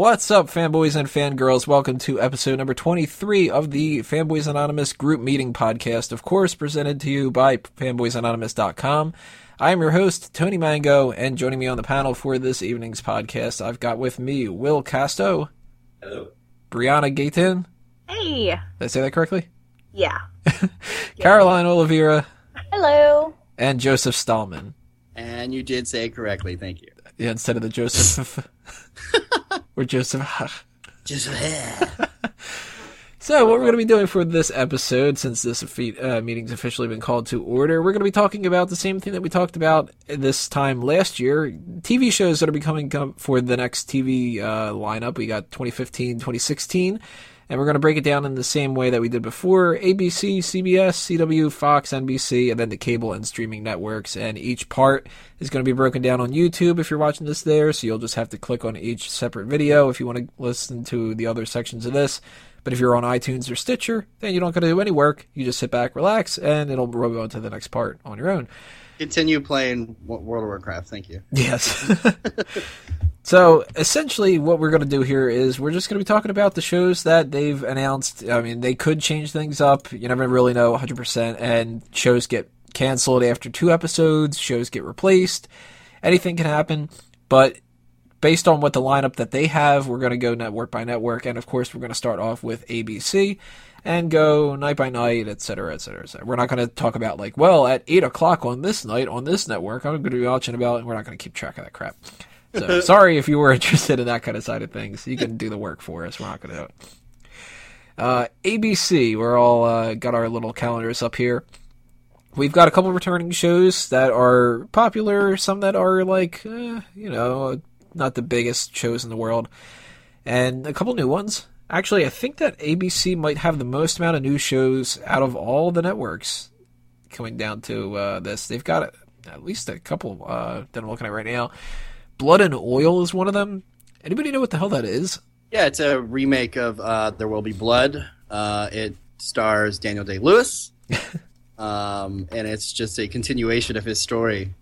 What's up, fanboys and fangirls? Welcome to episode number 23 of the Fanboys Anonymous group meeting podcast, of course, presented to you by fanboysanonymous.com. I am your host, Tony Mango, and joining me on the panel for this evening's podcast, I've got with me Will Casto. Hello. Brianna Gayton. Hey. Did I say that correctly? Yeah. Caroline Oliveira. Hello. And Joseph Stallman. And you did say it correctly. Thank you. Yeah, instead of the Joseph. or Joseph. Just So, what we're going to be doing for this episode, since this uh, meeting's officially been called to order, we're going to be talking about the same thing that we talked about this time last year. TV shows that are becoming for the next TV uh, lineup. We got 2015, 2016, and we're going to break it down in the same way that we did before ABC, CBS, CW, Fox, NBC, and then the cable and streaming networks. And each part is going to be broken down on YouTube if you're watching this there, so you'll just have to click on each separate video if you want to listen to the other sections of this. But if you're on iTunes or Stitcher, then you don't got to do any work. You just sit back, relax, and it'll roll on to the next part on your own. Continue playing World of Warcraft. Thank you. Yes. so essentially, what we're going to do here is we're just going to be talking about the shows that they've announced. I mean, they could change things up. You never really know 100%. And shows get canceled after two episodes, shows get replaced. Anything can happen. But based on what the lineup that they have, we're going to go network by network, and of course, we're going to start off with ABC and go night by night, et cetera, et cetera, et cetera. We're not going to talk about like, well, at eight o'clock on this night on this network, I'm going to be watching about, and we're not going to keep track of that crap. So sorry if you were interested in that kind of side of things. You can do the work for us. We're not going to. Uh, ABC, we're all uh, got our little calendars up here. We've got a couple returning shows that are popular, some that are like, uh, you know, not the biggest shows in the world, and a couple new ones. Actually, I think that ABC might have the most amount of new shows out of all the networks coming down to uh, this. They've got at least a couple uh, that I'm looking at right now. Blood and Oil is one of them. Anybody know what the hell that is? Yeah, it's a remake of uh, There Will Be Blood. Uh, it stars Daniel Day Lewis, um, and it's just a continuation of his story.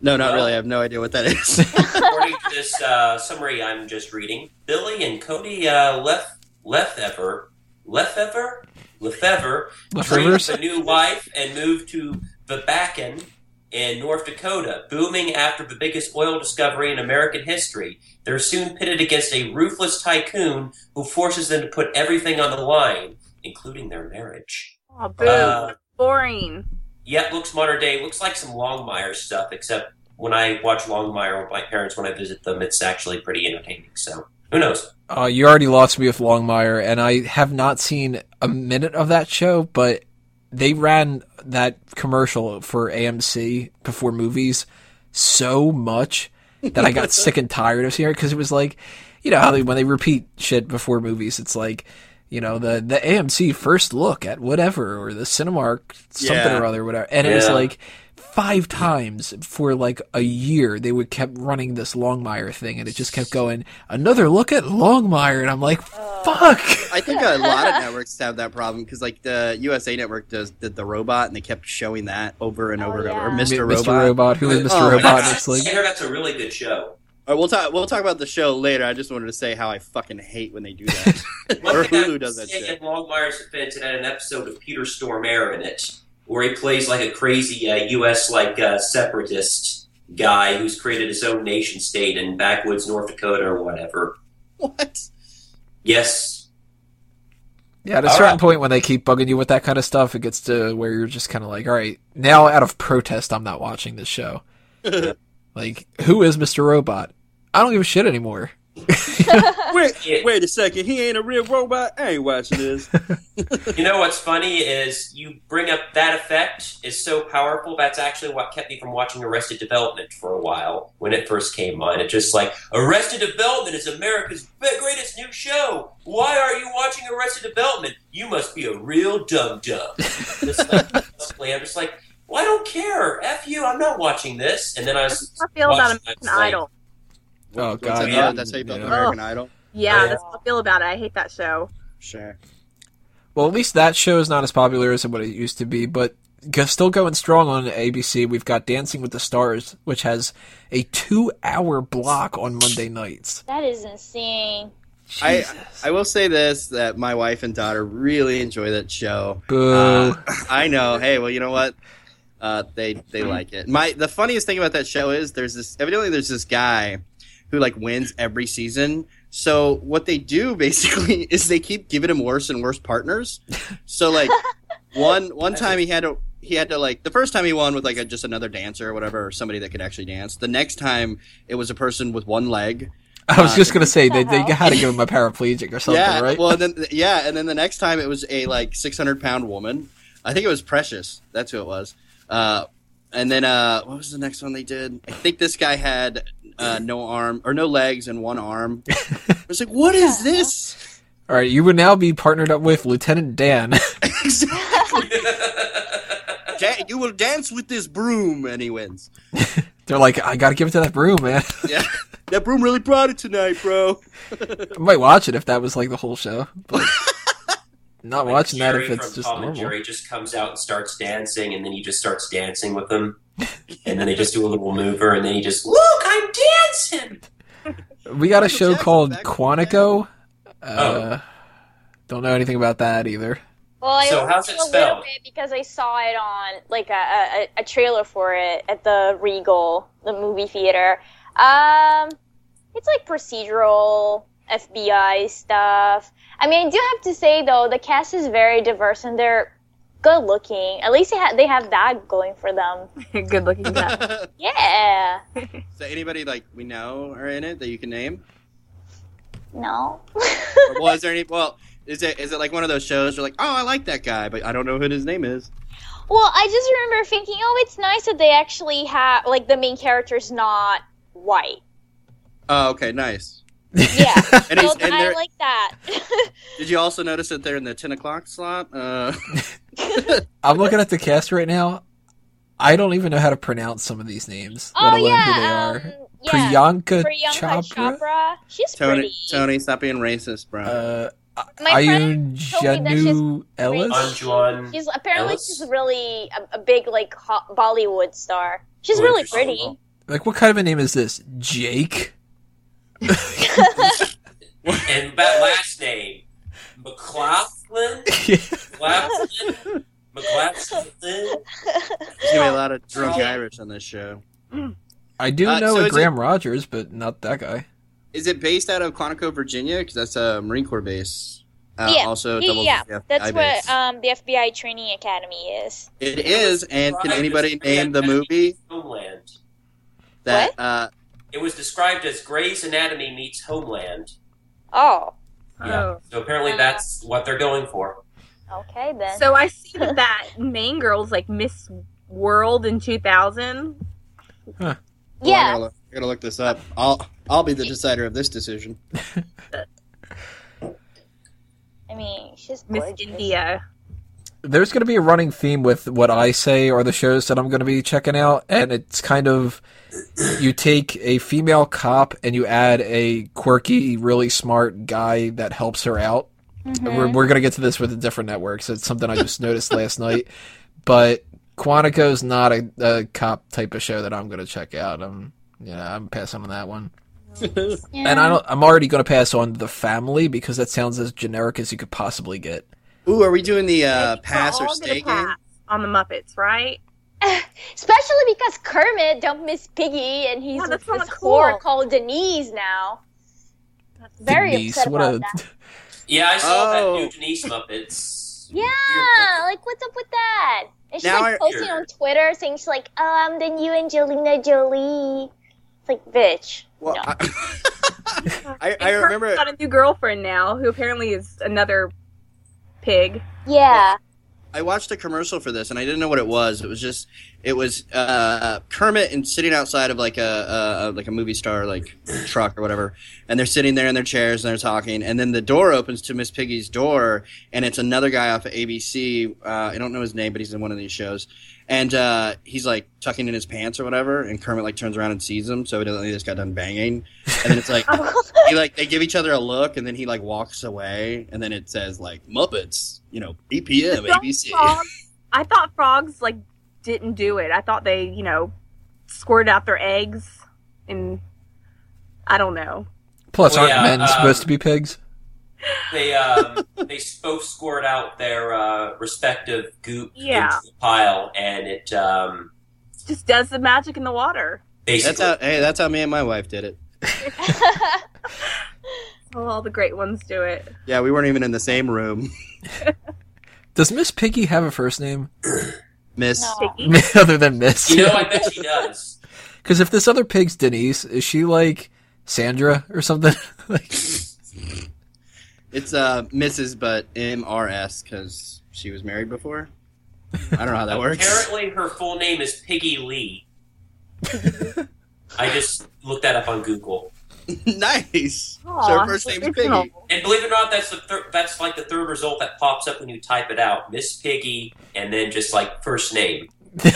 No, not well, really. I have no idea what that is. according to this uh, summary I'm just reading, Billy and Cody uh, Lef Lefevre Lefevre Lefevre dreamed a new life and moved to Babacan in North Dakota, booming after the biggest oil discovery in American history. They're soon pitted against a ruthless tycoon who forces them to put everything on the line, including their marriage. Oh, boo. Uh, Boring. Yeah, looks modern day. Looks like some Longmire stuff, except when I watch Longmire with my parents when I visit them, it's actually pretty entertaining. So who knows? Uh, you already lost me with Longmire, and I have not seen a minute of that show, but they ran that commercial for AMC before movies so much that I got sick and tired of seeing it because it was like, you know how they, when they repeat shit before movies, it's like, you know, the the AMC first look at whatever or the Cinemark something yeah. or other, whatever, and yeah. it was like five times for like a year they would kept running this Longmire thing, and it just kept going. Another look at Longmire, and I'm like, uh, fuck. I think a lot of networks have that problem because like the USA Network does did the robot, and they kept showing that over and over oh, and over. Or Mr. Robot, Mr. Robot, who is Mr. Oh, Robot? It's like that's a really good show. Right, we'll talk. We'll talk about the show later. I just wanted to say how I fucking hate when they do that. or Hulu does that shit. In Longmire's defense, it had an episode of Peter Stormare in it, where he plays like a crazy uh, U.S. like uh, separatist guy who's created his own nation state in backwoods North Dakota or whatever. What? Yes. Yeah, at a all certain right. point when they keep bugging you with that kind of stuff, it gets to where you're just kind of like, all right, now out of protest, I'm not watching this show. like, who is Mr. Robot? I don't give a shit anymore. wait, wait a second. He ain't a real robot. I ain't watching this. you know what's funny is you bring up that effect is so powerful. That's actually what kept me from watching Arrested Development for a while when it first came on. It's just like Arrested Development is America's greatest new show. Why are you watching Arrested Development? You must be a real dum dum. like, I'm just like, well, I don't care. F you. I'm not watching this. And then I was. I feel about American Idol. Oh God, that, yeah. that's how you felt yeah. American Idol. Yeah, that's how I feel about it. I hate that show. Sure. Well, at least that show is not as popular as what it used to be. But still going strong on ABC. We've got Dancing with the Stars, which has a two-hour block on Monday nights. That is insane. I I will say this that my wife and daughter really enjoy that show. Boo. Uh, I know. Hey, well, you know what? Uh, they they like it. My the funniest thing about that show is there's this evidently there's this guy who like wins every season. So what they do basically is they keep giving him worse and worse partners. So like one one time he had to he had to like the first time he won with like a, just another dancer or whatever or somebody that could actually dance. The next time it was a person with one leg. I was uh, just gonna say they, they had to give him a paraplegic or something, yeah, right? well and then yeah, and then the next time it was a like 600 pound woman. I think it was Precious. That's who it was. Uh, and then uh, what was the next one they did? I think this guy had uh, no arm or no legs and one arm. I was like, what is this? All right, you would now be partnered up with Lieutenant Dan. exactly. Dan- you will dance with this broom, and he wins. They're like, I gotta give it to that broom, man. Yeah, that broom really brought it tonight, bro. I might watch it if that was like the whole show, but not Like watching that if it's from just Tom and normal. Jerry just comes out and starts dancing, and then he just starts dancing with them, and then they just do a little mover, and then he just look, I'm dancing. We got a show called back in the Quantico. Uh, Don't know anything about that either. Well, I So how's knew it a little spelled? bit because I saw it on like a, a, a trailer for it at the Regal, the movie theater. Um, it's like procedural FBI stuff. I mean, I do have to say though, the cast is very diverse and they're good looking. At least they have they have that going for them. Good looking guy. Yeah. so anybody like we know are in it that you can name? No. Or was there any? Well, is it is it like one of those shows? You're like, oh, I like that guy, but I don't know who his name is. Well, I just remember thinking, oh, it's nice that they actually have like the main character's not white. Oh, okay, nice. Yeah, And so and I like that. Did you also notice that they're in the ten o'clock slot? Uh, I'm looking at the cast right now. I don't even know how to pronounce some of these names, oh let alone yeah, who they um, are. yeah. Priyanka, Priyanka Chopra, Chopra. She's Tony, pretty. Tony, stop being racist, bro. uh, My Ayun told she's Janu Ellis. Anjuan. She's apparently Ellis? she's really a, a big like ho- Bollywood star. She's Oh, really interesting. pretty. Like, what kind of a name is this? Jake? And that last name, McLaughlin. McLaughlin. McLaughlin. There's gonna be a lot of drunk Irish on this show. I do Uh, know so a is Graham Rogers, but not that guy. Is it based out of Quantico, Virginia? Because that's a Marine Corps base. Uh, Yeah, Also, yeah, doubles yeah. the FBI That's base. what um the FBI training academy is. it is. And can anybody name the movie Homeland. that? Uh, It was described as Grey's Anatomy meets Homeland. Oh, Yeah. Oh. So apparently that's what they're going for. okay then. So I see that that main girl's like Miss World in 2000. well, I, yeah, gotta look, I gotta look this up. I'll I'll be the decider of this decision. I mean she's Miss gorgeous. India. There's going to be a running theme with what I say or the shows that I'm going to be checking out, and it's kind of you take a female cop and you add a quirky, really smart guy that helps her out. Mhm. We're, we're going to get to this with the different networks. It's something I just noticed last night, but Quantico's not a, a cop type of show that I'm going to check out. I'm yeah, I'm passing on that one. Yeah. And I don't, I'm already going to pass on the family because that sounds as generic as you could possibly get. Ooh, are we doing the uh, We're pass or all stay game? on the Muppets, right? Especially because Kermit don't miss Piggy, and he's Yeah, with this not whore called Denise now. That's Very Denise, upset what about a that. Yeah, I saw Oh. that new Denise Muppets. Yeah, like what's up with that? And she's Now like I- posting on Twitter saying she's like, "Oh, I'm the new Angelina Jolie." It's like, bitch. Well, No. I, I, I remember. got a new girlfriend now, who apparently is another pig. Yeah. I watched a commercial for this, and I didn't know what it was. It was just, it was uh, Kermit and sitting outside of like a, a like a movie star like truck or whatever, and they're sitting there in their chairs and they're talking, and then the door opens to Miss Piggy's door, and it's another guy off of ABC. Uh, I don't know his name, but he's in one of these shows, and uh, he's like tucking in his pants or whatever, and Kermit like turns around and sees him, so evidently this got done banging, and then it's like he like they give each other a look, and then he like walks away, and then it says like Muppets, you know, 8 ABC. call- I thought frogs like didn't do it. I thought they, you know, squirted out their eggs and I don't know. Plus, Well, aren't yeah, men um, supposed to be pigs? They um, they both squirt out their uh, respective goop Yeah. into the pile, and it um, Just does the magic in the water. basically That's how. Hey, that's how me and my wife did it. Oh, all the great ones do it. Yeah, we weren't even in the same room. Does Miss Piggy have a first name Miss. No. other than Miss? You know, I bet she does. Because if this other pig's Denise, is she like Sandra or something? like, It's uh Mrs. but MRS because she was married before. I don't know how that works. Apparently, her full name is Piggy Lee. I just looked that up on Google, nice. Aw, so her first name's original. Piggy. and believe it or not, that's the thir- that's like the third result that pops up when you type it out: Miss Piggy, and then just like first name.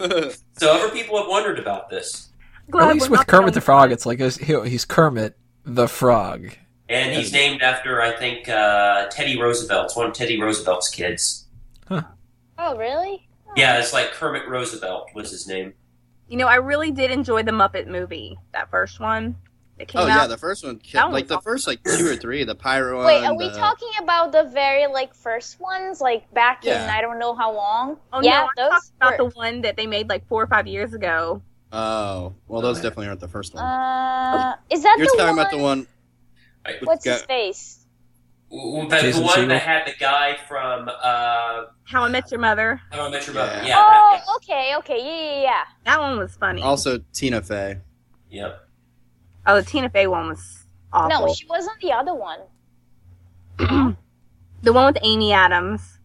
So other people have wondered about this, Glad at least with Kermit the Frog, it's like he's he's Kermit the Frog. And he's named after I think uh, Teddy Roosevelt, It's one of Teddy Roosevelt's kids. Huh. Oh, really? Yeah, it's like Kermit Roosevelt was his name. You know, I really did enjoy the Muppet movie. That first one that came Oh out. yeah, the first one, That like was the awesome. first like two or three, the pyro Wait, one. are we the- talking about the very like first ones, like back in I don't know how long? oh yeah, no, I'm those. talking about were- the one that they made like four or five years ago. Oh, well, those definitely aren't the first one. uh, is that You're the talking one? about the one. Right. with What's Ga- his face? W- The, the Jason one Segel? that had the guy from uh, How I Met Your Mother. How I Met Your Mother. Yeah. Yeah. oh, that- okay, okay, yeah, yeah, yeah. That one was funny. Also, Tina Fey. Yep. Oh, the Tina Fey one was awful. No, she wasn't the other one. the one with Amy Adams.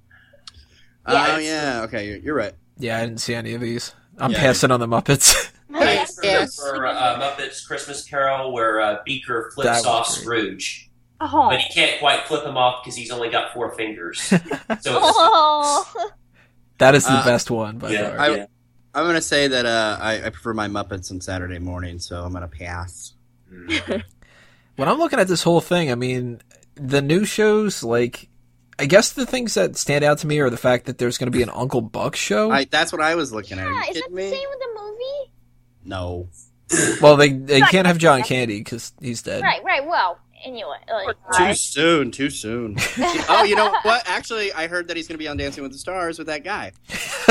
Oh Yes. yeah, okay, you're, you're right. Yeah, I didn't see any of these. I'm Yeah. passing on the Muppets. Thanks for, Yes. for uh, Muppets Christmas Carol, where uh, Beaker flips off great. Scrooge, Oh, but he can't quite flip him off because he's only got four fingers. so it's, Oh, that is the Uh, best one by yeah, far. I- yeah. I'm gonna say that uh, I, I prefer my Muppets on Saturday morning, so I'm gonna pass. Mm. when I'm looking at this whole thing, I mean, the new shows, like, I guess the things that stand out to me are the fact that there's going to be an Uncle Buck show. I, that's what I was looking at. Are yeah, you is that kidding the same with the movie? No. well, they they can't have John Candy because he's dead. Right, right. Well, anyway, like, Too soon. Too soon. oh, you know what? Actually, I heard that he's gonna be on Dancing with the Stars with that guy.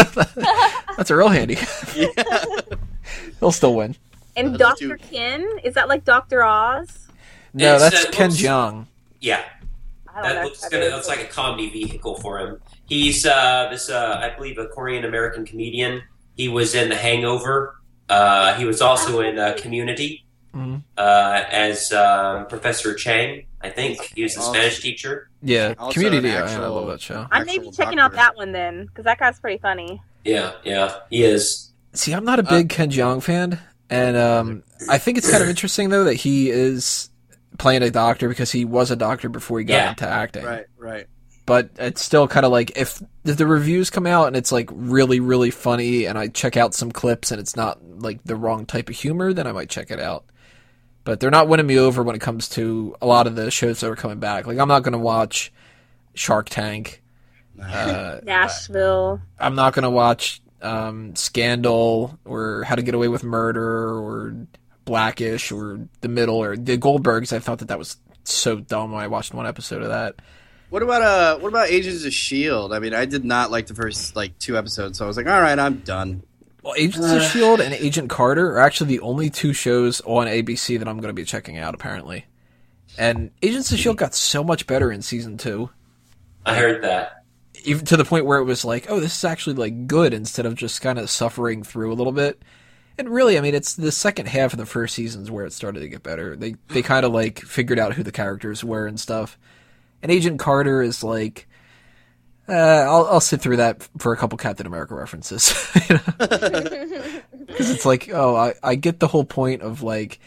That's a real handy. Yeah. He'll still win. and Those Doctor two- Ken is that like Doctor Oz? No, It's, that's uh, Ken looks- Jeong. yeah. That know. looks if gonna is. looks like a comedy vehicle for him. He's uh, this uh, I believe a Korean American comedian. He was in The Hangover. Uh, he was also in uh, Community Mhm. uh, as um, Professor Chang. I think he was a Also- Spanish teacher. Yeah, Also Community. an I- I love that show. I may be actual checking out that one then because that guy's pretty funny. Yeah, yeah, he is. See, I'm not a Uh, big Ken Jeong fan, and um, I think it's kind of interesting though that he is playing a doctor because he was a doctor before he got Yeah. into acting. Right. Right. But it's still kind of like if, if the reviews come out and it's like really really funny, and I check out some clips and it's not like the wrong type of humor, then I might check it out. But they're not winning me over when it comes to a lot of the shows that are coming back. Like I'm not going to watch Shark Tank. Uh, Nashville. I'm not gonna watch um, Scandal or How to Get Away with Murder or Blackish or The Middle or The Goldbergs. I thought that that was so dumb when I watched one episode of that. What about uh? What about Agents of Shield? I mean, I did not like the first like two episodes, so I was like, all right, I'm done. Well, Agents of Shield and Agent Carter are actually the only two shows on ABC that I'm going to be checking out. Apparently, and Agents of Shield got so much better in season two, I heard that. even to the point where it was like, oh, this is actually like good instead of just kind of suffering through a little bit. And really, I mean, it's the second half of the first seasons where it started to get better. They they kind of like figured out who the characters were and stuff. And Agent Carter is like, uh, I'll I'll sit through that for a couple Captain America references, because it's like, oh, I I get the whole point of like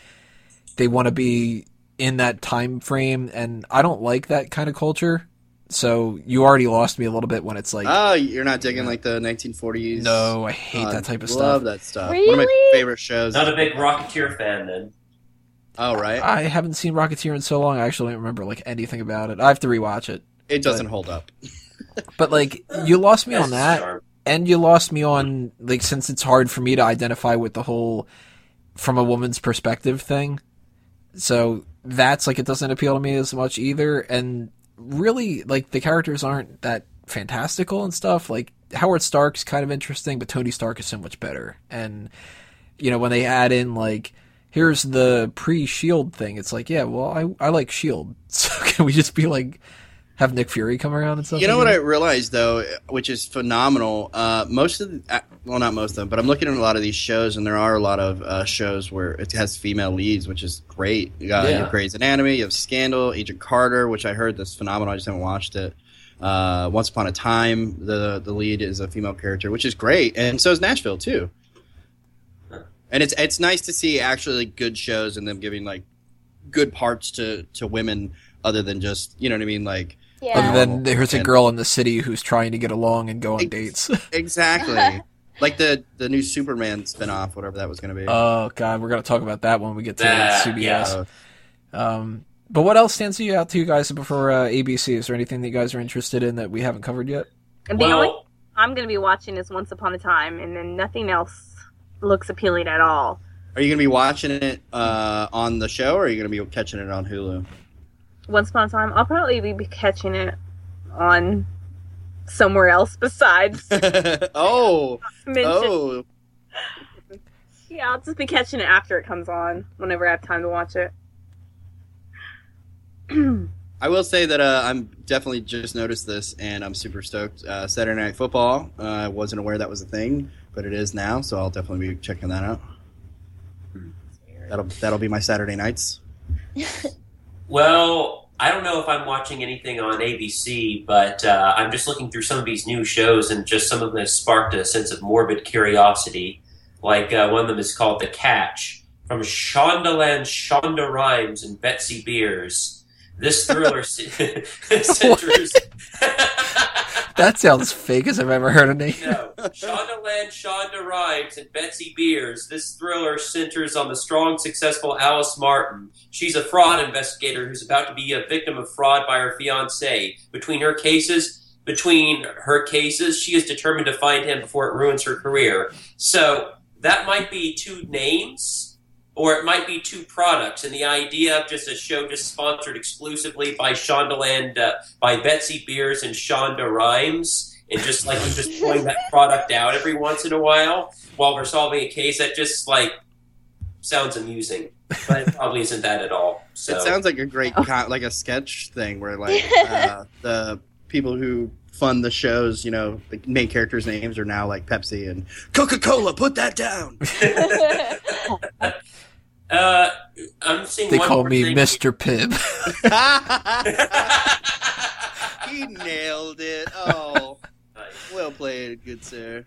they want to be in that time frame, and I don't like that kind of culture. So you already lost me a little bit when it's like, Oh, you're not digging like the 1940s? no, I hate Uh, that type of Love stuff. Love that stuff. One of my favorite shows. Not a big Rocketeer fan then. Oh, right. I haven't seen Rocketeer in so long. I actually don't remember like anything about it. I have to rewatch it. It doesn't hold up. but like you lost me on that, charm. and you lost me on like since it's hard for me to identify with the whole from a woman's perspective thing. So that's like it doesn't appeal to me as much either. And really, like the characters aren't that fantastical and stuff. Like Howard Stark's kind of interesting, but Tony Stark is so much better. And you know when they add in like here's the pre-shield thing it's like yeah well i, I like shield so can we just be like have nick fury come around and stuff You know what I realized though, which is phenomenal. Uh, most of, the, uh, well, not most of them, but I'm looking at a lot of these shows, and there are a lot of uh, shows where it has female leads, which is great. You got Yeah. Grey's Anatomy, you have Scandal, Agent Carter, which I heard that's phenomenal. I just haven't watched it. Uh, Once Upon a Time, the the lead is a female character, which is great, and so is Nashville too. And it's it's nice to see actually like, good shows and them giving like good parts to to women other than just you know what I mean like yeah. other than there's a girl in the city who's trying to get along and go on Ex- dates Exactly. like the the new Superman spinoff, whatever that was going to be. oh god we're gonna talk about that when we get to That, cbs yeah. um but what else stands you out to you guys before uh, abc is there anything that you guys are interested in that we haven't covered yet And the only Well, I'm going to be watching is Once Upon a Time, and then nothing else looks appealing at all. Are you going to be watching it uh, on the show, or are you going to be catching it on Hulu? Once Upon a Time, I'll probably be catching it on somewhere else besides oh, oh, Yeah, I'll just be catching it after it comes on, whenever I have time to watch it. I will say that uh, I'm definitely just noticed this, and I'm super stoked. Uh, Saturday Night Football. Uh, I wasn't aware that was a thing, but it is now, so I'll definitely be checking that out. That'll that'll be my Saturday nights. Well, I don't know if I'm watching anything on ABC, but uh, I'm just looking through some of these new shows, and just some of them have sparked a sense of morbid curiosity. Like uh, one of them is called The Catch from Shondaland Shonda Rhimes and Betsy Beers. This thriller c- centers. That sounds fake as i've ever heard a name No, Shondaland Shonda Rhimes and Betsy Beers. This thriller centers on the strong, successful Alice Martin. She's a fraud investigator who's about to be a victim of fraud by her fiance. Between her cases, between her cases, she is determined to find him before it ruins her career. So that might be two names. Or it might be two products, and the idea of just a show just sponsored exclusively by Shondaland, uh, by Betsy Beers and Shonda Rhimes, and just like we're just pulling that product out every once in a while while we're solving a case that just like sounds amusing, but it probably isn't that at all. So It sounds like a great con- like a sketch thing where like uh, the people who fund the shows, you know, the main characters' names are now like Pepsi and Coca Cola. Put that down. uh, I'm seeing. they one call me mr pibb he nailed it. Oh, Nice. well played, good sir.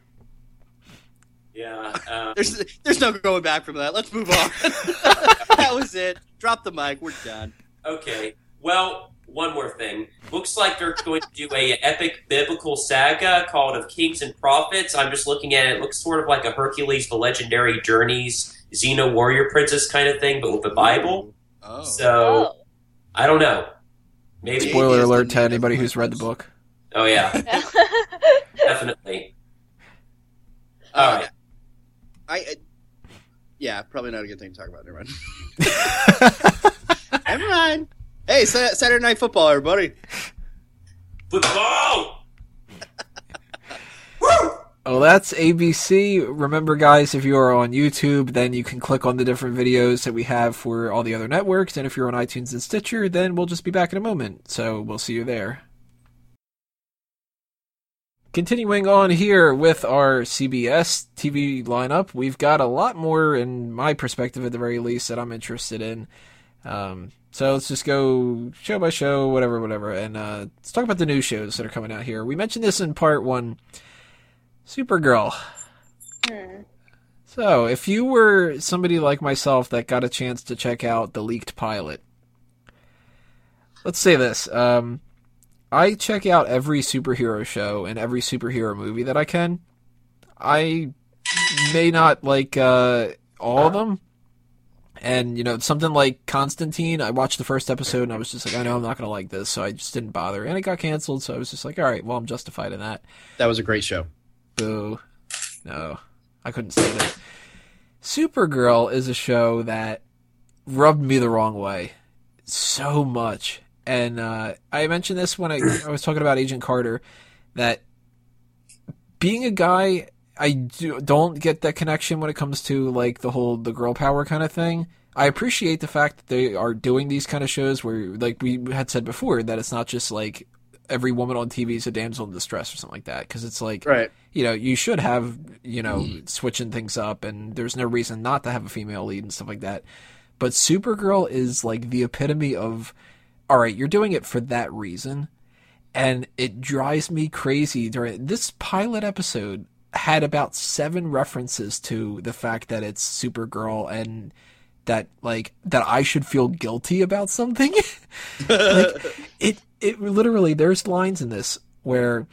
yeah. Uh, There's there's no going back from that. Let's move on. that was it. Drop the mic. We're done. Okay. Well, one more thing. Looks like they're going to do a epic biblical saga called of Kings and Prophets. I'm just looking at it. It looks sort of like a Hercules: The Legendary Journeys, Xena Warrior Princess kind of thing, but with the Bible. Oh. So oh. I don't know. Maybe. spoiler alert to anybody who's read the book Oh yeah, definitely. All Uh, right. I, I yeah, probably not a good thing to talk about. Never mind. Never mind. Hey, Sa- Saturday Night Football, everybody. Football. Oh, that's ABC. Remember, guys, if you are on YouTube, then you can click on the different videos that we have for all the other networks. And if you're on iTunes and Stitcher, then we'll just be back in a moment. So we'll see you there. Continuing on here with our CBS TV lineup, we've got a lot more, in my perspective at the very least, that I'm interested in. Um, so let's just go show by show, whatever, whatever, and uh, let's talk about the new shows that are coming out here. We mentioned this in part one. Supergirl. Hmm. So, if you were somebody like myself that got a chance to check out the leaked pilot, let's say this. Um, I check out every superhero show and every superhero movie that I can. I may not like uh, all of them, And you know, something like Constantine, I watched the first episode and I was just like, I know I'm not gonna like this, so I just didn't bother. And it got canceled, so I was just like, all right, well, I'm justified in that. That was a great show. Boo. No, I couldn't say that. Supergirl is a show that rubbed me the wrong way so much. And uh, I mentioned this when I, I was talking about Agent Carter that being a guy, I do, don't get that connection when it comes to like the whole the girl power kind of thing. I appreciate the fact that they are doing these kind of shows where, like we had said before, that it's not just like every woman on TV is a damsel in distress or something like that. Because it's like, Right. you know, you should have, you know, mm. switching things up, and there's no reason not to have a female lead and stuff like that. But Supergirl is like the epitome of, all right, you're doing it for that reason, and it drives me crazy. During this pilot episode, had about seven references to the fact that it's Supergirl and that like that I should feel guilty about something. like it it literally there's lines in this where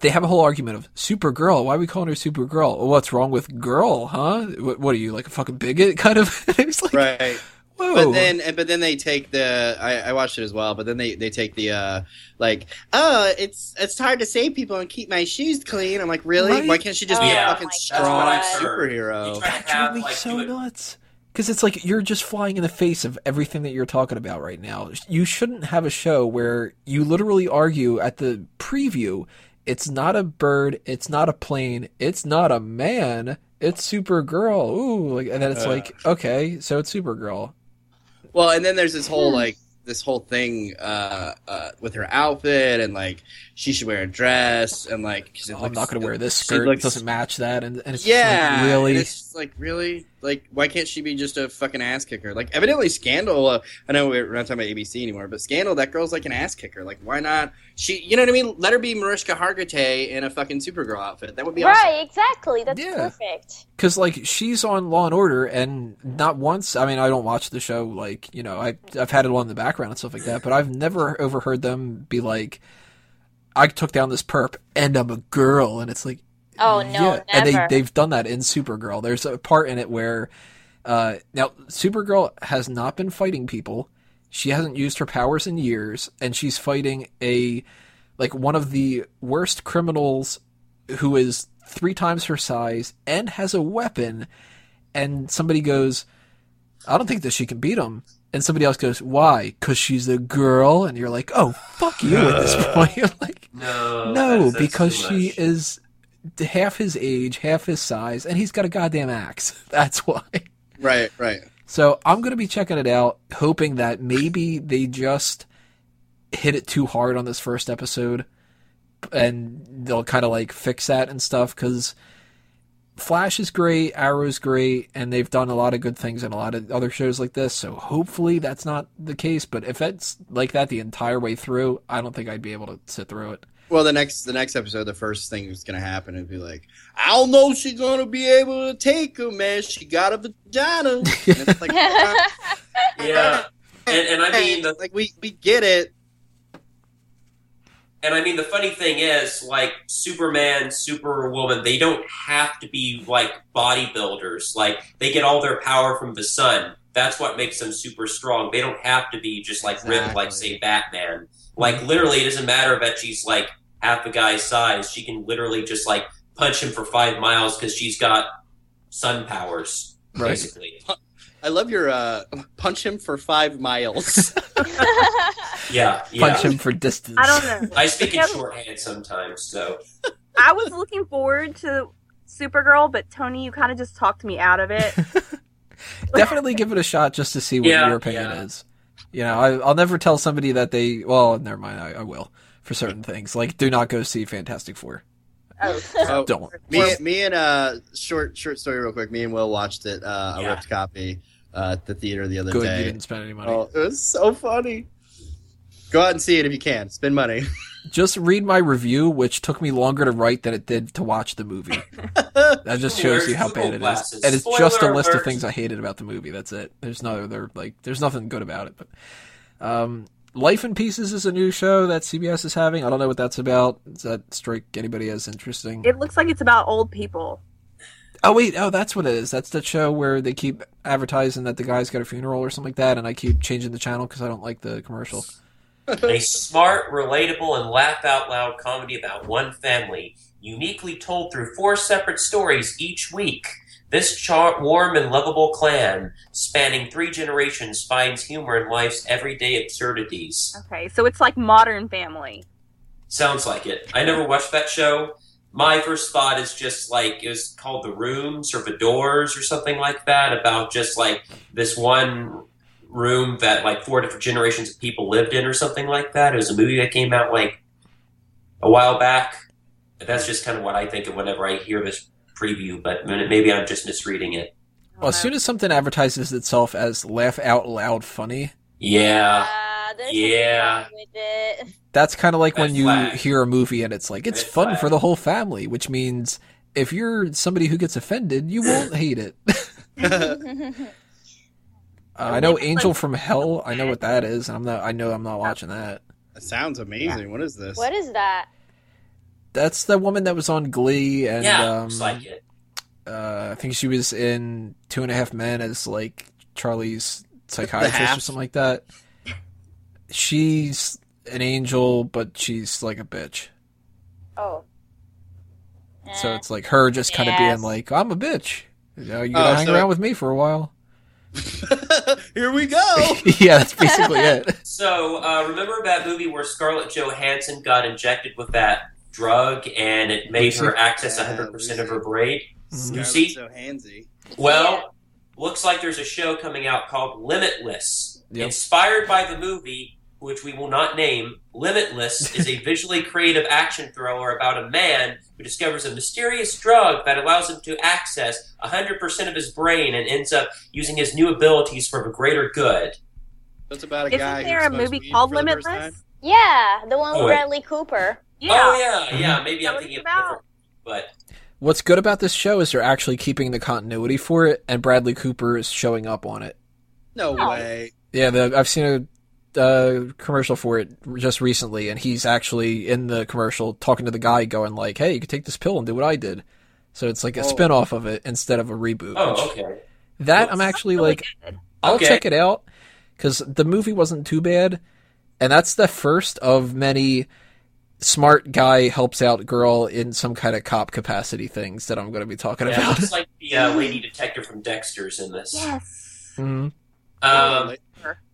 they have a whole argument of Supergirl. Why are we calling her Supergirl? Well, what's wrong with girl, huh? What, what are you like a fucking bigot? Kind of. it's like, Right. whoa. But then, but then they take the. I, I watched it as well. But then they, they take the uh like, oh, it's it's hard to save people and keep my shoes clean. I'm like, really? Right? Why can't she just be Yeah, a fucking my strong God. superhero? You that to have drove me like so do it nuts. Because it's like you're just flying in the face of everything that you're talking about right now. You shouldn't have a show where you literally argue at the preview. It's not a bird. It's not a plane. It's not a man. It's Supergirl. Ooh, like, and then it's Uh. like, okay, so it's Supergirl. Well, and then there's this whole like this whole thing uh, uh, with her outfit and like she should wear a dress and like 'cause it Oh, I'm not going to wear this skirt. It looks- doesn't match that, and, and it's yeah, like, really. And it's like really like why can't she be just a fucking ass kicker? Like evidently Scandal. Uh, I know we're not talking about ABC anymore, but Scandal that girl's like an ass kicker. Like why not? She, you know what I mean? Let her be Mariska Hargitay in a fucking Supergirl outfit. That would be awesome. right, exactly. That's Yeah. perfect. because like she's on Law and Order, and not once. I mean, I don't watch the show. Like you know, I I've had it on in the background and stuff like that, but I've never overheard them be like, "I took down this perp, and I'm a girl," and it's like, Oh no, and they they've done that in Supergirl. There's a part in it where, uh, now Supergirl has not been fighting people. She hasn't used her powers in years, and she's fighting a like one of the worst criminals who is three times her size and has a weapon. And somebody goes, "I don't think that she can beat him." And somebody else goes, "Why? Because she's a girl." And you're like, "Oh, fuck you!" At this point, you're like, No, no, that's- that's because she much. is half his age, half his size, and he's got a goddamn axe. That's why. Right, right. So I'm going to be checking it out, hoping that maybe they just hit it too hard on this first episode and they'll kind of like fix that and stuff because Flash is great, Arrow's great, and they've done a lot of good things in a lot of other shows like this. So hopefully that's not the case. But if it's like that the entire way through, I don't think I'd be able to sit through it. Well, the next the next episode, the first thing that's gonna happen is be like, I don't know, she's gonna be able to take him, man. She got a vagina. And it's like, yeah. And, and I mean, the, like we we get it. and I mean, the funny thing is, like Superman, Superwoman, they don't have to be like bodybuilders. Like they get all their power from the sun. That's what makes them super strong. They don't have to be just like ripped, like say Batman. Like literally, it doesn't matter that she's like half a guy's size. She can literally just like punch him for five miles because she's got sun powers, Right. basically. I love your uh, punch him for five miles. Yeah, yeah. Punch him for distance. I don't know. I speak in shorthand sometimes, so I was looking forward to Supergirl, but Tony, you kind of just talked me out of it. Definitely give it a shot just to see what Yeah, your opinion yeah. is. You know, I, I'll never tell somebody that they. Well, never mind. I, I will for certain things. Like, do not go see Fantastic Four. Oh, Oh, Don't. me, me and uh, short short story real quick. Me and Will watched it, uh, a Yeah. ripped copy uh, at the theater the other Good, day. you didn't spend any money. Oh, it was so funny. Go out and see it if you can. Spend money. Just read my review, which took me longer to write than it did to watch the movie. That just shows you how bad it is. And it's just a Spoiler list of things I hated about the movie. That's it. There's no other like. There's nothing good about it. But um, Life in Pieces is a new show that CBS is having. I don't know what that's about. Does that strike anybody as interesting? it looks like it's about old people. Oh wait, oh that's what it is. That's the show where they keep advertising that the guy's got a funeral or something like that, and I keep changing the channel because I don't like the commercial. a smart, relatable, and laugh out loud comedy about one family, uniquely told through four separate stories each week. This char- warm and lovable clan, spanning three generations, finds humor in life's everyday absurdities. Okay, so it's like Modern Family. Sounds like it. I never watched that show. My first thought is just like it was called The Rooms or The Doors or something like that, about just like this one room that like four different generations of people lived in or something like that. It was a movie that came out like a while back. That's just kind of what I think of whenever I hear this preview, but maybe I'm just misreading it. Well, as soon as something advertises itself as laugh out loud funny, yeah, Uh, Yeah. something wrong with it. that's kind of like when you flag. hear a movie and it's like it's Red fun flag. for the whole family, which means if you're somebody who gets offended, you won't hate it. Uh, I know Angel from Hell. I know what that is, and I'm not. I know I'm not watching that. That sounds amazing. What is this? what is that? That's the woman that was on Glee, and yeah, um, like it. uh, I think she was in Two and a Half Men as like Charlie's psychiatrist or something like that. She's an angel, but she's like a bitch. Oh. So Eh. it's like her just kind of Yes. being like, "I'm a bitch. You know, you Oh, gotta hang so- around with me for a while." Here we go. yeah, that's basically it. So, uh, remember that movie where Scarlett Johansson got injected with that drug and it made her access 100% of her brain? You see? so handsy. Well, looks like there's a show coming out called Limitless. Yep. Inspired by the movie, which we will not name, Limitless is a visually creative action thriller about a man who discovers a mysterious drug that allows him to access 100% of his brain and ends up using his new abilities for the greater good. That's about a Isn't guy. who there a movie called for the? Limitless? Yeah, the one with Oh. Bradley Cooper. Yeah. Oh, yeah, yeah. Maybe I'm thinking of about- different. But What's good about this show is they're actually keeping the continuity for it, and Bradley Cooper is showing up on it. No No. way. Yeah, the, I've seen a uh, commercial for it just recently, and he's actually in the commercial talking to the guy, going like, "Hey, you could take this pill and do what I did." So it's like a Oh. spin off of it instead of a reboot. which- oh, okay. That I'm actually Really like, good. I'll Okay. check it out because the movie wasn't too bad, and that's the first of many smart guy helps out girl in some kind of cop capacity things that I'm going to be talking Yeah, it about. looks like the uh, lady detective from Dexter's in this. Yes. Mhm. Um,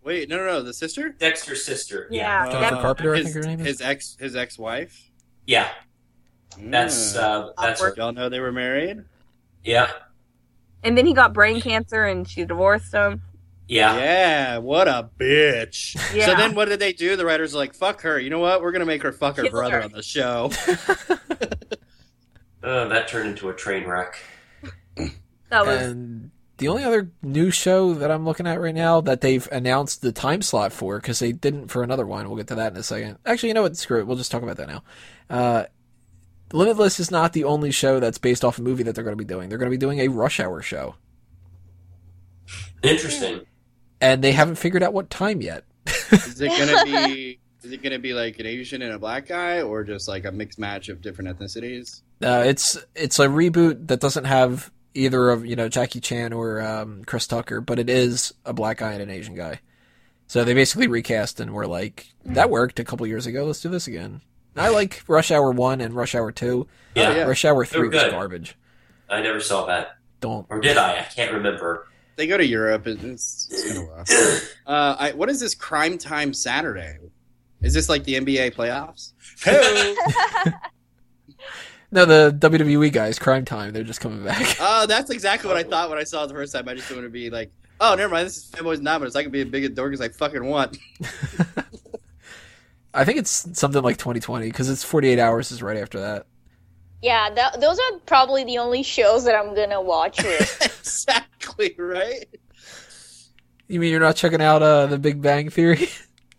Wait, no, no, no. The sister. Dexter's sister. Yeah. Jennifer That's- Carpenter, I his, think her name is. His ex, his ex-wife. Yeah, that's Mm. uh, that's her. Y'all know they were married. Yeah, And then he got brain cancer and she divorced him. Yeah. Yeah, what a bitch. Yeah. So then what did they do? The writers are like, fuck her. You know what? We're going to make her fuck her Kill brother her. on the show. Oh, that turned into a train wreck. That was And the only other new show that I'm looking at right now that they've announced the time slot for, because they didn't for another one. We'll get to that in a second. Actually, you know what? Screw it. We'll just talk about that now. Uh, Limitless is not the only show that's based off a movie that they're going to be doing. They're going to be doing a Rush Hour show, Interesting. And they haven't figured out what time yet. Is it going to be? Is it going to be like an Asian and a black guy, or just like a mixed match of different ethnicities? Uh, it's it's a reboot that doesn't have either of you know Jackie Chan or um, Chris Tucker, but it is a black guy and an Asian guy. So they basically recast and were like, that worked a couple years ago. Let's do this again. I like Rush Hour one and Rush Hour two. Yeah, yeah. Rush Hour three was garbage. I never saw that, Don't. or did I? I can't remember. They go to Europe. it- It's, it's kind of rough. Uh, I, what is this Crime Time Saturday? Is this like the NBA playoffs? Hey! No, the WWE guys, Crime Time. They're just coming back. Oh, that's exactly what I thought when I saw it the first time. I just wanted to be like, oh, never mind. This is Fanboys Anonymous. I can be as big a dork as I fucking want. I think it's something like 2020 because it's 48 hours is right after that. Yeah, that, those are probably the only shows that I'm gonna watch with. exactly, right? You mean you're not checking out uh, the Big Bang Theory?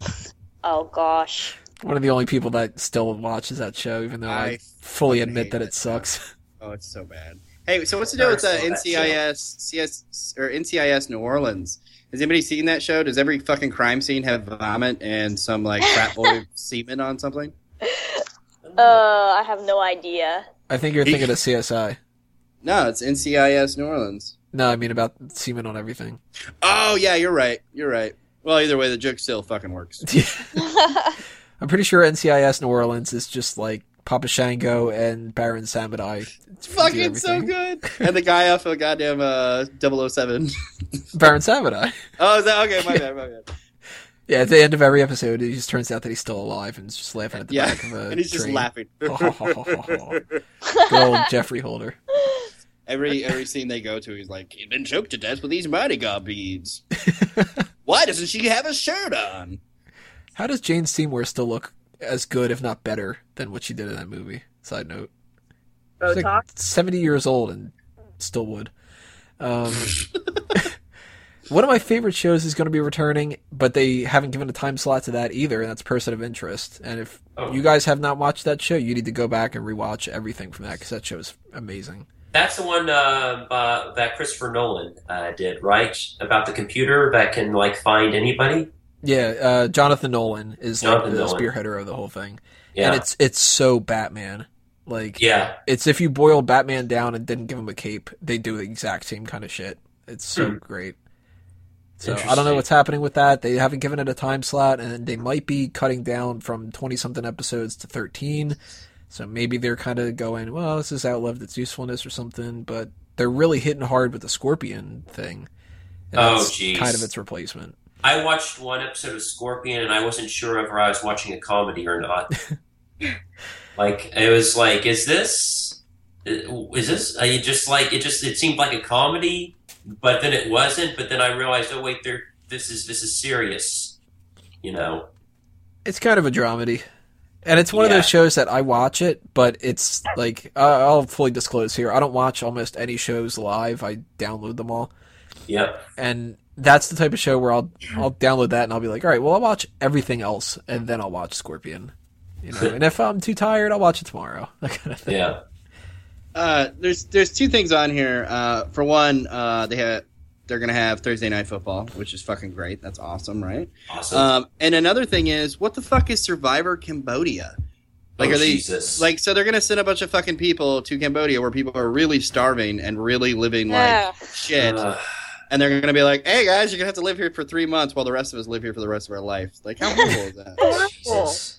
oh gosh. One of the only people that still watches that show, even though I, I fully admit hate that that it sucks. Oh, it's so bad. Hey, so what's the deal with uh, Never saw that NCIS, CS, or NCIS New Orleans? Has anybody seen that show? Does every fucking crime scene have vomit and some like frat boy semen on something? Uh, I have no idea. I think you're thinking of CSI. No, it's NCIS New Orleans. No, I mean about semen on everything. Oh yeah, you're right. You're right. Well, either way, the joke still fucking works. I'm pretty sure NCIS New Orleans is just like Papa Shango and Baron Samedi. It's fucking so good. and the guy off of goddamn uh, 007. Baron Samedi. Oh, is that okay? My bad. My bad. Yeah, at the end of every episode, it just turns out that he's still alive and is just laughing at the yeah, back of a and he's train. just laughing. Good old Geoffrey Holder. Every every scene they go to, he's like, "He's been choked to death with these Mighty beads. Why doesn't she have a shirt on?" How does Jane Seymour still look as good, if not better, than what she did in that movie? Side note. She's Botox. like 70 years old and still would. Um, one of my favorite shows is going to be returning, but they haven't given a time slot to that either, and that's Person of Interest. And if Oh. you guys have not watched that show, you need to go back and rewatch everything from that because that show is amazing. That's the one uh, uh, that Christopher Nolan uh, did, right? About the computer that can like find anybody. Yeah, uh, Jonathan Nolan is Jonathan like the Nolan. spearheader of the whole thing, Yeah, and it's it's so Batman. Like yeah. it's if you boiled Batman down and didn't give him a cape, they do the exact same kind of shit. It's so Hmm. great. So I don't know what's happening with that. They haven't given it a time slot, and they might be cutting down from twenty something episodes to thirteen. So maybe they're kind of going, well, this has outlived its usefulness or something. But they're really hitting hard with the Scorpion thing. And Oh, jeez. kind of its replacement. I watched one episode of Scorpion, and I wasn't sure if I was watching a comedy or not. like it was like, is this is this? I just like it. Just it seemed like a comedy, but then it wasn't. But then I realized, oh wait, there. This is this is serious. You know. It's kind of a dramedy. And it's one of those shows that I watch it, but it's like uh, I'll fully disclose here. I don't watch almost any shows live. I download them all, Yep. and that's the type of show where I'll I'll download that and I'll be like, all right, well I'll watch everything else, and then I'll watch Scorpion. You know, and if I'm too tired, I'll watch it tomorrow. That kind of thing. Yeah. Uh, there's there's two things on here. Uh, for one, uh, they have they're gonna have Thursday night football, which is fucking great. That's awesome, right? Awesome. Um, and another thing is, what the fuck is Survivor Cambodia? Like, oh, are they Jesus. like so? They're gonna send a bunch of fucking people to Cambodia where people are really starving and really living like Ugh. shit, Ugh. and they're gonna be like, "Hey guys, you're gonna have to live here for three months while the rest of us live here for the rest of our life." Like, how cool is that? Jesus.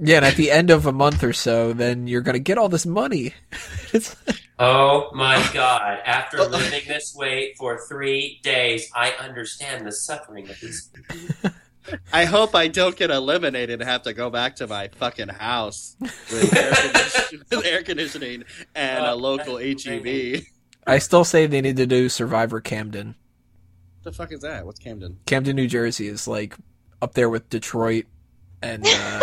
Yeah, and at the end of a month or so, then you're gonna get all this money. Oh my God! After living this way for three days, I understand the suffering of these. people. I hope I don't get eliminated and have to go back to my fucking house with air, condition- with air conditioning and a Oh, local that's HEB. I still say they need to do Survivor Camden. The fuck is that? What's Camden? Camden, New Jersey is like up there with Detroit and uh,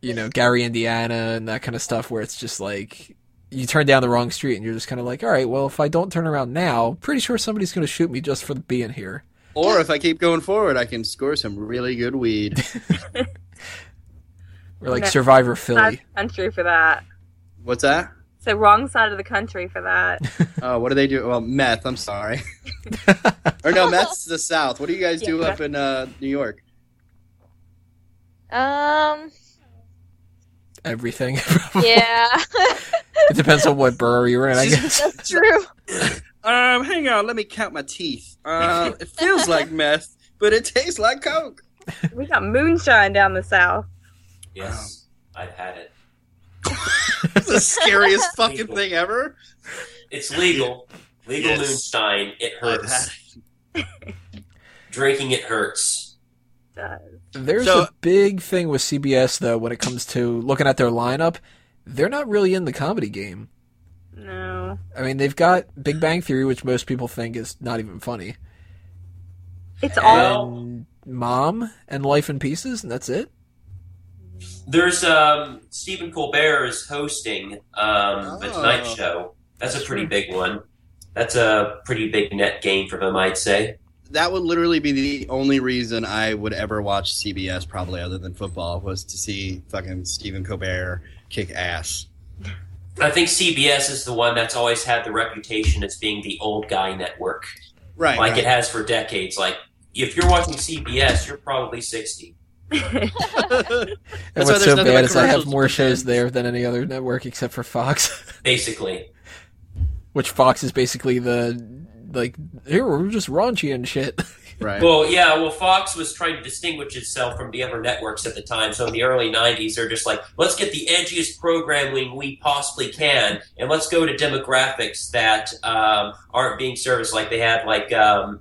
you know Gary, Indiana, and that kind of stuff. Where it's just like you turn down the wrong street and you're just kind of like, all right, well, if I don't turn around now, pretty sure somebody's going to shoot me just for being here. Or if I keep going forward, I can score some really good weed. We're like No. Survivor Side Philly. country for that. What's that? So wrong side of the country for that. Oh, what do they do? Well, meth. I'm sorry. or no, meth's the South. What do you guys do Yeah. up in uh, New York? Um. Everything. Yeah, it depends on what borough you're in, I guess. that's true. Um, hang on. Let me count my teeth. Uh, it feels like meth, but it tastes like coke. we got moonshine down the south. Yes, I've had it. It's the scariest fucking thing ever. It's legal. Legal Yes. moonshine. It hurts. Drinking it hurts. Does. There's So- a big thing with CBS though when it comes to looking at their lineup. They're not really in the comedy game. No. I mean, they've got Big Bang Theory, which most people think is not even funny, It's all Mom and Life in Pieces, and that's it. There's um Stephen Colbert is hosting um the Oh. Tonight Show. That's a pretty big one. That's a pretty big net gain for him, I'd say. That would literally be the only reason I would ever watch CBS, probably other than football, was to see fucking Stephen Colbert kick ass. I think CBS is the one that's always had the reputation as being the old guy network, Right. like right. it has for decades. Like if you're watching CBS, you're probably sixty. and That's what's so bad is I have more shows there than any other network except for Fox, Basically, which Fox is basically the like here we're just raunchy and shit. Right. well, yeah. Well, Fox was trying to distinguish itself from the other networks at the time. So in the early '90s, they're just like, let's get the edgiest programming we possibly can, and let's go to demographics that um, aren't being serviced. Like they had like um,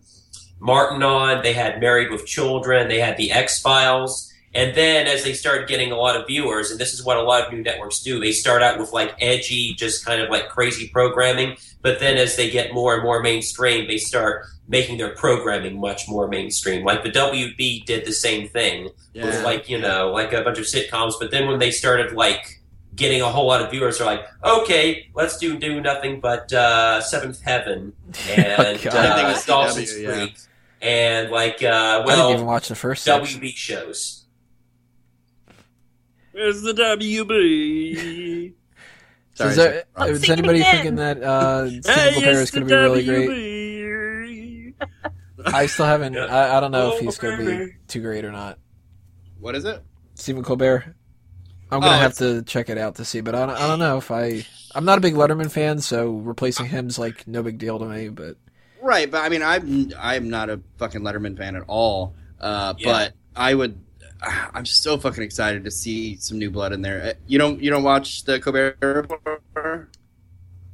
Martin on, they had Married with Children, they had the X Files. And then as they started getting a lot of viewers, and this is what a lot of new networks do, they start out with like edgy, just kind of like crazy programming. But then as they get more and more mainstream, they start making their programming much more mainstream. Like the WB did the same thing with like, you know, like a bunch of sitcoms. But then when they started like getting a whole lot of viewers, they're like, okay, let's do do nothing but uh, Seventh Heaven and God. Anything uh, with Dawson's CW, yeah. Creek and like uh, I didn't even watch the first six. WB shows. Where's the WB? So is, Sorry, is Sing it anybody again. thinking that uh, Hey, Stephen Colbert is going to be really great? I still haven't. Yeah. I, I don't know if Oh, he's going to be too great or not. What is it? Stephen Colbert. I'm gonna Oh, have it's- to check it out to see, but I don't, I don't know if I. I'm not a big Letterman fan, so replacing him's like no big deal to me. But Right, but I mean, I'm I'm not a fucking Letterman fan at all. Uh, Yeah. But I would. I'm so fucking excited to see some new blood in there. Uh, You don't you don't watch the Colbert Report?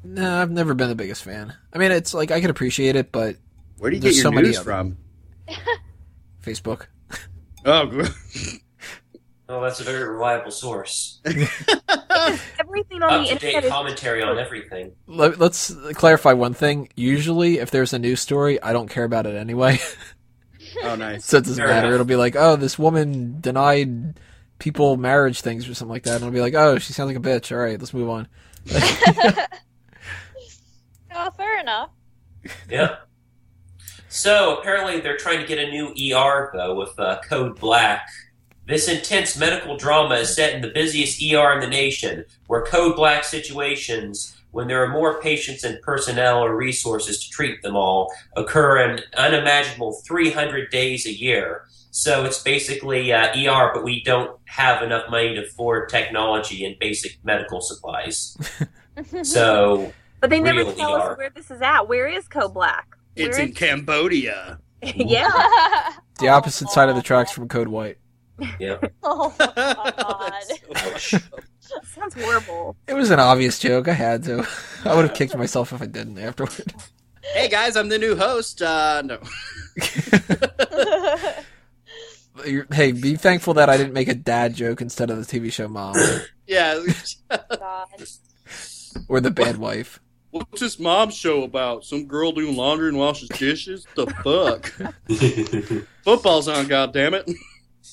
no, I've never been the biggest fan. I mean, it's like I can appreciate it, but Where do you There's get your so news from? Facebook. Oh, good. Oh, that's a very reliable source. Everything on Up the internet date is commentary on everything. Let, let's clarify one thing. Usually, if there's a news story, I don't care about it anyway, oh, nice. so it doesn't Fair matter. enough. It'll be like, oh, this woman denied people marriage things or something like that, and I'll be like, oh, she sounds like a bitch. All right, let's move on. Oh, fair enough. Yeah. So apparently they're trying to get a new ER though with uh, Code Black. This intense medical drama is set in the busiest ER in the nation, where Code Black situations, when there are more patients and personnel or resources to treat them all, occur an unimaginable 300 days a year. So it's basically uh, ER, but we don't have enough money to afford technology and basic medical supplies. So But they never tell ER. us where this is at. Where is Co Black? It's Where in Cambodia. yeah. The opposite side of the tracks from Code White. yeah. Oh my god. Ouch. Sounds horrible. It was an obvious joke. I had to. I would have kicked myself if I didn't afterward. hey guys, I'm the new host. Uh, no. Hey, be thankful that I didn't make a dad joke instead of the TV show Mom Yeah. God. or the bad wife. What's this mom show about? Some girl doing laundry and washes dishes? The fuck? Football's on, goddammit.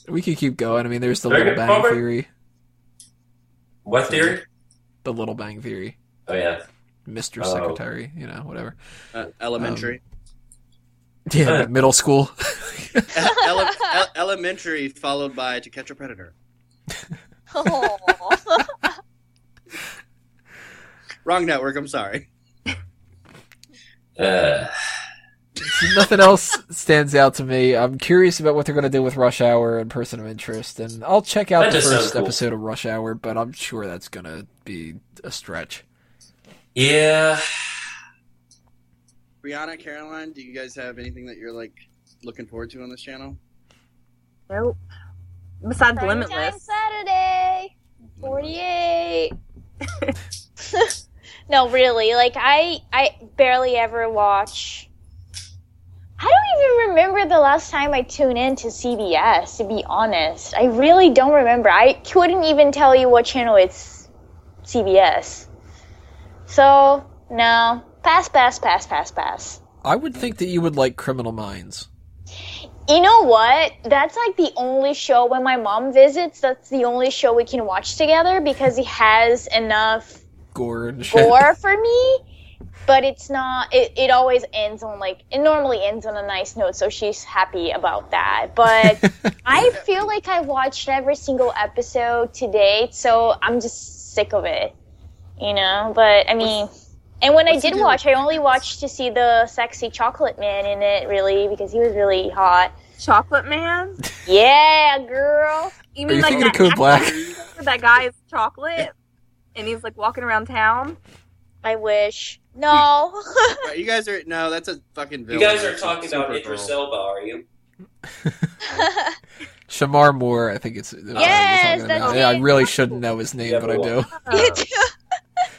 We could keep going. I mean, there's the Very Little good, Bang Robert. Theory. What theory? The Little Bang Theory. Oh yeah. Mr. Oh. Secretary, you know, whatever. Uh, elementary. Yeah, but middle school. Ele- ele- elementary followed by To Catch a Predator. Oh. Wrong network, I'm sorry. Uh, Nothing else stands out to me. I'm curious about what they're going to do with Rush Hour and Person of Interest, and I'll check out That the first cool. episode of Rush Hour, but I'm sure that's going to be a stretch. yeah. Brianna, Caroline, do you guys have anything that you're like looking forward to on this channel? Nope. Besides Prime Limitless. Saturday. 48. no, really. Like I I barely ever watch I don't even remember the last time I tuned in to CBS, to be honest. I really don't remember. I couldn't even tell you what channel it's CBS. So, no. Pass, pass, pass, pass, pass. I would think that you would like Criminal Minds. You know what? That's like the only show when my mom visits, that's the only show we can watch together because it has enough Gore gore for me. But it's not, it, it always ends on like, it normally ends on a nice note, so she's happy about that. But I feel like I watched every single episode to date, so I'm just sick of it. You know? But I mean, and when I what's the did watch, I only watched to see the sexy chocolate man in it, really, because he was really hot. Chocolate Man. Yeah, girl. You Are you like thinking of that Code Black? That guy is chocolate, and he's like walking around town. I wish. No. Right, you guys are no, that's a fucking. You guys are talking about Supergirl. Idris Elba, are you? Shemar Moore, I think it's. uh, Yes, talking that's about. Yeah, I really shouldn't know his name, but I do.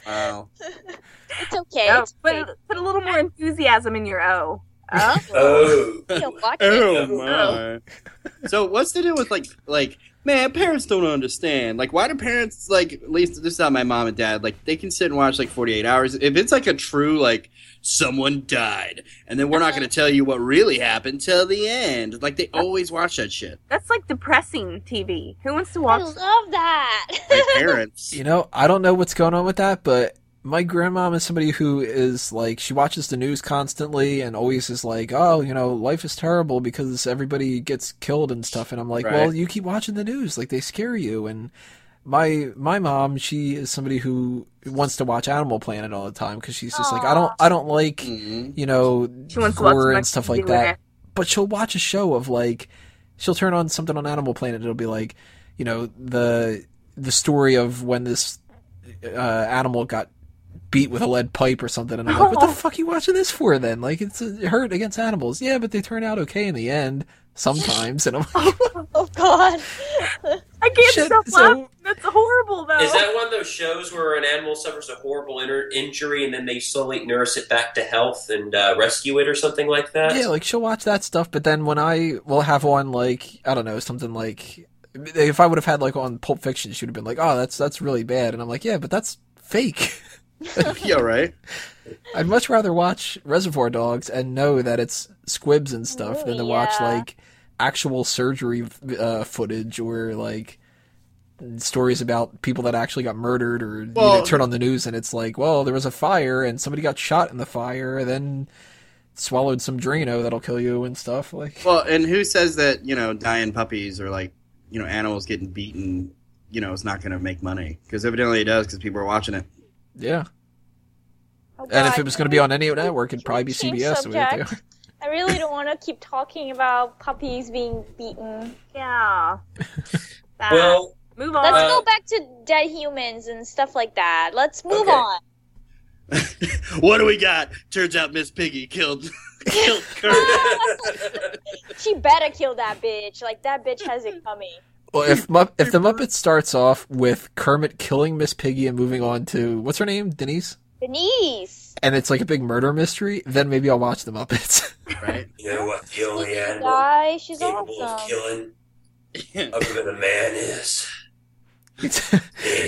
wow. it's okay. Oh, It's put, fake. put a little more enthusiasm in your O. Oh. Oh. You'll. Oh my. So what's to do with like like man, parents don't understand. Like why do parents like at least this is how my mom and dad like they can sit and watch like 48 hours. If it's like a true like someone died and then we're not going to tell you what really happened till the end. Like they always watch that shit. That's like depressing TV. Who wants to watch? I love that. My parents. You know, I don't know what's going on with that, but my grandmom is somebody who is like she watches the news constantly and always is like, "Oh, you know, life is terrible because everybody gets killed and stuff." And I'm like, Right. "Well, you keep watching the news, like they scare you." And my my mom, she is somebody who wants to watch Animal Planet all the time because she's just like, "I don't I don't like, Mhm. you know, She wants to watch gore and stuff like that." dinner. but she'll watch a show of like she'll turn on something on Animal Planet. It'll be like, you know, the the story of when this uh, animal got beat with a lead pipe or something, and I'm like, what the Oh. fuck are you watching this for? Then like it's a hurt against animals, yeah, but they turn out okay in the end sometimes, and I'm like, oh God. I can't Shit, stop so- laughing. That's horrible, though. Is that one of those shows where an animal suffers a horrible inter- injury and then they slowly nurse it back to health and uh, rescue it or something like that? yeah, like she'll watch that stuff, but then when I will have on like I don't know something like. If I would have had like on Pulp Fiction, she would have been like, "Oh, that's that's really bad," and I'm like, "Yeah, but that's fake." yeah, right. I'd much rather watch Reservoir Dogs and know that it's squibs and stuff than to watch like actual surgery uh, footage or like stories about people that actually got murdered or you know, turn on the news and it's like, well, there was a fire and somebody got shot in the fire and then swallowed some Drano that'll kill you and stuff like. Well, and who says that, you know, dying puppies or like, you know, animals getting beaten, you know, is not going to make money because evidently it does because people are watching it. Yeah, Oh, and if it was going to be on any network, it'd probably be CBS. the way they subject. do. I really don't want to keep talking about puppies being beaten. Yeah. Bad. Well, move on. Let's. Uh, go back to dead humans and stuff like that. Let's move Okay. on. what do we got? Turns out Miss Piggy killed killed Kurt. She better kill that bitch. Like that bitch has it coming. Well, if Mupp- if the Muppet starts off with Kermit killing Miss Piggy and moving on to what's her name, Denise, Denise. and it's like a big murder mystery, then maybe I'll watch the Muppets. right? you know what the only Sneaky animal guy. She's capable of killing other than a man is? he's,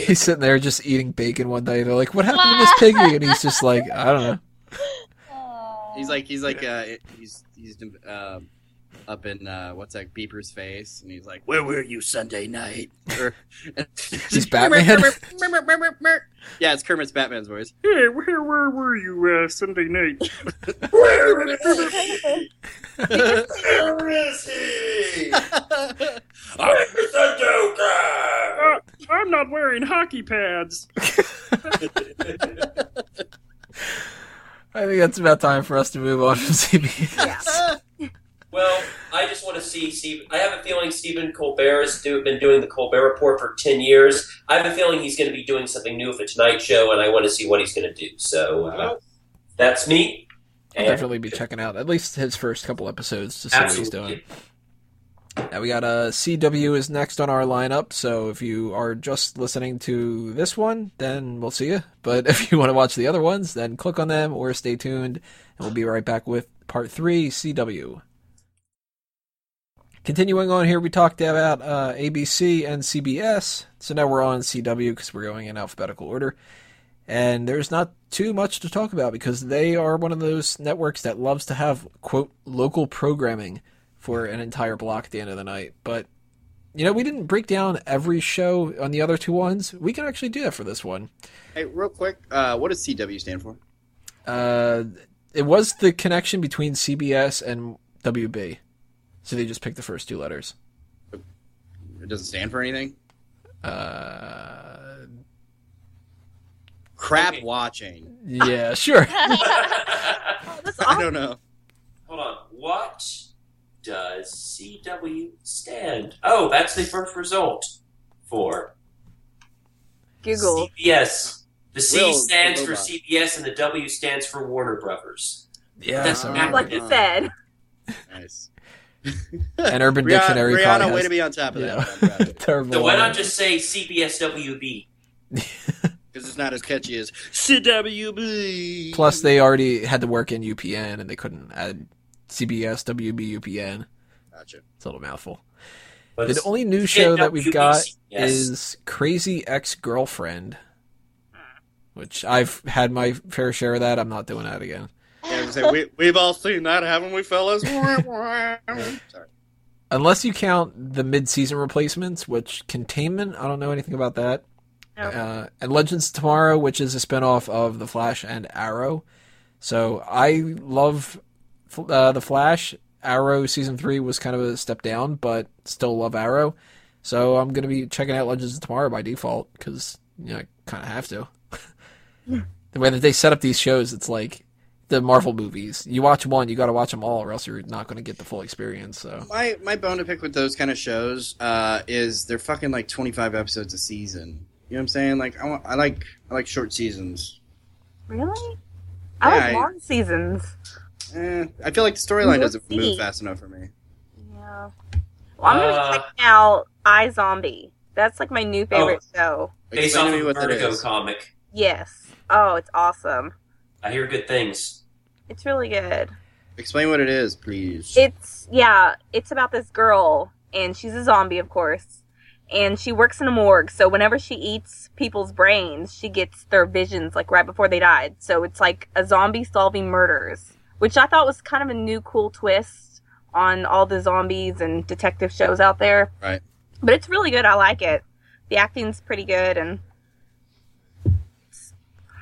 he's sitting there just eating bacon one day. They're like, "What happened to Miss Piggy?" And he's just like, "I don't know." He's like he's like uh he's he's uh, up in uh what's that beeper's face and he's like, "Where were you Sunday night?" He's Batman. yeah, it's Kermit's Batman's voice. Hey, where, where were you uh, Sunday night? Where is he? Where is he? I'm the Joker. I'm not wearing hockey pads. I think that's about time for us to move on from CBS. Well, I just want to see Steve. I have a feeling Stephen Colbert has do, been doing the Colbert Report for ten years. I have a feeling he's going to be doing something new for Tonight Show, and I want to see what he's going to do. So uh, that's me. I'll And- definitely be checking out at least his first couple episodes to see what he's doing. Now we got uh, CW is next on our lineup, so if you are just listening to this one, then we'll see you. But if you want to watch the other ones, then click on them or stay tuned, and we'll be right back with part three CW. Continuing on here, we talked about uh, ABC and CBS, so now we're on CW because we're going in alphabetical order. And there's not too much to talk about because they are one of those networks that loves to have, quote, local programming for an entire block at the end of the night. But you know, we didn't break down every show on the other two ones. We can actually do that for this one. Hey, real quick, uh, what does CW stand for? Uh, it was the connection between CBS and WB, so they just picked the first two letters. It doesn't stand for anything. Uh, Crap Okay. watching. yeah, sure. Oh, that's I don't know. Hold on. What does CW stand? Oh, that's the first result for Google. CBS. The C Will, stands for. CBS and the W stands for Warner Brothers. Yeah, That's so- accurate. Like you said. Nice. and Urban Rihanna, Dictionary Rihanna probably way to be on top of yeah. that. I'm proud of you. terrible. So why not just say CBS WB? Because it's not as catchy as CWB. Plus, they already had to work in UPN, and they couldn't add CBS, WB, UPN. Gotcha. It's a little mouthful. But The only new show that we've got WBCBS. is Crazy Ex Girlfriend, hmm. which I've had my fair share of that. I'm not doing that again. Yeah, I was gonna say, we, we've all seen that, haven't we, fellas? Sorry. Unless you count the mid-season replacements, which Containment, I don't know anything about that. Nope. Uh, and Legends of Tomorrow, which is a spinoff of The Flash and Arrow. So I love uh, The Flash. Arrow season three was kind of a step down, but still love Arrow. So I'm going to be checking out Legends of Tomorrow by default because you know I kind of have to. the way that they set up these shows, it's like the Marvel movies. You watch one, you got to watch them all, or else you're not going to get the full experience. So My my bone to pick with those kind of shows uh, is they're fucking like twenty five episodes a season. You know what I'm saying? Like I, want, I like I like short seasons. Really? I Yeah, like I- long seasons. Eh, I feel like the storyline doesn't see. move fast enough for me. Yeah. Well, I'm gonna Uh, be checking out iZombie. That's like my new favorite Oh. show. based Explain off to me of what a Vertigo comic. Yes. Oh, it's awesome. I hear good things. It's really good. Explain what it is, please. It's yeah, it's about this girl and she's a zombie, of course. And she works in a morgue, so whenever she eats people's brains, she gets their visions like right before they died. So it's like a zombie solving murders, which I thought was kind of a new cool twist on all the zombies and detective shows out there. Right. But it's really good. I like it. The acting's pretty good and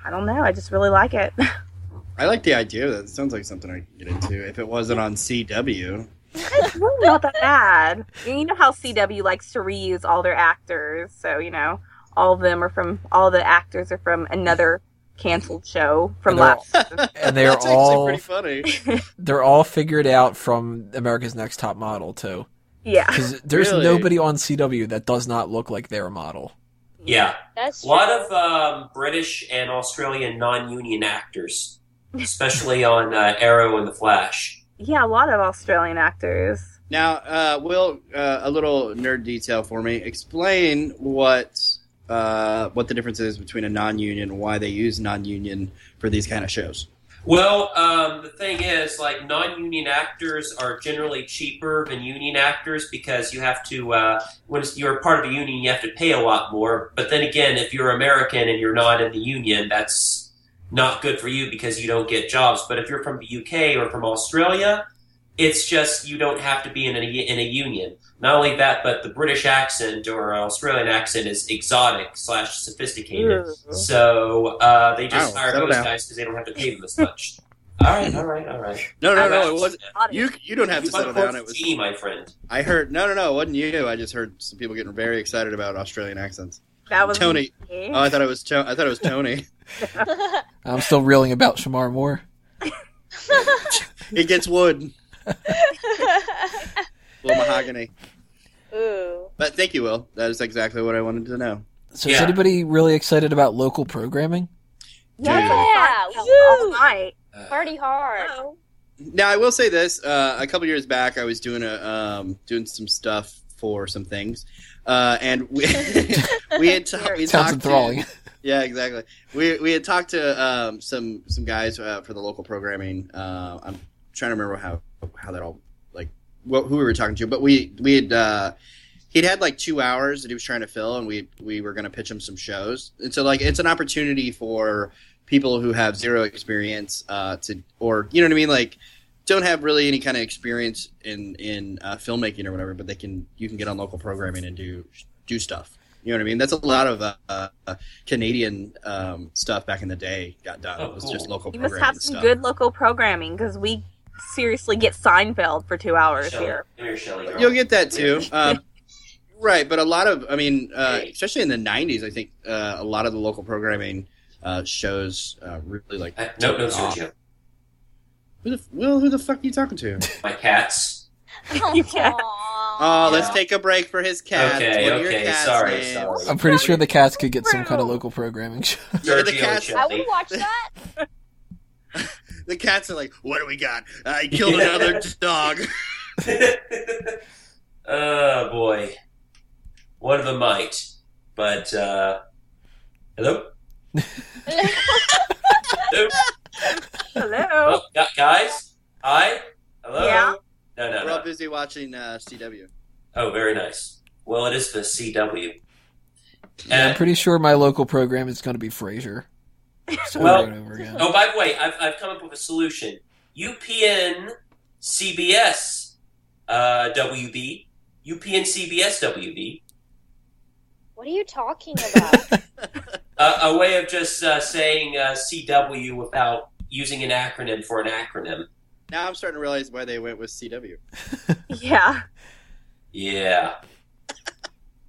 I don't know, I just really like it. I like the idea that. Sounds like something I could get into if it wasn't on CW. It's really not that bad. You know how CW likes to reuse all their actors, so you know all of them are from all the actors are from another canceled show from And last. season. and they're all pretty funny. they're all figured out from America's Next Top Model too. yeah, Because there's Really? nobody on CW that does not look like their model. Yeah. That's A lot true. of um, British and Australian non-union actors, especially on uh, Arrow and The Flash. yeah, a lot of Australian actors. Now, uh, Will, uh, a little nerd detail for me. Explain what uh, what the difference is between a non-union and why they use non-union for these kind of shows. Well, um, the thing is, like, non-union actors are generally cheaper than union actors because you have to, uh, when you're part of a union, you have to pay a lot more. But then again, if you're American and you're not in the union, that's not good for you because you don't get jobs. But if you're from the UK or from Australia, it's just you don't have to be in a, in a union. Not only that, but the British accent or Australian accent is exotic slash sophisticated. Ooh. So uh, they just Wow, hire those down. guys because they don't have to pay them as much. all right, all right, all right. No, no, I no, it wasn't. You you don't have to settle down. It was. Tea, my friend. I heard. No, no, no, it wasn't you. I just heard some people getting very excited about Australian accents. That was Tony. me. Oh, I thought it was. To- I thought it was Tony. I'm still reeling about Shemar Moore. it gets wood, little mahogany. Ooh. But thank you, Will. That is exactly what I wanted to know. So is anybody really excited about local programming? yeah, Dude. Yeah, all woo! night. Party hard. Oh. Now, I will say this: uh, a couple years back, I was doing a um, doing some stuff for some things, uh, and we we had, ta- we Sounds talked enthralling. To, yeah, exactly. We we had talked to um, some some guys uh, for the local programming. Uh, I'm trying to remember how how that all like what, who we were talking to, but we we had. Uh, He'd had like two hours that he was trying to fill, and we we were going to pitch him some shows. And so, like, it's an opportunity for people who have zero experience uh, to, or you know what I mean, like, don't have really any kind of experience in in uh, filmmaking or whatever, but they can you can get on local programming and do do stuff. You know what I mean? That's a lot of uh, uh, Canadian um, stuff back in the day got done. Oh, it was just local You must have some stuff. good local programming because we seriously get Seinfeld for two hours Shelley. here. Come here, You'll get that too. Um, right, but a lot of, I mean, uh, especially in the '90s, I think uh, a lot of the local programming uh, shows uh, really like. Uh, no, no, took. Sergio. Who the, Will, who the fuck are you talking to? My cats. You can't. Oh, let's take a break for his cats. Okay, What okay, cats' sorry, names? sorry. I'm pretty sure the cats could get some kind of local programming show. Yeah, the cats- I would watch that. The cats are like, "What do we got? I killed Yeah. another dog." oh boy, one of them might, but uh, hello, hello, Hello. oh, guys, hi, hello. Yeah. No, no, We're all busy watching uh, CW. Oh, very nice. Well, it is the CW. Yeah, I'm pretty sure my local program is going to be Frasier. So Well- over and over again. Oh, by the way, I've, I've come up with a solution. UPN CBS uh, WB. UPN CBS WB. what are you talking about? Uh, a way of just uh, saying uh, CW without using an acronym for an acronym. Now I'm starting to realize why they went with CW. Yeah. Yeah.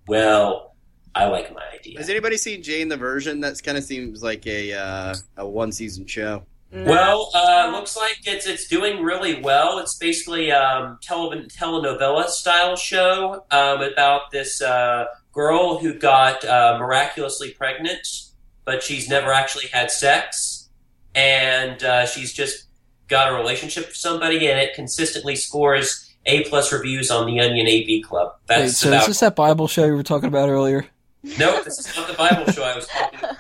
Well, I like my idea. Has anybody seen Jane the Virgin? That kind of seems like a uh, a one season show. No. Well, uh, looks like it's it's doing really well. It's basically um, tele- telenovela style show um, about this uh, girl who got uh, miraculously pregnant, but she's never actually had sex, and uh, she's just got a relationship with somebody, and it consistently scores A plus reviews on the Onion AV Club. That's Wait, so about is this that Bible show you were talking about earlier? No. This is not the Bible show I was talking about.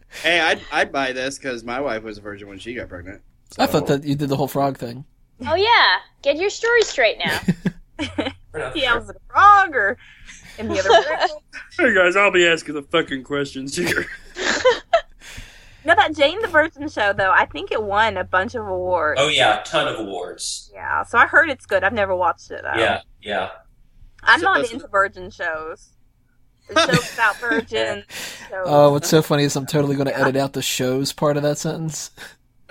Hey, I'd I'd buy this because my wife was a virgin when she got pregnant. I thought that you did the whole frog thing. oh yeah, get your story straight now. Fair enough. Yeah, was it a frog or in the other room? Hey guys, I'll be asking the fucking questions here. No, that Jane the Virgin show though, I think it won a bunch of awards. Oh yeah, a ton of awards. Yeah, so I heard it's good. I've never watched it though. Yeah, yeah. I'm So not into virgin shows. Shows about virgins. shows- Oh, what's so funny is I'm totally going to edit out the shows part of that sentence.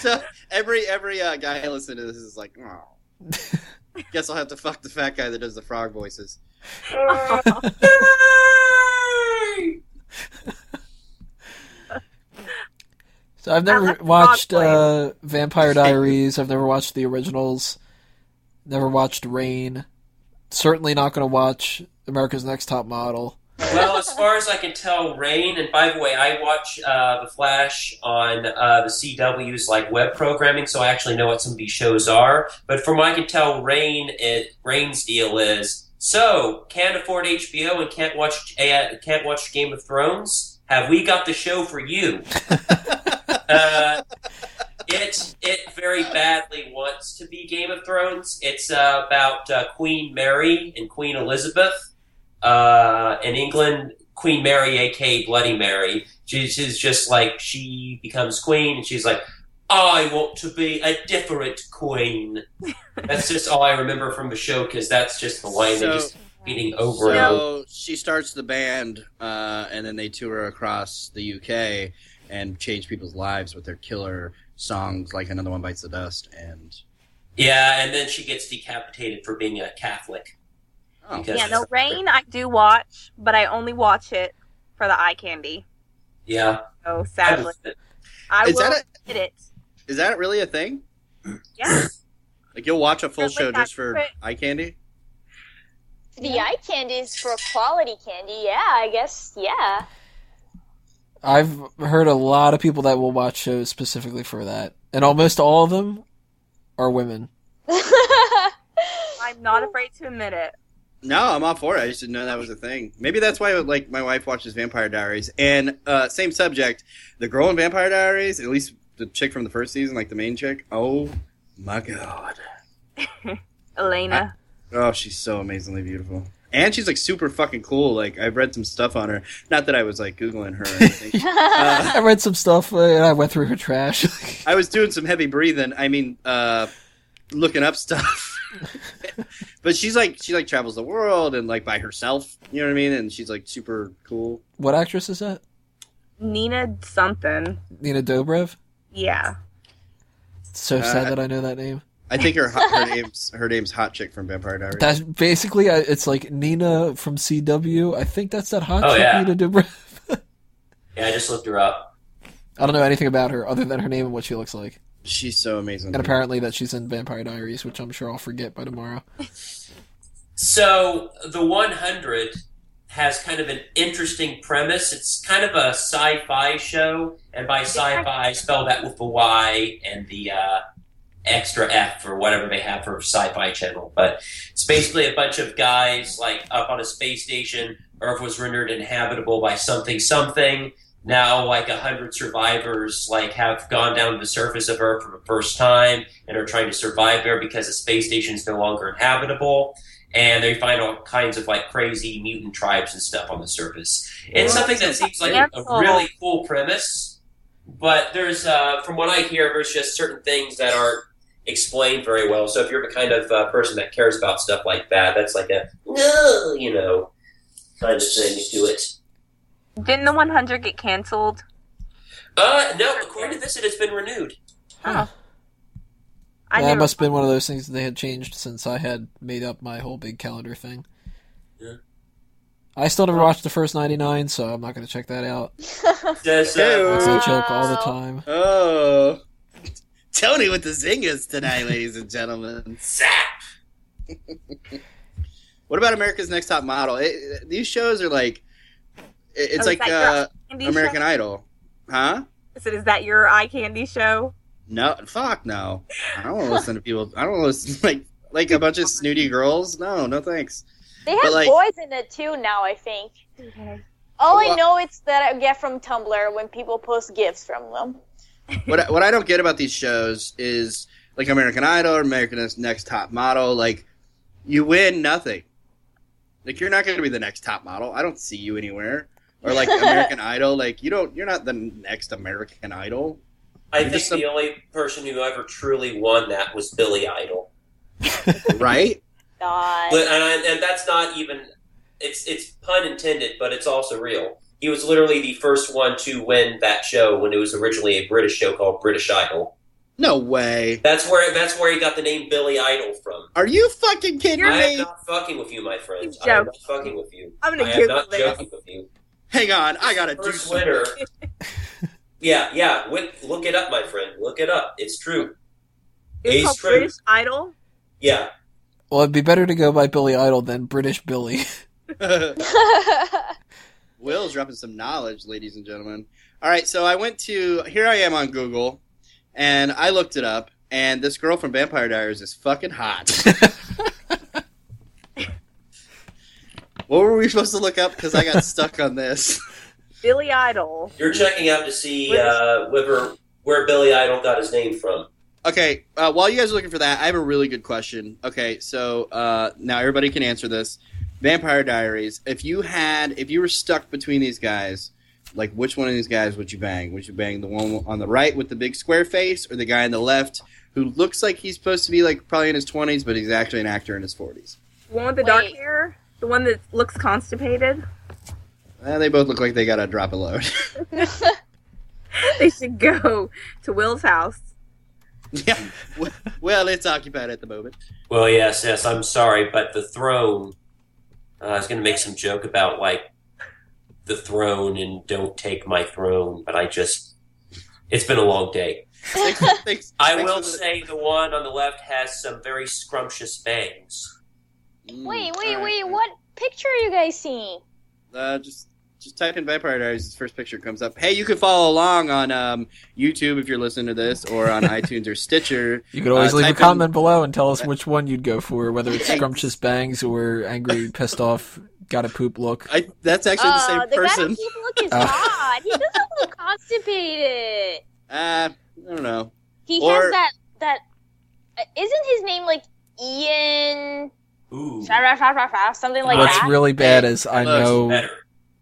so every every uh, guy listening to this is like, oh. Guess I'll have to fuck the fat guy that does the frog voices. So I've never watched uh, Vampire Diaries. I've never watched the originals. Never watched Reign. Certainly not going to watch America's Next Top Model. Well, as far as I can tell, Reign. And by the way, I watch uh, the Flash on uh, the CW's like web programming, so I actually know what some of these shows are. But from what I can tell, Reign it Reign's deal is so can't afford HBO and can't watch uh, can't watch Game of Thrones. Have we got the show for you? uh, it it very badly wants to be Game of Thrones. It's uh, about uh, Queen Mary and Queen Elizabeth uh, in England. Queen Mary, aka Bloody Mary, she's she's just like she becomes queen, and she's like, "I want to be a different queen." that's just all I remember from the show because that's just the line they So- just beating over and over. She starts the band, uh, and then they tour across the UK and change people's lives with their killer songs, like "Another One Bites the Dust." And Yeah, and then she gets decapitated for being a Catholic. Oh, yeah, no, Reign I do watch, but I only watch it for the eye candy. Yeah, So I sadly, was- I Is will that admit it. is that really a thing? Yeah. Like you'll watch a full Really show just for accurate. eye candy? the eye candy is for quality candy. Yeah, I guess. Yeah. I've heard a lot of people that will watch shows specifically for that, and almost all of them are women. I'm not afraid to admit it. No, I'm all for it. I just didn't know that was a thing. Maybe that's why, like, my wife watches Vampire Diaries. And uh, same subject, the girl in Vampire Diaries, at least the chick from the first season, like the main chick. Oh my god! Elena. Oh, she's so amazingly beautiful. And she's like super fucking cool. Like I've read some stuff on her. Not that I was like googling her or anything. uh, I read some stuff uh, and I went through her trash. I was doing some heavy breathing. I mean, uh, looking up stuff. but she's like she like travels the world and like by herself. You know what I mean? And she's like super cool. what actress is that? Nina something. Nina Dobrev. Yeah. It's so Uh, sad that I know that name. I think her her name's her name's Hot Chick from Vampire Diaries. That's basically uh, it's like Nina from CW. I think that's that hot Oh, chick yeah. Nina Dobrev. yeah, I just looked her up. I don't know anything about her other than her name and what she looks like. She's so amazing. And apparently that she's in Vampire Diaries, which I'm sure I'll forget by tomorrow. So the 100 has kind of an interesting premise. It's kind of a sci-fi show, and by sci-fi, I spell that with the Y and the uh, extra F or whatever they have for Sci-Fi Channel. But it's basically a bunch of guys like up on a space station. Earth was rendered inhabitable by something something. Now, like a hundred survivors, like have gone down to the surface of Earth for the first time and are trying to survive there because the space station is no longer inhabitable and they find all kinds of like crazy mutant tribes and stuff on the surface. It's something that seems like a, a really cool premise, but there's, uh, from what I hear, there's just certain things that aren't explained very well. So if you're the kind of uh, person that cares about stuff like that, that's like a no, you know, kind of thing to do it. Didn't the 100 get canceled? Uh, no. According to this, it has been renewed. Oh. yeah, never- it must have been one of those things that they had changed since I had made up my whole big calendar thing. Yeah. I still never watched the first 99, so I'm not going to check that out. Says, Ew. That's uh, a joke all the time. Oh, Tony with the zingers tonight, ladies and gentlemen. Zap. What about America's Next Top Model? It, these shows are like, it- it's Oh, like uh, American show? Idol, huh? So is that your eye candy show? No, fuck no. I don't want to listen to people. I don't want to listen like like a bunch of snooty girls. No, no thanks. They have like- boys in it too now. I think. All I know it's that I get from Tumblr when people post gifts from them. What I- what I don't get about these shows is like American Idol or America's Next Top Model. Like, you win nothing. Like you're not going to be the next top model. I don't see you anywhere. Or like American Idol. Like you don't. You're not the next American Idol. I You're think some- the only person who ever truly won that was Billy Idol. right? God. But, and, I, and that's not even it's it's pun intended, but it's also real. He was literally the first one to win that show when it was originally a British show called British Idol. No way. That's where that's where he got the name Billy Idol from. Are you fucking kidding me? I am not fucking with you, my friend. You're I am not fucking with you. I'm gonna I am Google not joking with you. Hang on, I gotta do First something. yeah, yeah. wi- Look it up, my friend. Look it up. It's true. It's Ace called True. British Idol. Yeah. Well, it'd be better to go by Billy Idol than British Billy. Will's dropping some knowledge, ladies and gentlemen. All right, so I went to here. I am on Google, and I looked it up, and this girl from Vampire Diaries is fucking hot. What were we supposed to look up? Because I got stuck on this. Billy Idol. You're checking out to see uh, whether, where Billy Idol got his name from. Okay, uh, while you guys are looking for that, I have a really good question. Okay, so uh, now everybody can answer this. Vampire Diaries. If you had, if you were stuck between these guys, like which one of these guys would you bang? Would you bang the one on the right with the big square face, or the guy on the left who looks like he's supposed to be like probably in his twenties, but he's actually an actor in his forties? The one with the dark hair. The one that looks constipated. Eh, they both look like they got to drop a load. they should go to Will's house. yeah. Well, it's occupied at the moment. Well, yes, yes. I'm sorry, but the throne. Uh, I was going to make some joke about like the throne and don't take my throne, but I just. It's been a long day. Thanks, thanks, I thanks will the- say the one on the left has some very scrumptious bangs. Mm, wait, wait, all right. wait. What picture are you guys seeing? Uh, just just type in Vampire Diaries. His first picture comes up. Hey, you can follow along on um, YouTube if you're listening to this, or on iTunes or Stitcher. You could always Uh, leave a type in- comment below and tell us which one you'd go for, whether it's scrumptious bangs or angry, pissed off, got a poop look. I, that's actually the same oh, the person. guy with the look is Oh. hot. He doesn't look constipated. Uh, I don't know. He Or- has that that. Uh, isn't his name like Ian? Ooh, Something like What's that. really bad is I know better.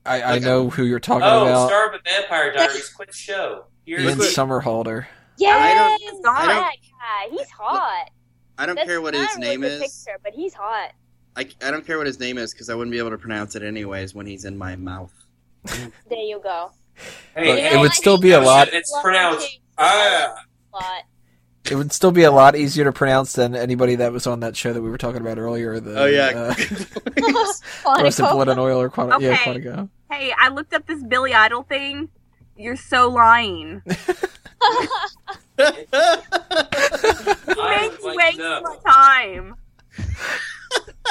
I, I Okay. know who you're talking Oh, about. Oh, Star of the Vampire Diaries, quit show. Here's Ian Look- Summerhalder. Yes, I don't- I don't- He's hot. I don't That's care what his name is. Picture, but he's hot. I, I don't care what his name is because I wouldn't be able to pronounce it anyways when he's in my mouth. There you go. Hey, Look, hey, it would still be a lot. It's pronounced ah. Lot. It would still be a lot easier to pronounce than anybody that was on that show that we were talking about earlier. The, Oh yeah. uh, Roasted Blood and Oil or Quantico. Yeah, Okay. Quantico. Hey, I looked up this Billy Idol thing. You're so lying. I Makes would like waste to my time.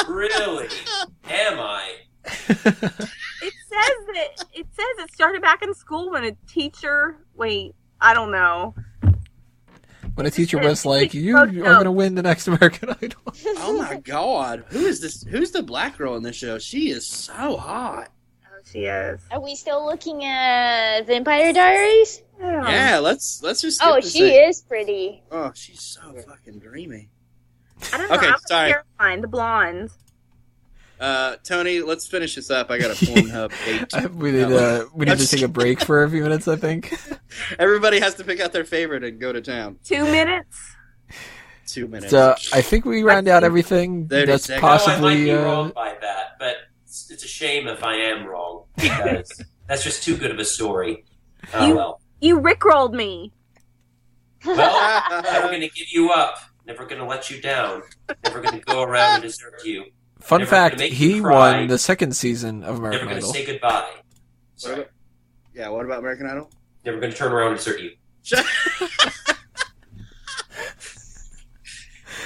Really? Am I? It says that it says it started back in school when a teacher. Wait, I don't know. When a teacher was like, "You Oh, are going to win the next American Idol," Oh my god. Who is this? Who's the black girl in this show? She is so hot. Oh, she is. Are we still looking at Vampire Diaries? Yeah. Yeah, let's let's just. Oh, she thing. is pretty. Oh, she's so fucking dreamy. I don't know. Okay, I'm sorry. Caroline, the blonde. Uh, Tony, let's finish this up. I got a Pornhub date. We need uh, we need to take a break for a few minutes. I think. Everybody has to pick out their favorite and go to town. Two minutes. Two minutes. So I think we round out everything that's seconds. No, I might possibly. be Uh, wrong by that, but it's, it's a shame if I am wrong because that's just too good of a story. Oh You- well. You rickrolled me. Well, never going to give you up. Never going to let you down. Never going to go around and desert you. Fun never fact: gonna make you he cry. won the second season of American going to Idol. say goodbye. What about- yeah, what about American Idol? Never going to turn around and desert you.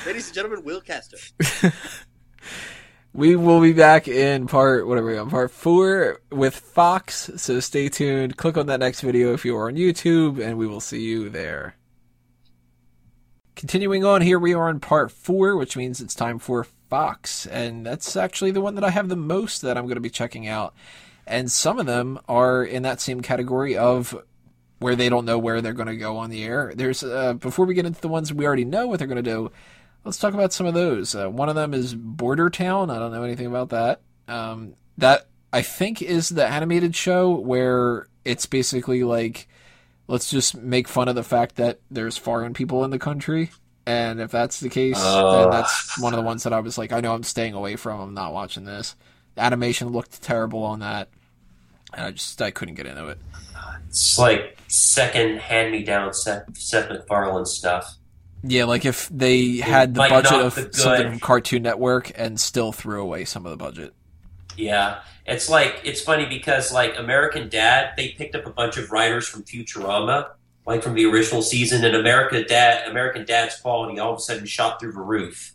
Ladies and gentlemen, Will Castor. We will be back in part whatever we on part four with Fox. So stay tuned. Click on that next video if you are on YouTube, and we will see you there. Continuing on here, we are in part four, which means it's time for Fox, and that's actually the one that I have the most that I'm going to be checking out. And some of them are in that same category of where they don't know where they're going to go on the air. There's uh, before we get into the ones we already know what they're going to do. Let's talk about some of those. Uh, one of them is Border Town. I don't know anything about that. Um, that I think is the animated show where it's basically like, let's just make fun of the fact that there's foreign people in the country. And if that's the case, then that's one of the ones that I was like, I know I'm staying away from. I'm not watching this. The animation looked terrible on that, and I just I couldn't get into it. It's like second hand me down Seth, Seth MacFarlane stuff. Yeah, like if they had the Like, budget of the something from Cartoon Network and still threw away some of the budget. Yeah, it's like it's funny because like American Dad, they picked up a bunch of writers from Futurama, like from the original season, and America Dad, American Dad's quality all of a sudden shot through the roof.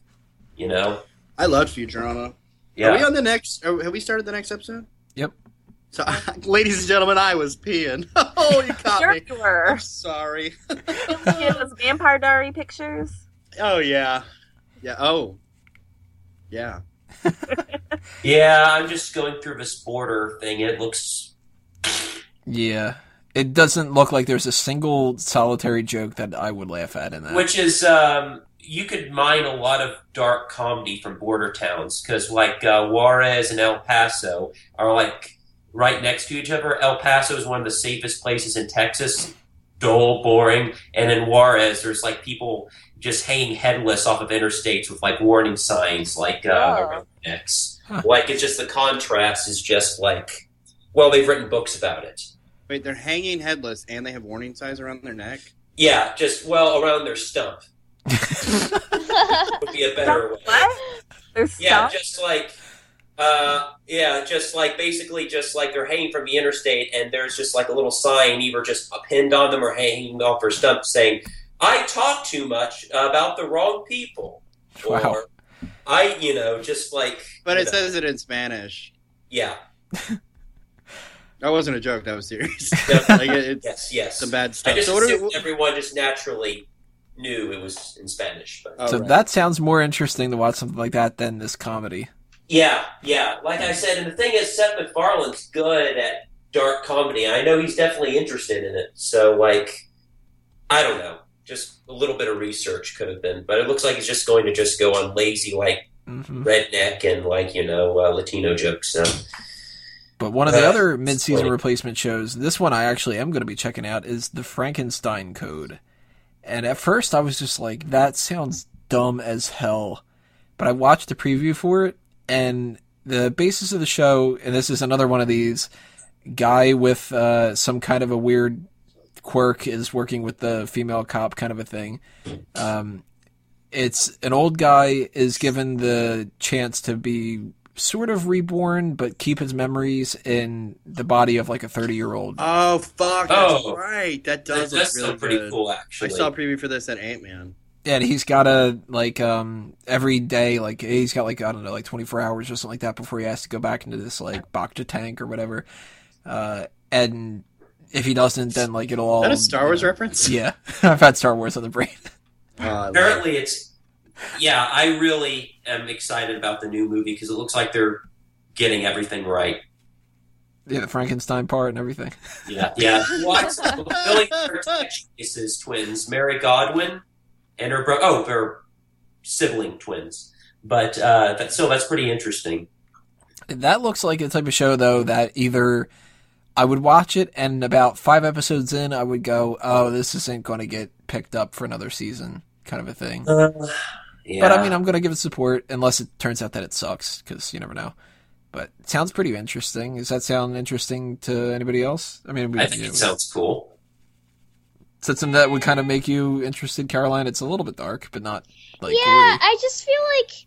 You know? I loved Futurama. Yeah, Are we on the next? Are, have we started the next episode? Yep. So, ladies and gentlemen, I was peeing. oh, you caught Sure me. you were. I'm sorry. It was Vampire Diary pictures. oh yeah, yeah. Oh, yeah. Yeah, I'm just going through this border thing. It looks Yeah. It doesn't look like there's a single solitary joke that I would laugh at in that. which is um, you could mine a lot of dark comedy from border towns because like uh, Juarez and El Paso are like right next to each other. El Paso is one of the safest places in Texas. Dull, boring, and in Juarez, there's like people just hanging headless off of interstates with like warning signs, like uh, Oh. rednecks. Huh. Like it's just the contrast is just like, well, they've written books about it. Wait, they're hanging headless and they have warning signs around their neck. Yeah, just well around their stump would be a better way. What? There's Yeah, stuff. just like, uh, yeah, just like basically just like they're hanging from the interstate, and there's just like a little sign, either just pinned on them or hanging off their stump, saying, "I talk too much about the wrong people," Wow. I, you know, just like. But it know, says it in Spanish. yeah, That wasn't a joke. That was serious. Yeah. like it, it's yes, yes. some bad stuff. I stuff. just So what are assumed we, everyone just naturally knew it was in Spanish, but oh, so right. that sounds more interesting to watch something like that than this comedy. Yeah, yeah. Like I said, and the thing is, Seth MacFarlane's good at dark comedy. I know he's definitely interested in it. So, like, I don't know. Just a little bit of research could have been, but it looks like he's just going to just go on lazy, like hmm redneck and like you know uh, Latino jokes. So, But one of the other mid-season replacement shows, this one I actually am going to be checking out, is the Frankenstein Code. And at first, I was just like, "That sounds dumb as hell," but I watched the preview for it, and the basis of the show, and this is another one of these guy with uh, some kind of a weird quirk is working with the female cop kind of a thing. Um, it's an old guy is given the chance to be sort of reborn, but keep his memories in the body of like a 30 year old. Oh fuck! That's Oh. right. That does That look does really pretty good. cool, actually. I saw a preview for this at Ant Man. and he's got a like um every day like he's got like i don't know like 24 hours or something like that before he has to go back into this like bacta tank or whatever uh and if he doesn't then like it'll all Is that a Star Wars you know- reference? yeah i've had star wars on the brain I love. Apparently, it's yeah. I really am excited about the new movie because it looks like they're getting everything right. yeah the frankenstein part and everything Yeah, yeah. What's Billy Curtis' twins, Mary Godwin, and her bro. Oh, they're sibling twins. But uh, that, so that's pretty interesting. that looks like the type of show though that either i would watch it and about five episodes in i would go oh this isn't going to get picked up for another season kind of a thing Yeah. But I mean, I'm going to give it support unless it turns out that it sucks, because you never know. But it sounds pretty interesting. Does that sound interesting to anybody else? I mean, we, I think you know, it sounds cool. is that something that would kind of make you interested, Caroline? It's a little bit dark, but not like yeah, gory. I just feel like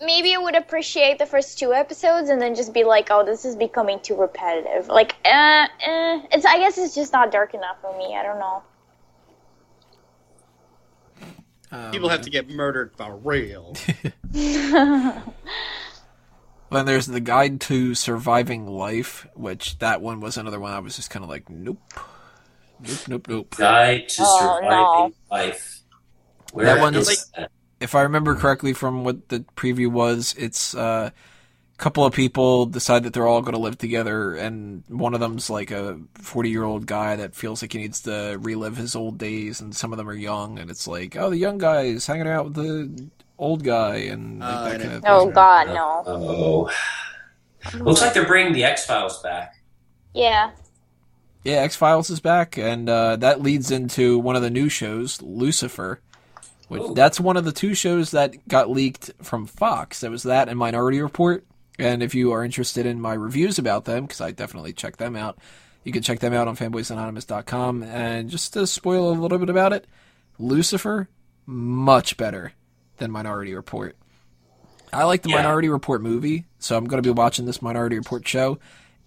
maybe I would appreciate the first two episodes and then just be like, oh, this is becoming too repetitive. Like, uh, eh, it's I guess it's just not dark enough for me. I don't know. Um, People have to get murdered for real. Then there's the Guide to Surviving Life, which that one was another one I was just kind of like, nope, nope, nope, nope. Guide to Oh, Surviving no. Life. Where That one's- is that? if I remember correctly from what the preview was, it's uh, a couple of people decide that they're all going to live together, and one of them's like a 40 year old guy that feels like he needs to relive his old days, and some of them are young, and it's like, oh, the young guy is hanging out with the old guy, and like, Uh, that kind it- of Oh thing. God, no. Oh. Looks like they're bringing the X Files back. Yeah. Yeah, X Files is back, and uh, that leads into one of the new shows, Lucifer. Which Ooh. that's one of the two shows that got leaked from Fox. That was that and Minority Report. And if you are interested in my reviews about them, because I definitely check them out, you can check them out on fanboysanonymous.com. And just to spoil a little bit about it, Lucifer much better than Minority Report. I like the Yeah. Minority Report movie, so I'm going to be watching this Minority Report show.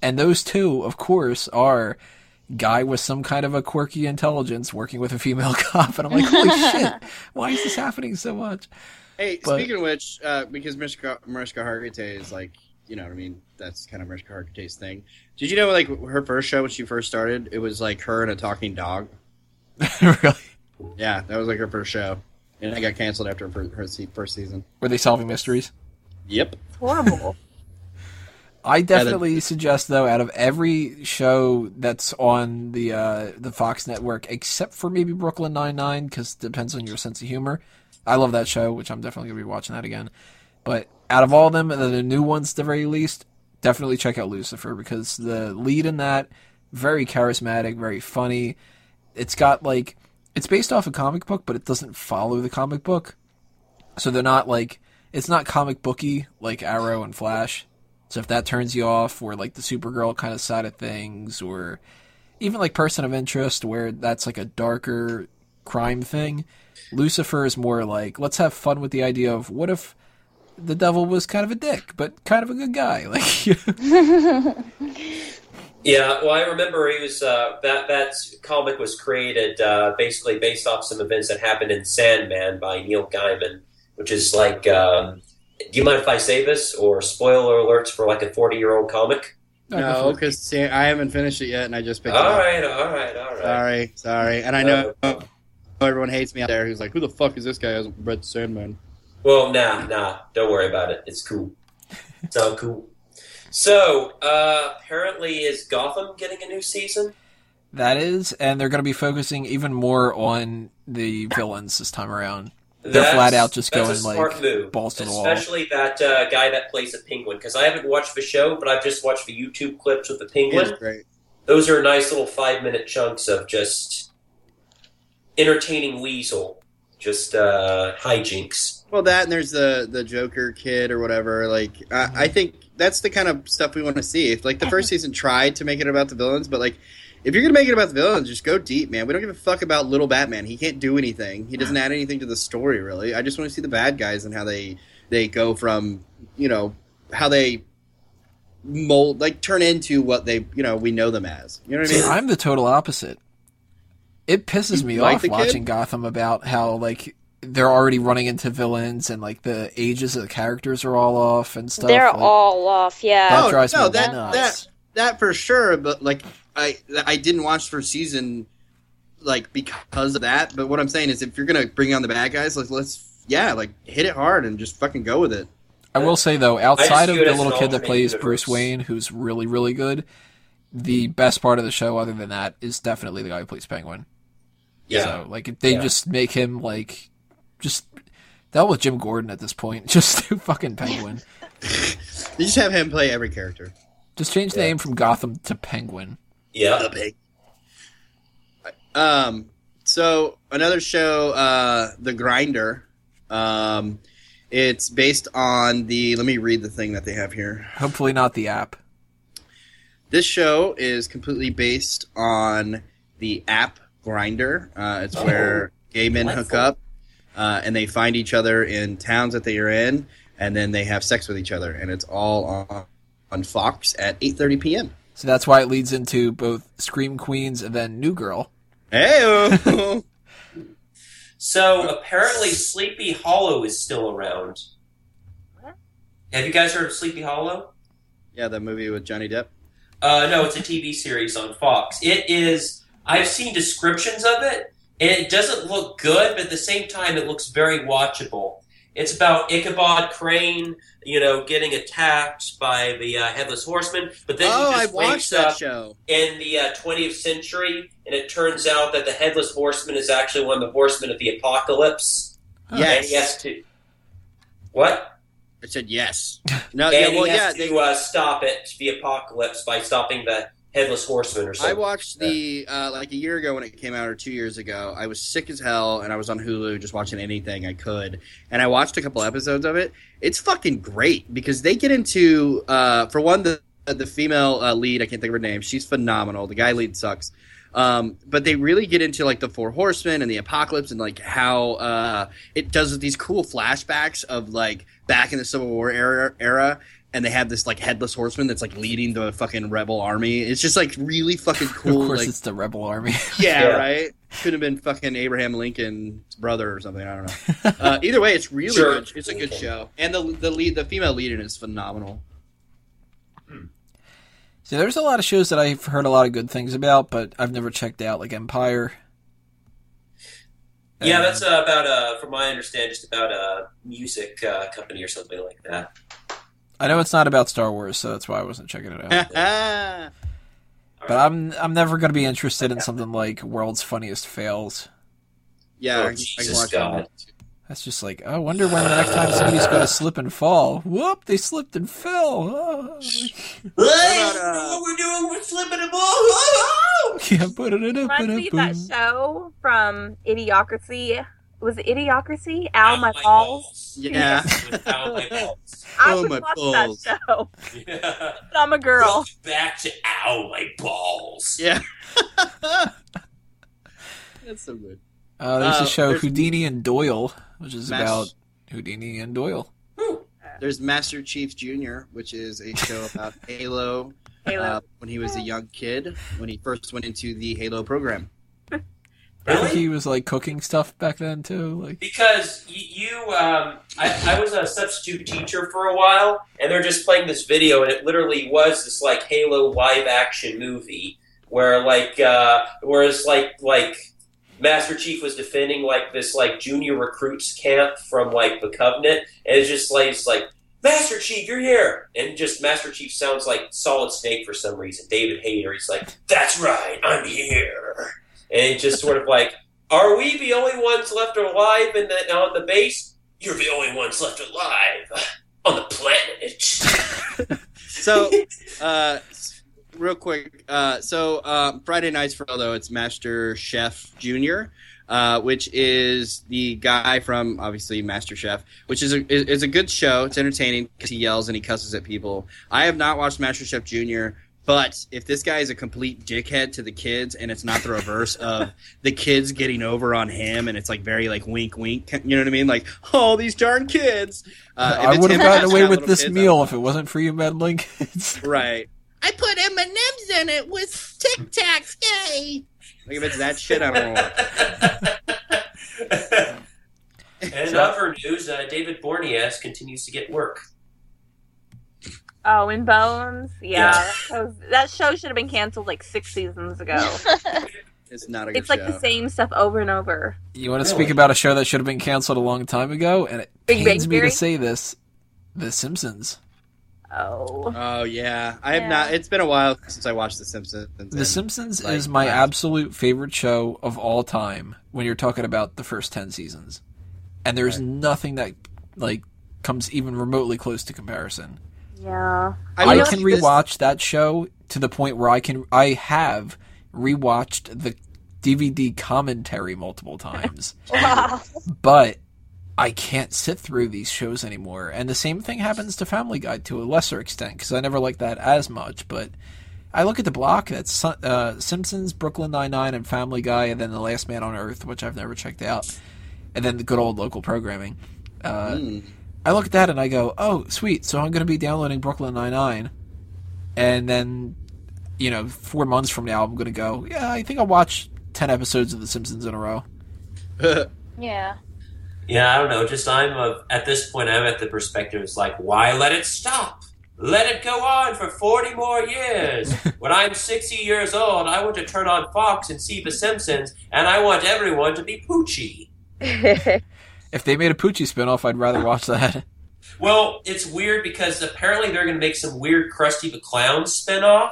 And those two, of course, are guy with some kind of a quirky intelligence working with a female cop. And I'm like, holy shit, why is this happening so much? Hey, But- speaking of which, uh, because Mariska, Mariska Hargitay is like, you know what I mean? That's kind of Mariska Hargitay's thing. Did you know, like, her first show when she first started, it was like her and a talking dog? really? Yeah, that was like her first show. And it got canceled after her, her se- first season. Were they solving mysteries? Yep. Horrible. I definitely suggest though, out of every show that's on the uh, the Fox network, except for maybe Brooklyn Nine Nine, because depends on your sense of humor. I love that show, which I'm definitely gonna be watching that again. But out of all of them, the new ones, at the very least, definitely check out Lucifer because the lead in that very charismatic, very funny. It's got like it's based off a comic book, but it doesn't follow the comic book, so they're not like it's not comic booky like Arrow and Flash. So if that turns you off, or like the Supergirl kind of side of things, or even like Person of Interest, where that's like a darker crime thing, Lucifer is more like let's have fun with the idea of what if the devil was kind of a dick, but kind of a good guy. Like, you know? Yeah, well, I remember he was uh, that that comic was created uh, basically based off some events that happened in Sandman by Neil Gaiman, which is like, um, do you mind if I say this or spoiler alerts for like a forty year old comic? No, because I haven't finished it yet, and I just picked All it up. right, all right, all right. Sorry, sorry. And I know Uh, everyone hates me out there who's like, who the fuck is this guy who hasn't Sandman? Well, nah, nah, don't worry about it. It's cool. It's all cool. So, uh, apparently, is Gotham getting a new season? that is, and they're going to be focusing even more on the villains this time around. They're That's- flat out just going, like, move. balls to the wall. Especially that uh, guy that plays the penguin, because I haven't watched the show, but I've just watched the YouTube clips with the penguin. Great. Those are nice little five minute chunks of just entertaining weasel, just uh, hijinks. Well, that and there's the the Joker kid or whatever. Like, I, I think that's the kind of stuff we want to see. If like the first season tried to make it about the villains, but like if you're gonna make it about the villains, just go deep, man. We don't give a fuck about little Batman. He can't do anything. He doesn't add anything to the story, really. I just want to see the bad guys and how they they go from you know how they mold like turn into what they you know we know them as. You know what I mean? I'm the total opposite. It pisses You me like off the kid? watching Gotham about how like they're already running into villains and like the ages of the characters are all off and stuff. They're like, all off. Yeah. That Oh, drives no, me that- nuts. that for sure. But like I I didn't watch the first season like because of that. But what I'm saying is if you're gonna bring on the bad guys, like let's yeah like hit it hard and just fucking go with it. I will say though, outside of the little kid that plays universe. Bruce Wayne, who's really really good, the best part of the show, other than that, is definitely the guy who plays Penguin. Yeah. So like they Yeah. just make him like just that was Jim Gordon at this point, just do fucking Penguin. You just have him play every character. Just change the Yeah. name from Gotham to Penguin. Yeah. The pig. Um. So another show, uh, The Grinder. Um, it's based on the. Let me read the thing that they have here. Hopefully not the app. This show is completely based on the app Grindr. Uh, it's where gay men hook delightful. up, uh, and they find each other in towns that they are in, and then they have sex with each other, and it's all on, on Fox at 8:30 p.m. So that's why it leads into both Scream Queens and then New Girl. Hey, So apparently, Sleepy Hollow is still around. Have you guys heard of Sleepy Hollow? yeah, that movie with Johnny Depp. Uh, no, it's a TV series on Fox. It is. I've seen descriptions of it, and it doesn't look good, but at the same time, it looks very watchable. It's about Ichabod Crane, you know, getting attacked by the uh, headless horseman, but then oh, he I just watched wakes up show. in the uh, 20th century, and it turns out that the headless horseman is actually one of the horsemen of the apocalypse, and he has Yes, to. What? I said yes. No, and yeah, well, he has yeah. to They, uh, stop it, the apocalypse, by stopping the headless horseman or something. I watched the uh, like a year ago when it came out, or two years ago. I was sick as hell, and I was on Hulu just watching anything I could, and I watched a couple episodes of it. It's fucking great because they get into, uh, for one, the the female uh, lead. I can't think of her name. She's phenomenal. The guy lead sucks. Um, but they really get into like the four horsemen and the apocalypse and like how uh, it does these cool flashbacks of like back in the Civil War era, era and they have this like headless horseman that's like leading the fucking rebel army. It's just like really fucking cool. of course, like, it's the Rebel Army. yeah, Yeah. right. Could have been fucking Abraham Lincoln's brother or something. I don't know. Uh, either way, it's really Sure. good. It's a good show, and the the lead, the female lead in it is phenomenal. See, there's a lot of shows that I've heard a lot of good things about, but I've never checked out, like Empire. Yeah, that's uh, about, uh, from my understanding, just about a music uh, company or something like that. I know it's not about Star Wars, so that's why I wasn't checking it out. yeah, but I'm I'm never going to be interested in something like World's Funniest Fails. Yeah, Oh, can- I can watch God. that. That's just like I wonder when the next time somebody's going to slip and fall. Whoop! They slipped and fell. Oh, Hey, about, uh, what we're doing? We're slipping a ball. Oh, yeah, put it in Reminds me of that show from Idiocracy. Was it Idiocracy? Ow, my balls. Yeah. Ow, my balls. I Oh, would my watch balls. that show. Yeah. I'm a girl. Back to ow, my balls. Yeah. That's so good. Uh, there's Uh, a show there's- Houdini and Doyle, which is Mas- about Houdini and Doyle. There's Master Chief Jr., which is a show about Halo, Halo. uh, when he was a young kid, when he first went into the Halo program. I think Really? he was like cooking stuff back then too. Like Because y- you, um, I, I was a substitute teacher for a while, and they're just playing this video, and it literally was this like Halo live action movie where like, uh, it's like like Master Chief was defending like this like junior recruits camp from like the Covenant, and it's just like it's like Master Chief, you're here, and just Master Chief sounds like Solid Snake for some reason. David Hayter, he's like, "That's right, I'm here," and just sort of like, "Are we the only ones left alive in the on the base? You're the only ones left alive on the planet." So, uh, real quick, uh, so uh, Friday nights for although it's Master Chef Junior, uh, which is the guy from obviously Master Chef, which is a is, is a good show. It's entertaining because he yells and he cusses at people. I have not watched Master Chef Junior, But if this guy is a complete dickhead to the kids, and it's not the reverse of the kids getting over on him, and it's like very like wink, wink, you know what I mean? Like, oh, these darn kids. Uh, I would have gotten away with this kids, meal if it wasn't for you meddling kids. Right. I put M and M's in it with Tic Tacs. Yay! Like if it's that shit, I don't know. and so, other news, uh, David Boreanaz continues to get work. Oh, in Bones, yeah, yeah. That, was, that, show should have been canceled like six seasons ago. it's not a good It's like show. the same stuff over and over. You want to speak about a show that should have been canceled a long time ago, and it Big pains me to say this: The Simpsons. Oh. Oh yeah, I have yeah. not. It's been a while since I watched The Simpsons. The Simpsons like, is my absolute favorite show of all time. When you're talking about the first ten seasons, and there's right. nothing that like comes even remotely close to comparison. Yeah. I, I can rewatch this... that show to the point where I can I have rewatched the DVD commentary multiple times. wow. But I can't sit through these shows anymore. And the same thing happens to Family Guy to a lesser extent because I never liked that as much. But I look at the block that's uh, Simpsons, Brooklyn Nine Nine, and Family Guy, and then The Last Man on Earth, which I've never checked out, and then the good old local programming. Uh, mm. I look at that and I go, "Oh, sweet! So I'm going to be downloading Brooklyn Nine Nine, and then, you know, four months from now, I'm going to go, yeah, I think I'll watch ten episodes of The Simpsons in a row." yeah. Yeah, I don't know. Just I'm a, at this point, I'm at the perspective. It's like, why let it stop? Let it go on for 40 more years. when I'm 60 years old, I want to turn on Fox and see The Simpsons, and I want everyone to be Poochie. If they made a Poochie spinoff, I'd rather watch that. Well, it's weird because apparently they're going to make some weird Krusty the Clown spinoff,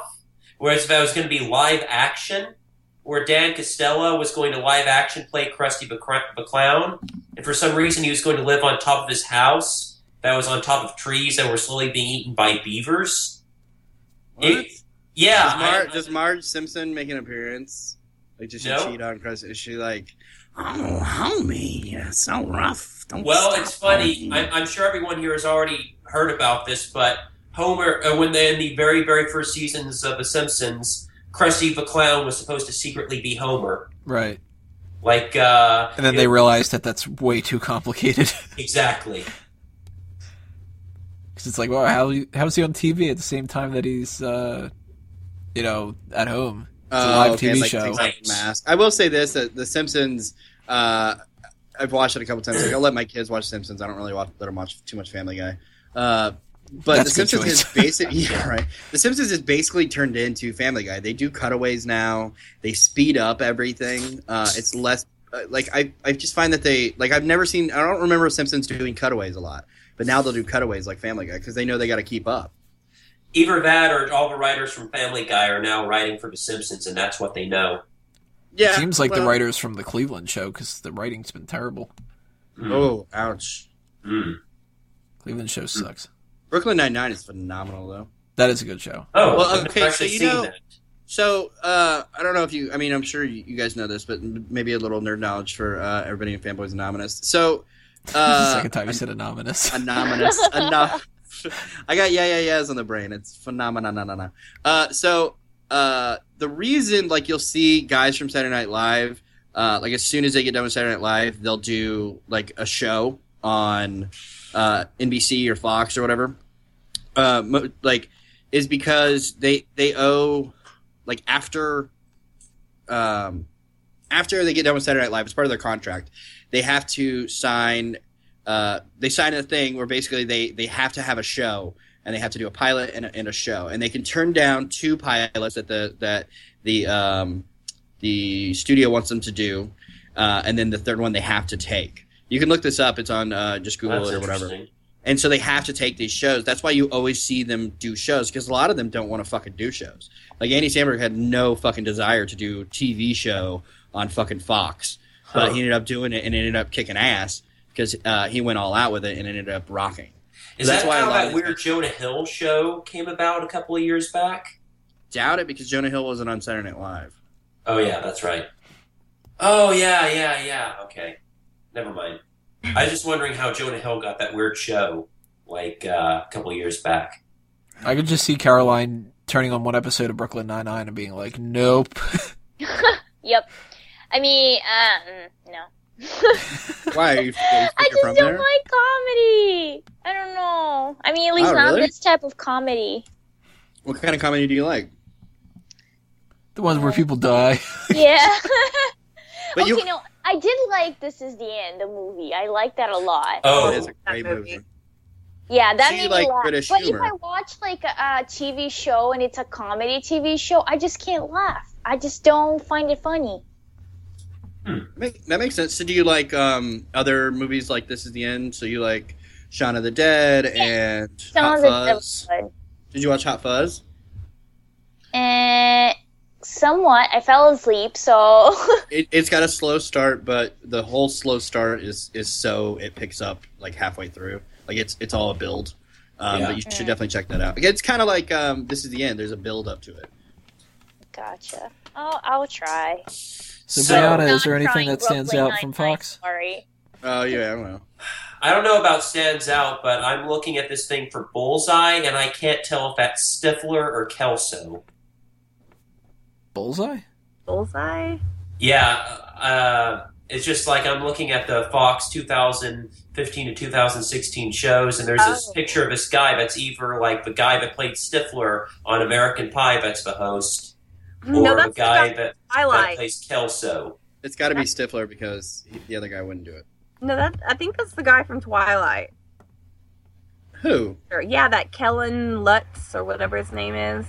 whereas if I was going to be live action, where Dan Costello was going to live action play Krusty the Clown, and for some reason he was going to live on top of his house that was on top of trees that were slowly being eaten by beavers. It, yeah. Does, Mar- I, does Marge Simpson make an appearance? Like, does she no. cheat on Krusty? Is she like, Oh, homie, you're so rough. Don't well, it's funny. I'm, I'm, sure everyone here has already heard about this, but Homer, uh, when they in the very, very first seasons of The Simpsons, Krusty the Clown was supposed to secretly be Homer. Right. Like, uh, and then they know, realized that that's way too complicated. exactly. Because it's like, well, how how's he on TV at the same time that he's, uh, you know, at home? Uh, live okay, TV like show. Mask. I will say this: that The Simpsons. Uh, I've watched it a couple times. Like, I'll let my kids watch Simpsons. I don't really watch, let them watch too much Family Guy. Uh, but That's The Simpsons is basically yeah, right. The Simpsons is basically turned into Family Guy. They do cutaways now. They speed up everything. Uh, it's less uh, like I I just find that they like I've never seen. I don't remember Simpsons doing cutaways a lot, but now they'll do cutaways like Family Guy because they know they got to keep up either that or all the writers from Family Guy are now writing for The Simpsons, and that's what they know. Yeah, it seems like well, the writers from the Cleveland show because the writing's been terrible. Mm. Oh, ouch! Mm. Cleveland show sucks. Brooklyn Nine Nine is phenomenal, though. That is a good show. Oh, well, okay. So you know, that. so uh, I don't know if you. I mean, I'm sure you, you, guys know this, but maybe a little nerd knowledge for uh, everybody in Fanboys Anonymous. So. Uh, second time you said anonymous. Anonymous. Enough. I got yeah yeah yeahs on the brain. It's phenomenal. No, no, no. Uh, so uh, the reason, like, you'll see guys from Saturday Night Live, uh, like as soon as they get done with Saturday Night Live, they'll do like a show on uh, NBC or Fox or whatever. Uh, mo- like, is because they they owe like after um after they get done with Saturday Night Live, it's part of their contract. They have to sign uh, they sign a thing where basically they they have to have a show and they have to do a pilot and a, and a show and they can turn down two pilots that the that the um, the studio wants them to do uh, and then the third one they have to take. You can look this up. It's on uh, just Google That's it or whatever. And so they have to take these shows. That's why you always see them do shows because a lot of them don't want to fucking do shows. Like Andy Samberg had no fucking desire to do TV show on fucking Fox, but he ended up doing it and ended up kicking ass because uh, he went all out with it and ended up rocking. Is so that why how that weird Jonah Hill show came about a couple of years back? Doubt it because Jonah Hill wasn't on Saturday Night Live. Oh yeah, that's right. Oh yeah, yeah, yeah. Okay, never mind. I was just wondering how Jonah Hill got that weird show like uh, a couple of years back. I could just see Caroline turning on one episode of Brooklyn Nine Nine and being like, "Nope." yep. I mean, um, no. Why? Are you, you I just don't there? like comedy. I don't know. I mean, at least Oh, not really? this type of comedy. What kind of comedy do you like? the ones where uh, people die. Yeah. But okay, you- no, I did like This Is the End, the movie. I like that a lot. Oh, it is a great movie. movie. Yeah, that So made like me laugh. British but humor. if I watch like a, a TV show and it's a comedy TV show, I just can't laugh. I just don't find it funny. Make, that makes sense. So do you like um, other movies like This Is the End? So you like Shaun of the Dead and Some Hot of Fuzz? was. Did you watch Hot Fuzz? And somewhat, I fell asleep, so It, it's got a slow start, but the whole slow start is is so it picks up like halfway through. Like it's it's all a build. Um, Yeah. But you should definitely check that out. It's kind of like um, This Is the End. There's a build up to it. gotcha. Oh, I'll try. So, So- Brianna, is there anything that stands out from Fox? Sorry. Oh yeah, I don't know. I don't know about stands out, but I'm looking at this thing for Bullseye, and I can't tell if that's Stifler or Kelso. Bullseye. Bullseye. Yeah, uh, it's just like I'm looking at the Fox 2015 to 2016 shows, and there's this Oh. picture of this guy that's either like the guy that played Stifler on American Pie, that's the host, or no, the that's guy the guy. that, that Twilight. plays Kelso. It's got to be Stifler because he, the other guy wouldn't do it. No, that I think that's the guy from Twilight. Who? Or, yeah, that Kellen Lutz or whatever his name is.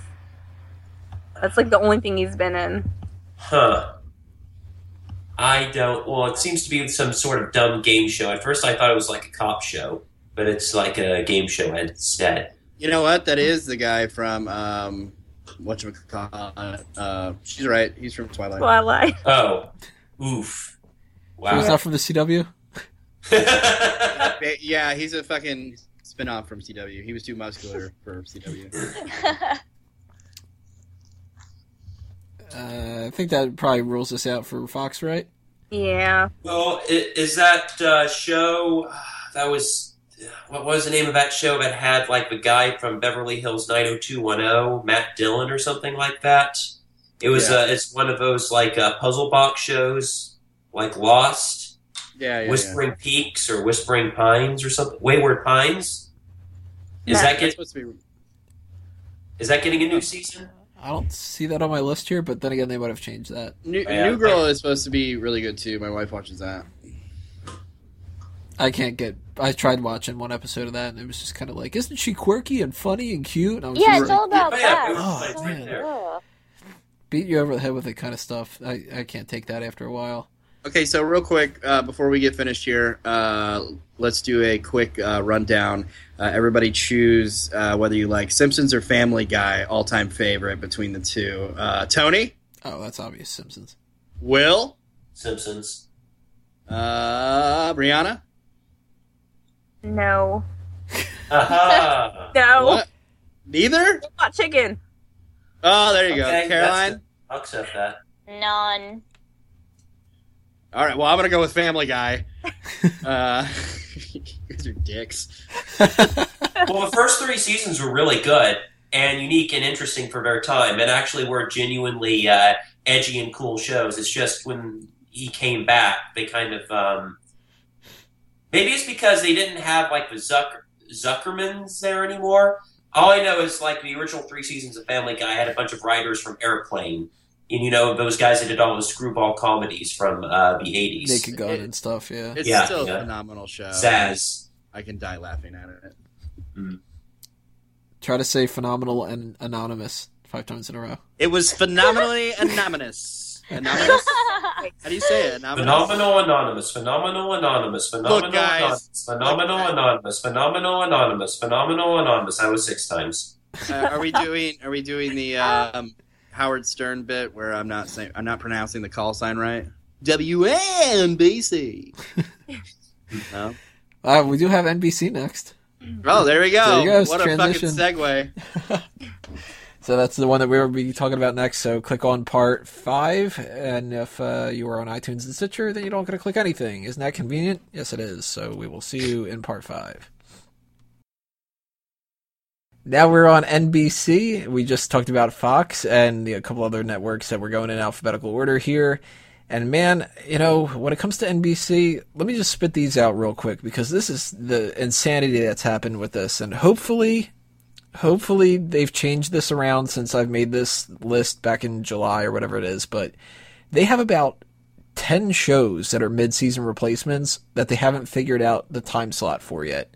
That's like the only thing he's been in. Huh. I don't. Well, it seems to be some sort of dumb game show. At first, I thought it was like a cop show, but it's like a game show instead. You know what? That is the guy from um, what you Uh, she's right. He's from Twilight. Twilight. Oh, oof! So it's Wow. not from the CW. Yeah, he's a fucking spin-off from CW. He was too muscular for CW. Uh, I think that probably rules us out for Fox, right? Yeah. well, is that uh, show that was what was the name of that show that had like the guy from Beverly Hills 90210, Matt Dillon or something like that? It was. Yeah. Uh, it's one of those like uh, puzzle box shows, like Lost. Yeah, yeah, yeah. Whispering Peaks or Whispering Pines or something. Wayward Pines. Is No. that That's get, supposed to be. is that getting a new season? I don't see that on my list here, but then again, they might have changed that. New, Yeah. New Girl is supposed to be really good too. My wife watches that. I can't get. I tried watching one episode of that, and it was just kind of like, isn't she quirky and funny and cute? And I was yeah, it's like, all about Yeah, yeah, that. Wayward Oh, Pines So- right beat you over the head with that kind of stuff. I, I can't take that after a while. Okay, so real quick uh, before we get finished here, uh, let's do a quick uh, rundown. Uh, everybody choose uh, whether you like Simpsons or Family Guy, all-time favorite between the two. Uh, Tony, Oh, that's obvious. Simpsons. Will, Simpsons. uh, Brianna. No. Aha! No. What? Neither. Hot chicken. Oh, there you go, Okay, Caroline. I'll accept that. None. All right, well, I'm gonna go with Family Guy. uh, you guys are dicks. Well, the first three seasons were really good and unique and interesting for their time, and actually were genuinely uh, edgy and cool shows. It's just when he came back, they kind of um, maybe it's because they didn't have like the Zucker Zuckermans there anymore. All I know is like the original three seasons of Family Guy had a bunch of writers from Airplane, and you know those guys that did all those screwball comedies from uh, the eighties. Naked Gun It- and stuff. Yeah. It's Yeah, still yeah. a phenomenal show. Zaz. I can die laughing at it. Try to say phenomenal and anonymous five times in a row. It was phenomenally anonymous. Anonymous? How do you say it? Anonymous? Phenomenal anonymous, phenomenal anonymous, phenomenal guys. anonymous, phenomenal Look, anonymous, phenomenal anonymous, phenomenal anonymous. I was six times. Uh, are we doing? Are we doing the um, Howard Stern bit where I'm not saying I'm not pronouncing the call sign right? WNBC. no. Uh, we do have NBC next. Oh, there we go. There you go, What transition. a fucking segue. So that's the one that we will be talking about next. So click on part five, and if uh, you are on iTunes and Stitcher, then you don't got to click anything. Isn't that convenient? Yes, it is. So we will see you in part five. now we're on NBC. We just talked about Fox and a couple other networks that we're going in alphabetical order here. And man, you know, when it comes to NBC, let me just spit these out real quick because this is the insanity that's happened with this. And hopefully, hopefully they've changed this around since I've made this list back in July or whatever it is. But they have about 10 shows that are mid-season replacements that they haven't figured out the time slot for yet.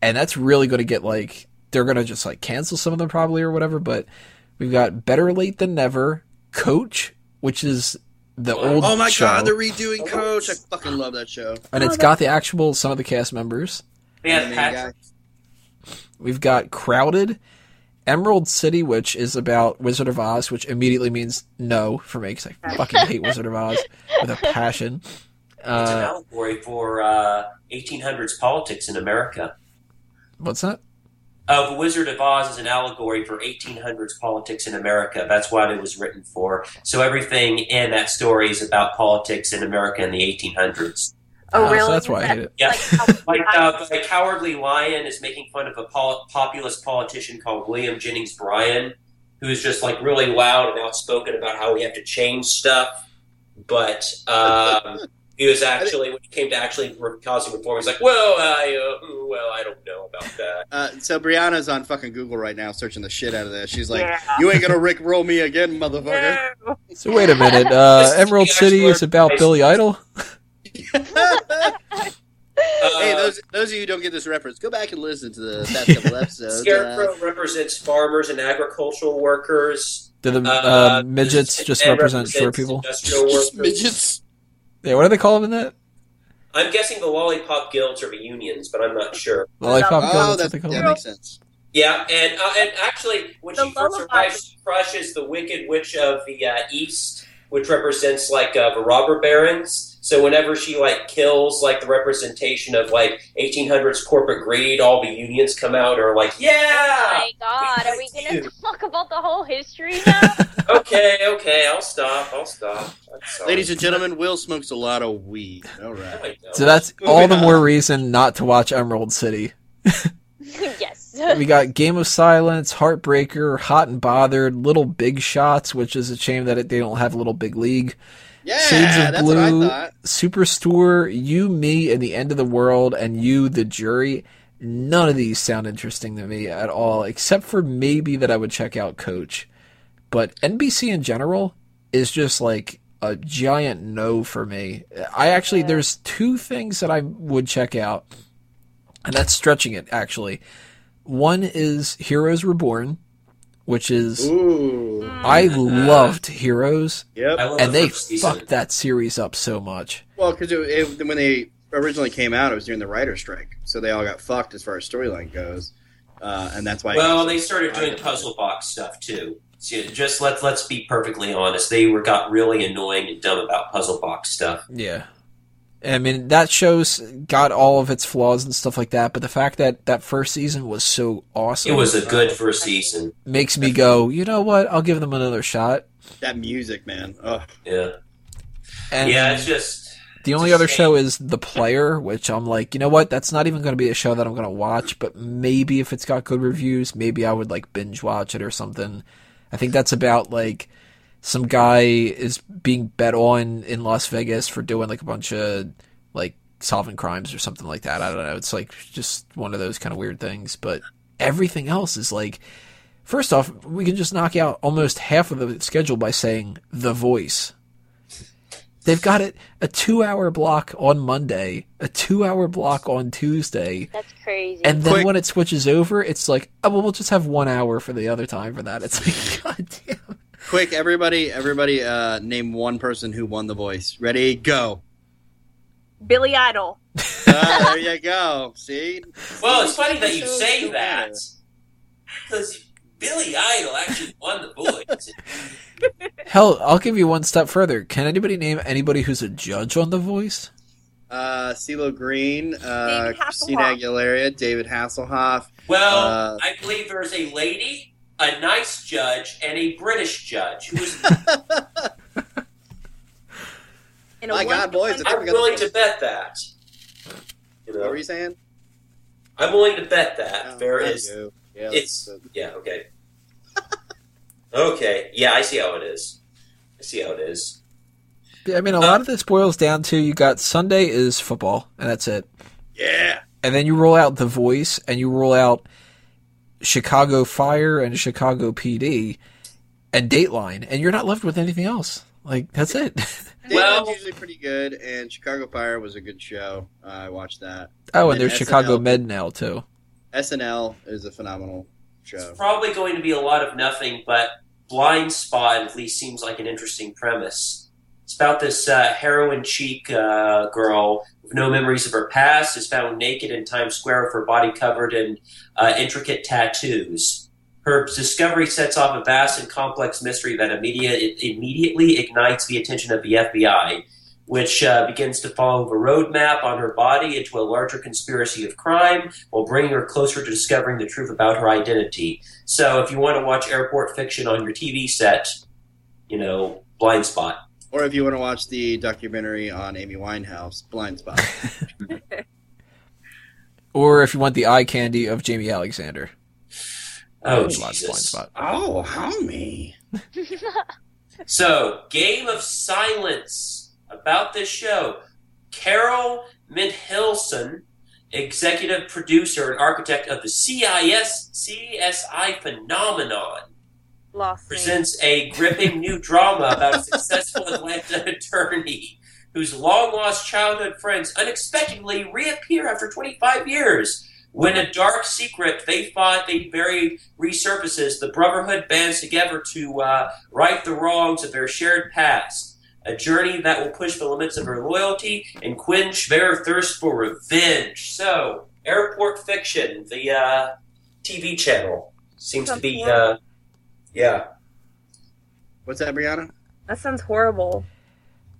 And that's really going to get like they're going to just like cancel some of them probably or whatever, but we've got Better Late Than Never, Coach, which is the oh old Oh my show, god, they're redoing Coach. I fucking love that show. and it's oh, got the actual some of the cast members. They have The Patrick. We've got Crowded, Emerald City, which is about Wizard of Oz, which immediately means no for me because I fucking hate Wizard of Oz with a passion. It's an Uh, allegory for uh, 1800s politics in America. what's that? Uh, the Wizard of Oz is an allegory for 1800s politics in America. That's what it was written for. So everything in that story is about politics in America in the 1800s. Oh, Uh, so really? that's why I hate it. Yeah. like Like uh, a cowardly lion is making fun of a pol- populist politician called William Jennings Bryan, who's just like really loud and outspoken about how we have to change stuff. But um, he was actually, when it came to actually causing reform, he's like, "Well, I, uh, mm, well, I don't know about that." Uh, so Brianna's on fucking Google right now, searching the shit out of this. She's like, yeah. "You ain't gonna Rick roll me again, motherfucker." No. So wait a minute. Uh, Emerald City is about Billy Idol. Hey, Uh, those those of you who don't get this reference, go back and listen to the past couple episodes. Uh, Scarecrow represents farmers and agricultural workers. Do the Uh, uh, midgets just represent short people? Industrial uh, midgets. Yeah, what do they call them in that? I'm guessing the lollipop guilds are the unions, but I'm not sure. Lollipop Oh, Guild, that, that's what they them. makes sense. Yeah, and uh, and actually, when The she first arrives, crushes the Wicked Witch of the uh, East, which represents like uh, the robber barons. So whenever she like kills like the representation of like 1800s corporate greed, all the unions come out and are like, Oh "Yeah, my god, are we gonna talk about the whole history now? okay, okay, I'll stop, I'll stop." Ladies and gentlemen, Will smokes a lot of weed. All No, right. Oh, so that's all the more reason not to watch Emerald City. yes. We got Game of Silence, Heartbreaker, Hot and Bothered, Little Big Shots, which is a shame that it, they don't have Little Big League. Yeah, Shades of that's what I Blue, thought. Superstore, You, Me, and the End of the World, and You, the Jury. None of these sound interesting to me at all, except for maybe that I would check out Coach. But NBC in general is just like a giant no for me. I actually, Yeah. there's two things that I would check out, and that's stretching it actually. One is Heroes Reborn, which is Ooh. I loved Heroes, Yep. Love and the they first season. fucked that series up so much. Well, because it, it, when they originally came out, it was during the writer's strike, so they all got fucked as far as storyline goes, uh, and that's why. Well, they started doing puzzle box stuff too. So just let's let's be perfectly honest. They were got really annoying and dumb about puzzle box stuff. Yeah. I mean, that show's got all of its flaws and stuff like that, but the fact that that first season was so awesome It was a good first season. makes me go, you know what? I'll give them another shot. That music, man. Oh, Yeah, And yeah. It's just the only other shame. show is The Player, which I'm like, you know what? That's not even going to be a show that I'm going to watch, but maybe if it's got good reviews, maybe I would like binge watch it or something. I think that's about like some guy is being bet on in Las Vegas for doing like a bunch of like solving crimes or something like that. I don't know. It's like just one of those kind of weird things, but everything else is like first off, we can just knock out almost half of the schedule by saying The Voice. They've got it a 2-hour block on Monday, a 2-hour block on Tuesday, That's crazy. and then Quick- when it switches over, it's like, oh, well, we'll just have 1 hour for the other time for that. It's like god damn. Quick, everybody, everybody, uh, name one person who won the voice. Ready, go. Billy Idol. Uh, there you go. See. well, it's funny that you say that because Billy Idol actually won the voice. Hell, I'll give you one step further. Can anybody name anybody who's a judge on The Voice? Uh, CeeLo Green, uh, David Christina Aguilera, David Hasselhoff. Well, Uh, I believe there's a lady, a nice judge, and a British judge. Who's In a My God, boys, I'm willing gonna- to bet that. You know? What know, were you saying? I'm willing to bet that Oh, there thank is you. Yeah, It's that's- yeah okay. okay, yeah, I see how it is. I see how it is. Yeah, I mean, a uh, lot of this boils down to you got Sunday is football, and that's it. yeah. And then you roll out The Voice, and you roll out Chicago Fire and Chicago PD and Dateline, and you're not left with anything else. Like, that's it. Well- Datelin's usually pretty good, and Chicago Fire was a good show. Uh, I watched that. oh, And and there's SNL. Chicago Med now, too. SNL is a phenomenal show. It's probably going to be a lot of nothing, but Blindspot at least seems like an interesting premise. It's about this uh, heroin chic uh, girl with no memories of her past is found naked in Times Square with her body covered in uh, intricate tattoos. Her discovery sets off a vast and complex mystery that immediate, immediately ignites the attention of the FBI, which uh, begins to follow the roadmap on her body into a larger conspiracy of crime while bringing her closer to discovering the truth about her identity. So if you want to watch airport fiction on your TV set, you know, blind spot. Or if you want to watch the documentary on Amy Winehouse, Blindspot. Or if you want the eye candy of Jamie Alexander. Oh, Watch Blind Jesus. Spot. oh, homie. So, Game of Silence about this show. Carol Mendelsohn, executive producer and architect of the CIS CSI phenomenon, Lost presents a gripping new drama about a successful Atlanta attorney whose long lost childhood friends unexpectedly reappear after 25 years. When a dark secret they thought they buried resurfaces, the Brotherhood bands together to uh, right the wrongs of their shared past. A journey that will push the limits of their loyalty and quench their thirst for revenge. So, Airport Fiction, the uh, TV channel, seems to be, uh, yeah. What's that, Brianna? That sounds horrible.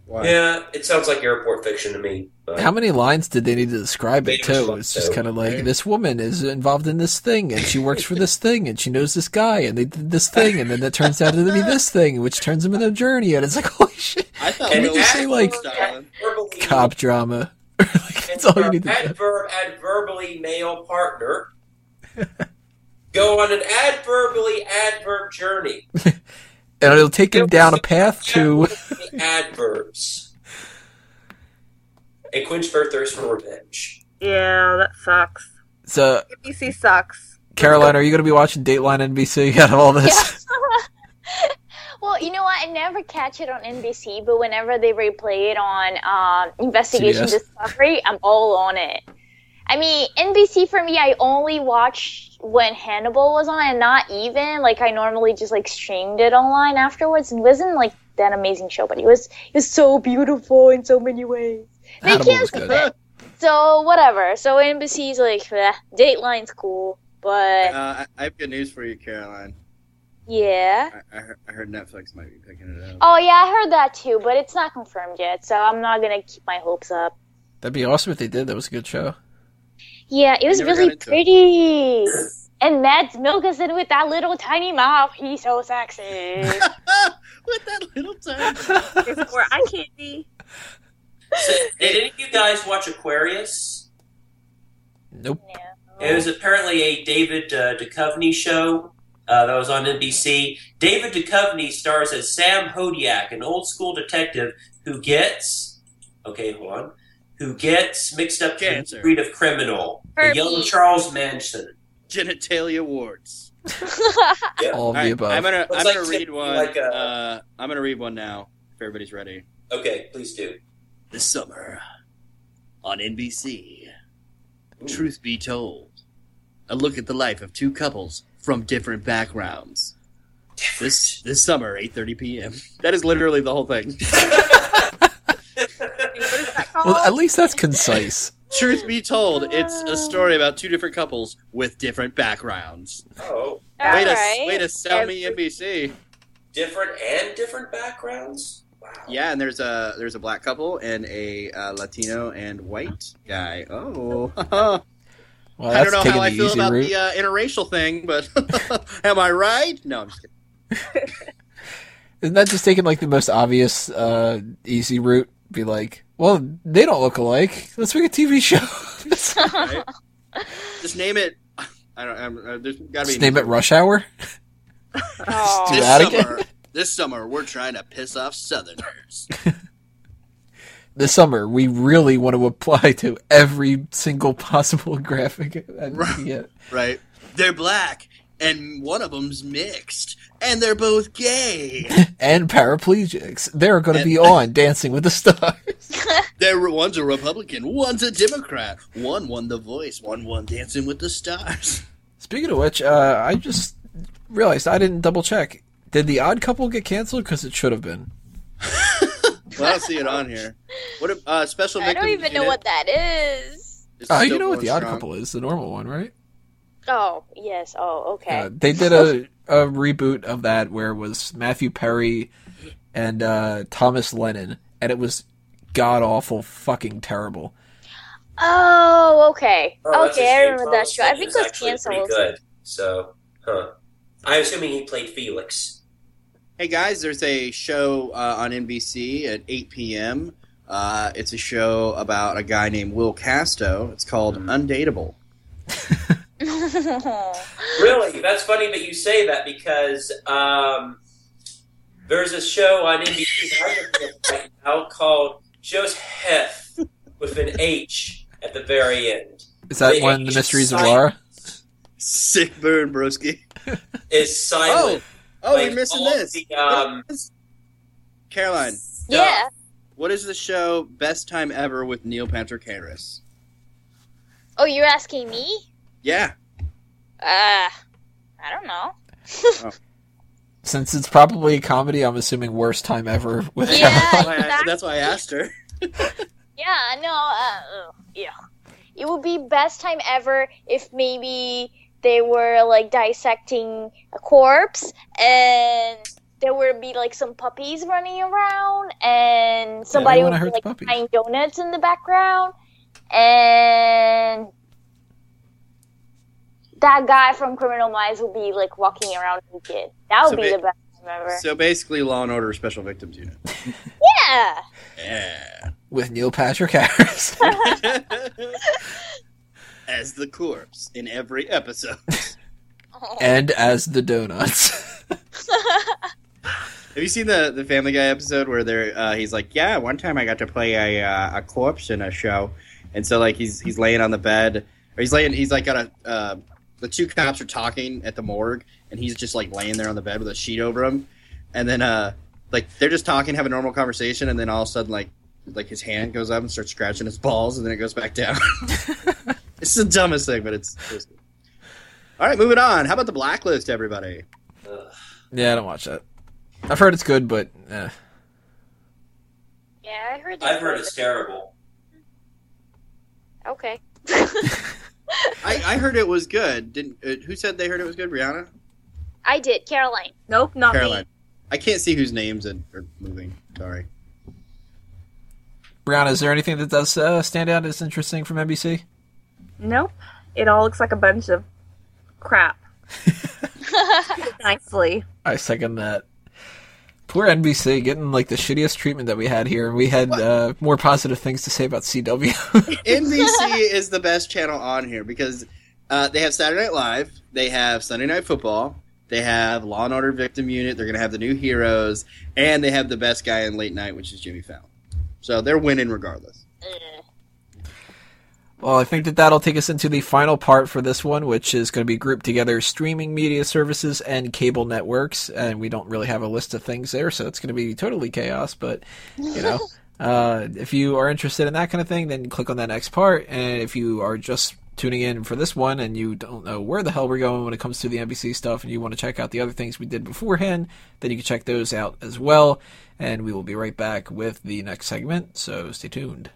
Why? Yeah, it sounds like airport fiction to me. But How many lines did they need to describe it, They just too? want It's just kind of like, right? this woman is involved in this thing, and she works for this thing, and she knows this guy, and they did this thing, and then it turns out to be this thing, which turns them in a journey, and it's like, holy shit, I thought And we we just say, like, cop drama. like, that's all you need to do. adverb, adverbally male partner. Go on an adverbally adverb journey. And it'll take him down a path to. adverbs. And quench their thirst for revenge. Yeah, that sucks. So, ABC sucks. Caroline, are you going to be watching Dateline NBC out of all this? Yeah. well, you know what? I never catch it on NBC, but whenever they replay it on um, Investigation CBS. Discovery, I'm all on it. I mean, NBC for me, I only watched when Hannibal was on, and not even like I normally just like streamed it online afterwards. It wasn't like that amazing show, but it was it was so beautiful in so many ways. They Hannibal was canceled good. it, so whatever. So NBC's like, eh, Dateline's cool, but Uh, I I have good news for you, Caroline. yeah. I, I, heard, I heard Netflix might be picking it up. Oh yeah, I heard that too, but it's not confirmed yet, so I'm not gonna keep my hopes up. That'd be awesome if they did. That was a good show. Yeah, it was really into it. pretty. And Mads Mikkelsen with that little tiny mouth, he's so sexy. With that little time. It's for eye candy. So, did any of you guys watch Aquarius? Nope. It was apparently a David uh, Duchovny show uh, that was on NBC. David Duchovny stars as Sam Hodiak, an old school detective who gets okay, hold on, who gets mixed up to Cancer. the breed of criminal, the young Charles Manson. Genitalia warts. Yeah. All of All the above. I'm gonna I'm like gonna read one. like a- uh, I'm gonna read one now. If everybody's ready. Okay, please do. This summer on NBC, Truth Be Told, a look at the life of two couples from different backgrounds. This this summer, 8:30 p.m. That is literally the whole thing. What is that? Well, at least that's concise. Truth Be Told, it's a story about two different couples with different backgrounds. Oh, way to Alright. way to sell me NBC. different and different backgrounds. Wow. Yeah, and there's a there's a black couple and a uh, Latino and white guy. Oh, Well, I don't know how I feel about route. the uh, interracial thing, but am I right? No, I'm just kidding. Isn't that just taking like the most obvious, uh, easy route? Be like, well, they don't look alike. Let's make a TV show. Right? just name it I don't. I'm, uh, there's got to be. Just name it Rush Hour. Oh. do This that again. summer, this summer, we're trying to piss off Southerners. This summer, we really want to apply to every single possible graphic that we can get. right? They're black, and one of them's mixed, and they're both gay. And paraplegics. They're going to be on Dancing with the Stars. They're one's a Republican, one's a Democrat. One won The Voice, one won Dancing with the Stars. Speaking of which, uh, I just realized I didn't double check. Did the Odd Couple get canceled? Because it should have been. Well, I don't see it on here. What if, uh, special I don't even know unit what that is. is Oh, you know what the Odd strong. Couple is? The normal one, right? Oh, yes. Oh, okay. Uh, they did a, a reboot of that where it was Matthew Perry and uh, Thomas Lennon, and it was god awful, fucking terrible. Oh, okay. Oh, okay, I shame. remember that Thomas show. I think it was actually pretty canceled. good. So, huh? I'm assuming he played Felix. Hey guys, there's a show uh, on NBC at 8 p.m. Uh, it's a show about a guy named Will Casto. It's called Undateable. Really, that's funny that you say that because um, there's a show on NBC that I'm looking at right now called Joe's Hef with an H at the very end. Is that The one, The H Mysteries of silent Laura? Sick burn, broski. Is silent. Oh, Like, you're missing this. the, um, Caroline, yeah. what is the show Best Time Ever with Neil Patrick Harris? Oh, you're asking me? Yeah. Uh, I don't know. Since it's probably a comedy, I'm assuming worst time ever with Yeah. That's why I, exactly. that's why I asked her. Yeah, no, uh, uh, yeah. It would be best time ever if maybe they were like dissecting a corpse and there would be like some puppies running around and somebody wanna would be like puppies. buying donuts in the background and that guy from Criminal Minds will be like walking around naked. That would So be ba- the best time ever. So basically, Law and Order Special Victims Unit. yeah. Yeah. with Neil Patrick Harris. As the corpse in every episode. and as the donuts. Have you seen the the Family Guy episode where they're uh, he's like, yeah, one time I got to play a uh, a corpse in a show, and so like he's he's laying on the bed, or he's laying he's like got a uh, the two cops are talking at the morgue, and he's just like laying there on the bed with a sheet over him, and then uh like they're just talking, have a normal conversation, and then all of a sudden like like his hand goes up and starts scratching his balls, and then it goes back down. it's the dumbest thing, but it's. it's all right, moving on. How about the blacklist, everybody? Ugh. yeah, I don't watch that. I've heard it's good, but eh. Yeah, I heard that. I've heard it's terrible. Okay. I, I heard it was good. Didn't uh, who said they heard it was good? Rihanna, I did, Caroline. Nope, not Caroline. me. I can't see whose names are are moving. Sorry. Brianna, is there anything that does uh, stand out as interesting from NBC? Nope. It all looks like a bunch of crap. Nicely. I second that. Poor NBC getting like the shittiest treatment that we had here, and we had uh, more positive things to say about CW. NBC is the best channel on here because uh, they have Saturday Night Live, they have Sunday Night Football, they have Law and Order Victim Unit. They're going to have the new heroes, and they have the best guy in late night, which is Jimmy Fallon. So they're winning regardless. Well, I think that that'll take us into the final part for this one, which is going to be grouped together streaming media services and cable networks. And we don't really have a list of things there, so it's going to be totally chaos. But, you know, uh, if you are interested in that kind of thing, then click on that next part. And if you are just tuning in for this one and you don't know where the hell we're going when it comes to the NBC stuff and you want to check out the other things we did beforehand, then you can check those out as well. And we will be right back with the next segment, so stay tuned.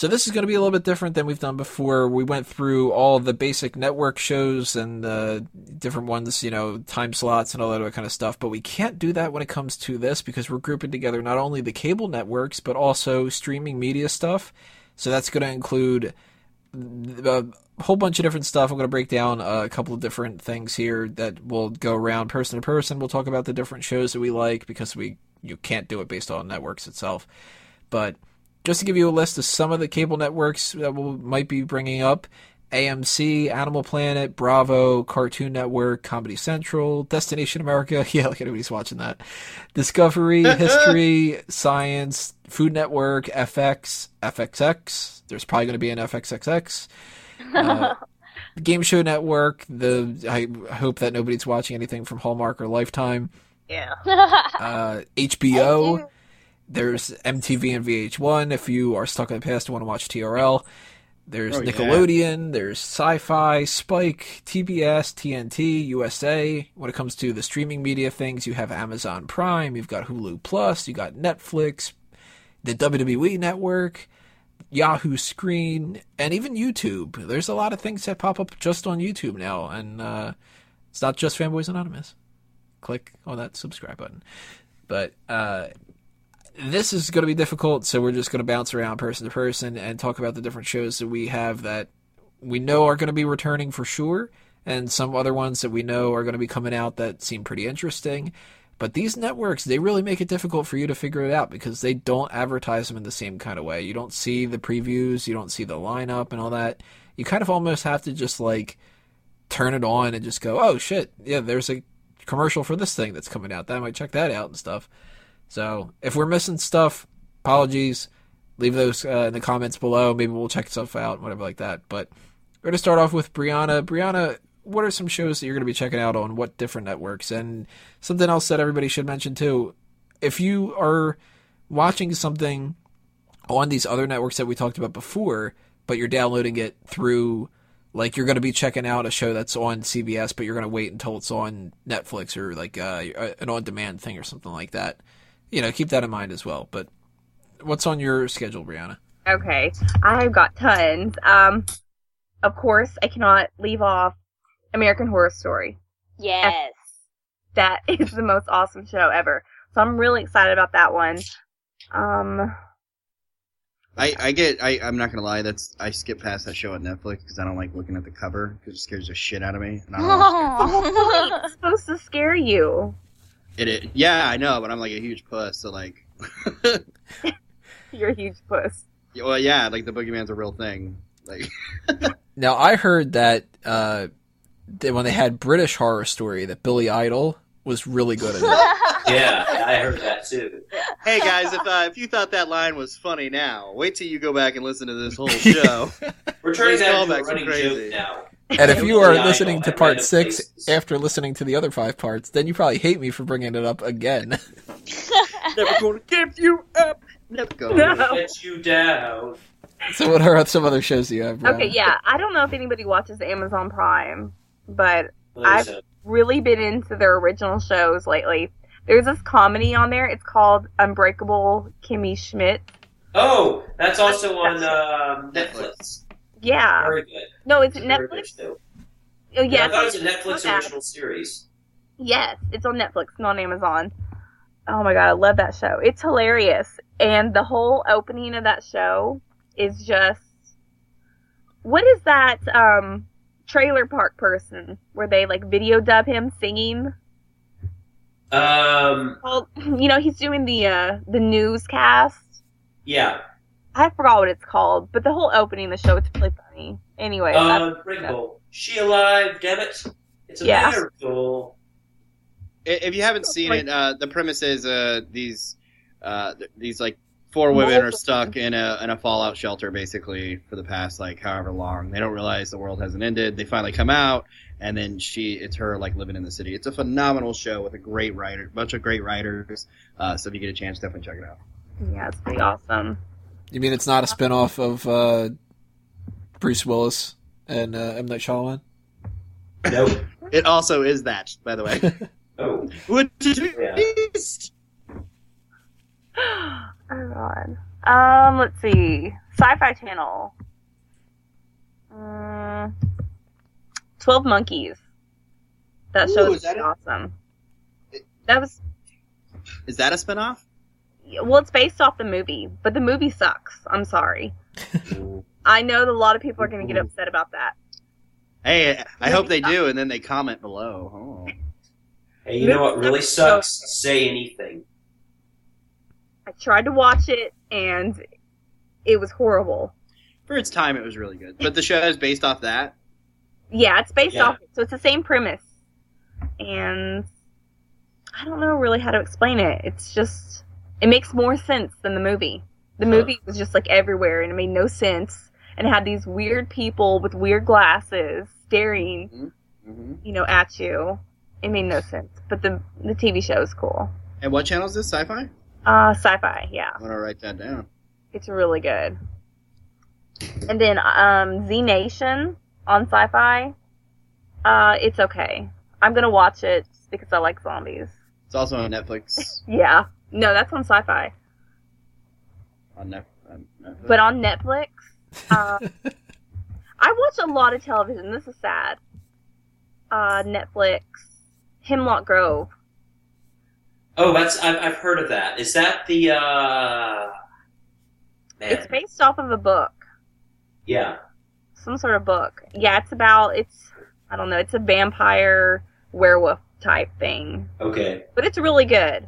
So this is going to be a little bit different than we've done before. We went through all the basic network shows and the different ones, you know, time slots and all that kind of stuff. But we can't do that when it comes to this because we're grouping together not only the cable networks but also streaming media stuff. So that's going to include a uh, whole bunch of different stuff. I'm going to break down a couple of different things here that will go around person to person. We'll talk about the different shows that we like because we you can't do it based on networks itself. But just to give you a list of some of the cable networks that we might be bringing up, AMC, Animal Planet, Bravo, Cartoon Network, Comedy Central, Destination America. Yeah, like anybody's watching that. Discovery, History, Science, Food Network, FX, FXX. There's probably going to be an FXXX. Uh, Game Show Network. The I hope that nobody's watching anything from Hallmark or Lifetime. Yeah. Uh, HBO. There's MTV and VH1 if you are stuck in the past and want to watch TRL. There's Oh, yeah. Nickelodeon, there's Sci-Fi, Spike, TBS, TNT, USA. When it comes to the streaming media things, you have Amazon Prime, you've got Hulu Plus, you got Netflix, the WWE Network, Yahoo Screen, and even YouTube. There's a lot of things that pop up just on YouTube now, and uh, it's not just Fanboys Anonymous. Click on that subscribe button. But uh, this is going to be difficult, so we're just going to bounce around person to person and talk about the different shows that we have that we know are going to be returning for sure, and some other ones that we know are going to be coming out that seem pretty interesting. But these networks, they really make it difficult for you to figure it out because they don't advertise them in the same kind of way. You don't see the previews, you don't see the lineup and all that. You kind of almost have to just like turn it on and just go, oh shit, yeah, there's a commercial for this thing that's coming out. That I might check that out and stuff. So if we're missing stuff, apologies. Leave those uh, in the comments below. Maybe we'll check stuff out, whatever like that. But we're going to start off with Brianna. Brianna, what are some shows that you're going to be checking out on what different networks? And something else that everybody should mention too. If you are watching something on these other networks that we talked about before, but you're downloading it through like you're going to be checking out a show that's on CBS, but you're going to wait until it's on Netflix or like uh, an on-demand thing or something like that. You know, keep that in mind as well. But what's on your schedule, Brianna? Okay, I've got tons. Um, of course, I cannot leave off American Horror Story. yes. That is the most awesome show ever. So I'm really excited about that one. Um, I, I get. I, I'm not gonna lie. That's I skip past that show on Netflix because I don't like looking at the cover because it scares the shit out of me. And I don't know. it's supposed to scare you. It, it. Yeah, I know, but I'm like a huge puss. So like, You're a huge puss. well, yeah, like the boogeyman's a real thing. Like, Now I heard that uh, that when they had British Horror Story, that Billy Idol was really good at it. Yeah, I heard that too. hey guys, if uh, if you thought that line was funny now, wait till you go back and listen to this whole show. We're turning These that into a running joke now. And if you are Billy listening to part six places. after listening to the other five parts, then you probably hate me for bringing it up again. Never gonna give you up. Never gonna. No. Let you down. so what are some other shows you have? Brianna? Okay, yeah. I don't know if anybody watches Amazon Prime, but What is I've- really been into their original shows lately. There's this comedy on there. It's called Unbreakable Kimmy Schmidt. Oh, that's also on um, Netflix. Yeah. Very good. No, it's It's good Netflix. show. Oh, Yeah. I thought it was a Netflix yeah. original series. Yes, it's on Netflix, not Amazon. Oh my god, I love that show. It's hilarious. And the whole opening of that show is just what is that um trailer park person where they like video dub him singing? Um, Well, you know, he's doing the uh the newscast. yeah. I forgot what it's called, but the whole opening of the show it's really funny. Anyway, Uh, that's- Rainbow. She alive, damn it. It's a Yeah. miracle. If you haven't seen it, uh, the premise is uh, these uh, these like four women are stuck in a in a fallout shelter basically for the past like however long. They don't realize the world hasn't ended. They finally come out, and then she it's her like living in the city. It's a phenomenal show with a great writer, bunch of great writers. Uh, so if you get a chance, definitely check it out. yeah, it's pretty awesome. You mean it's not a spin-off of uh, Bruce Willis and uh, M Night Shyamalan? No. It also is that, by the way. Oh. Would Yeah. beast. oh god. Um, let's see. Sci-Fi Channel. Mm, Twelve Monkeys. That Ooh, show is is that it? awesome. That was Is that a spinoff? Well, it's based off the movie, but the movie sucks. I'm sorry. I know that a lot of people are going to get upset about that. Hey, I hope they do, and then they comment below. Oh. Hey, you know what really sucks? Say anything. I tried to watch it and it was horrible. for its time, it was really good. But the show is based off that. Yeah, it's based Yeah. off. So it's the same premise, and I don't know really how to explain it. It's just it makes more sense than the movie. The Huh. movie was just like everywhere, and it made no sense, and had these weird people with weird glasses staring, hmm you know, at you. It made no sense, but the the TV show is cool. And what channel is this? Sci-fi. Uh, sci-fi, yeah, I'm gonna write that down. it's really good. And then um, Z Nation on Sci-Fi, uh, it's okay. I'm gonna watch it because I like zombies. It's also on Netflix. Yeah. No, that's on sci-fi. on Netflix. But on Netflix, uh, I watch a lot of television. This is sad. Uh, Netflix, Hemlock Grove. Oh, that's I've, I've heard of that. Is that the uh? Man, It's based off of a book, yeah. some sort of book. Yeah, it's about it's I don't know. It's a vampire werewolf type thing, Okay. but it's really good.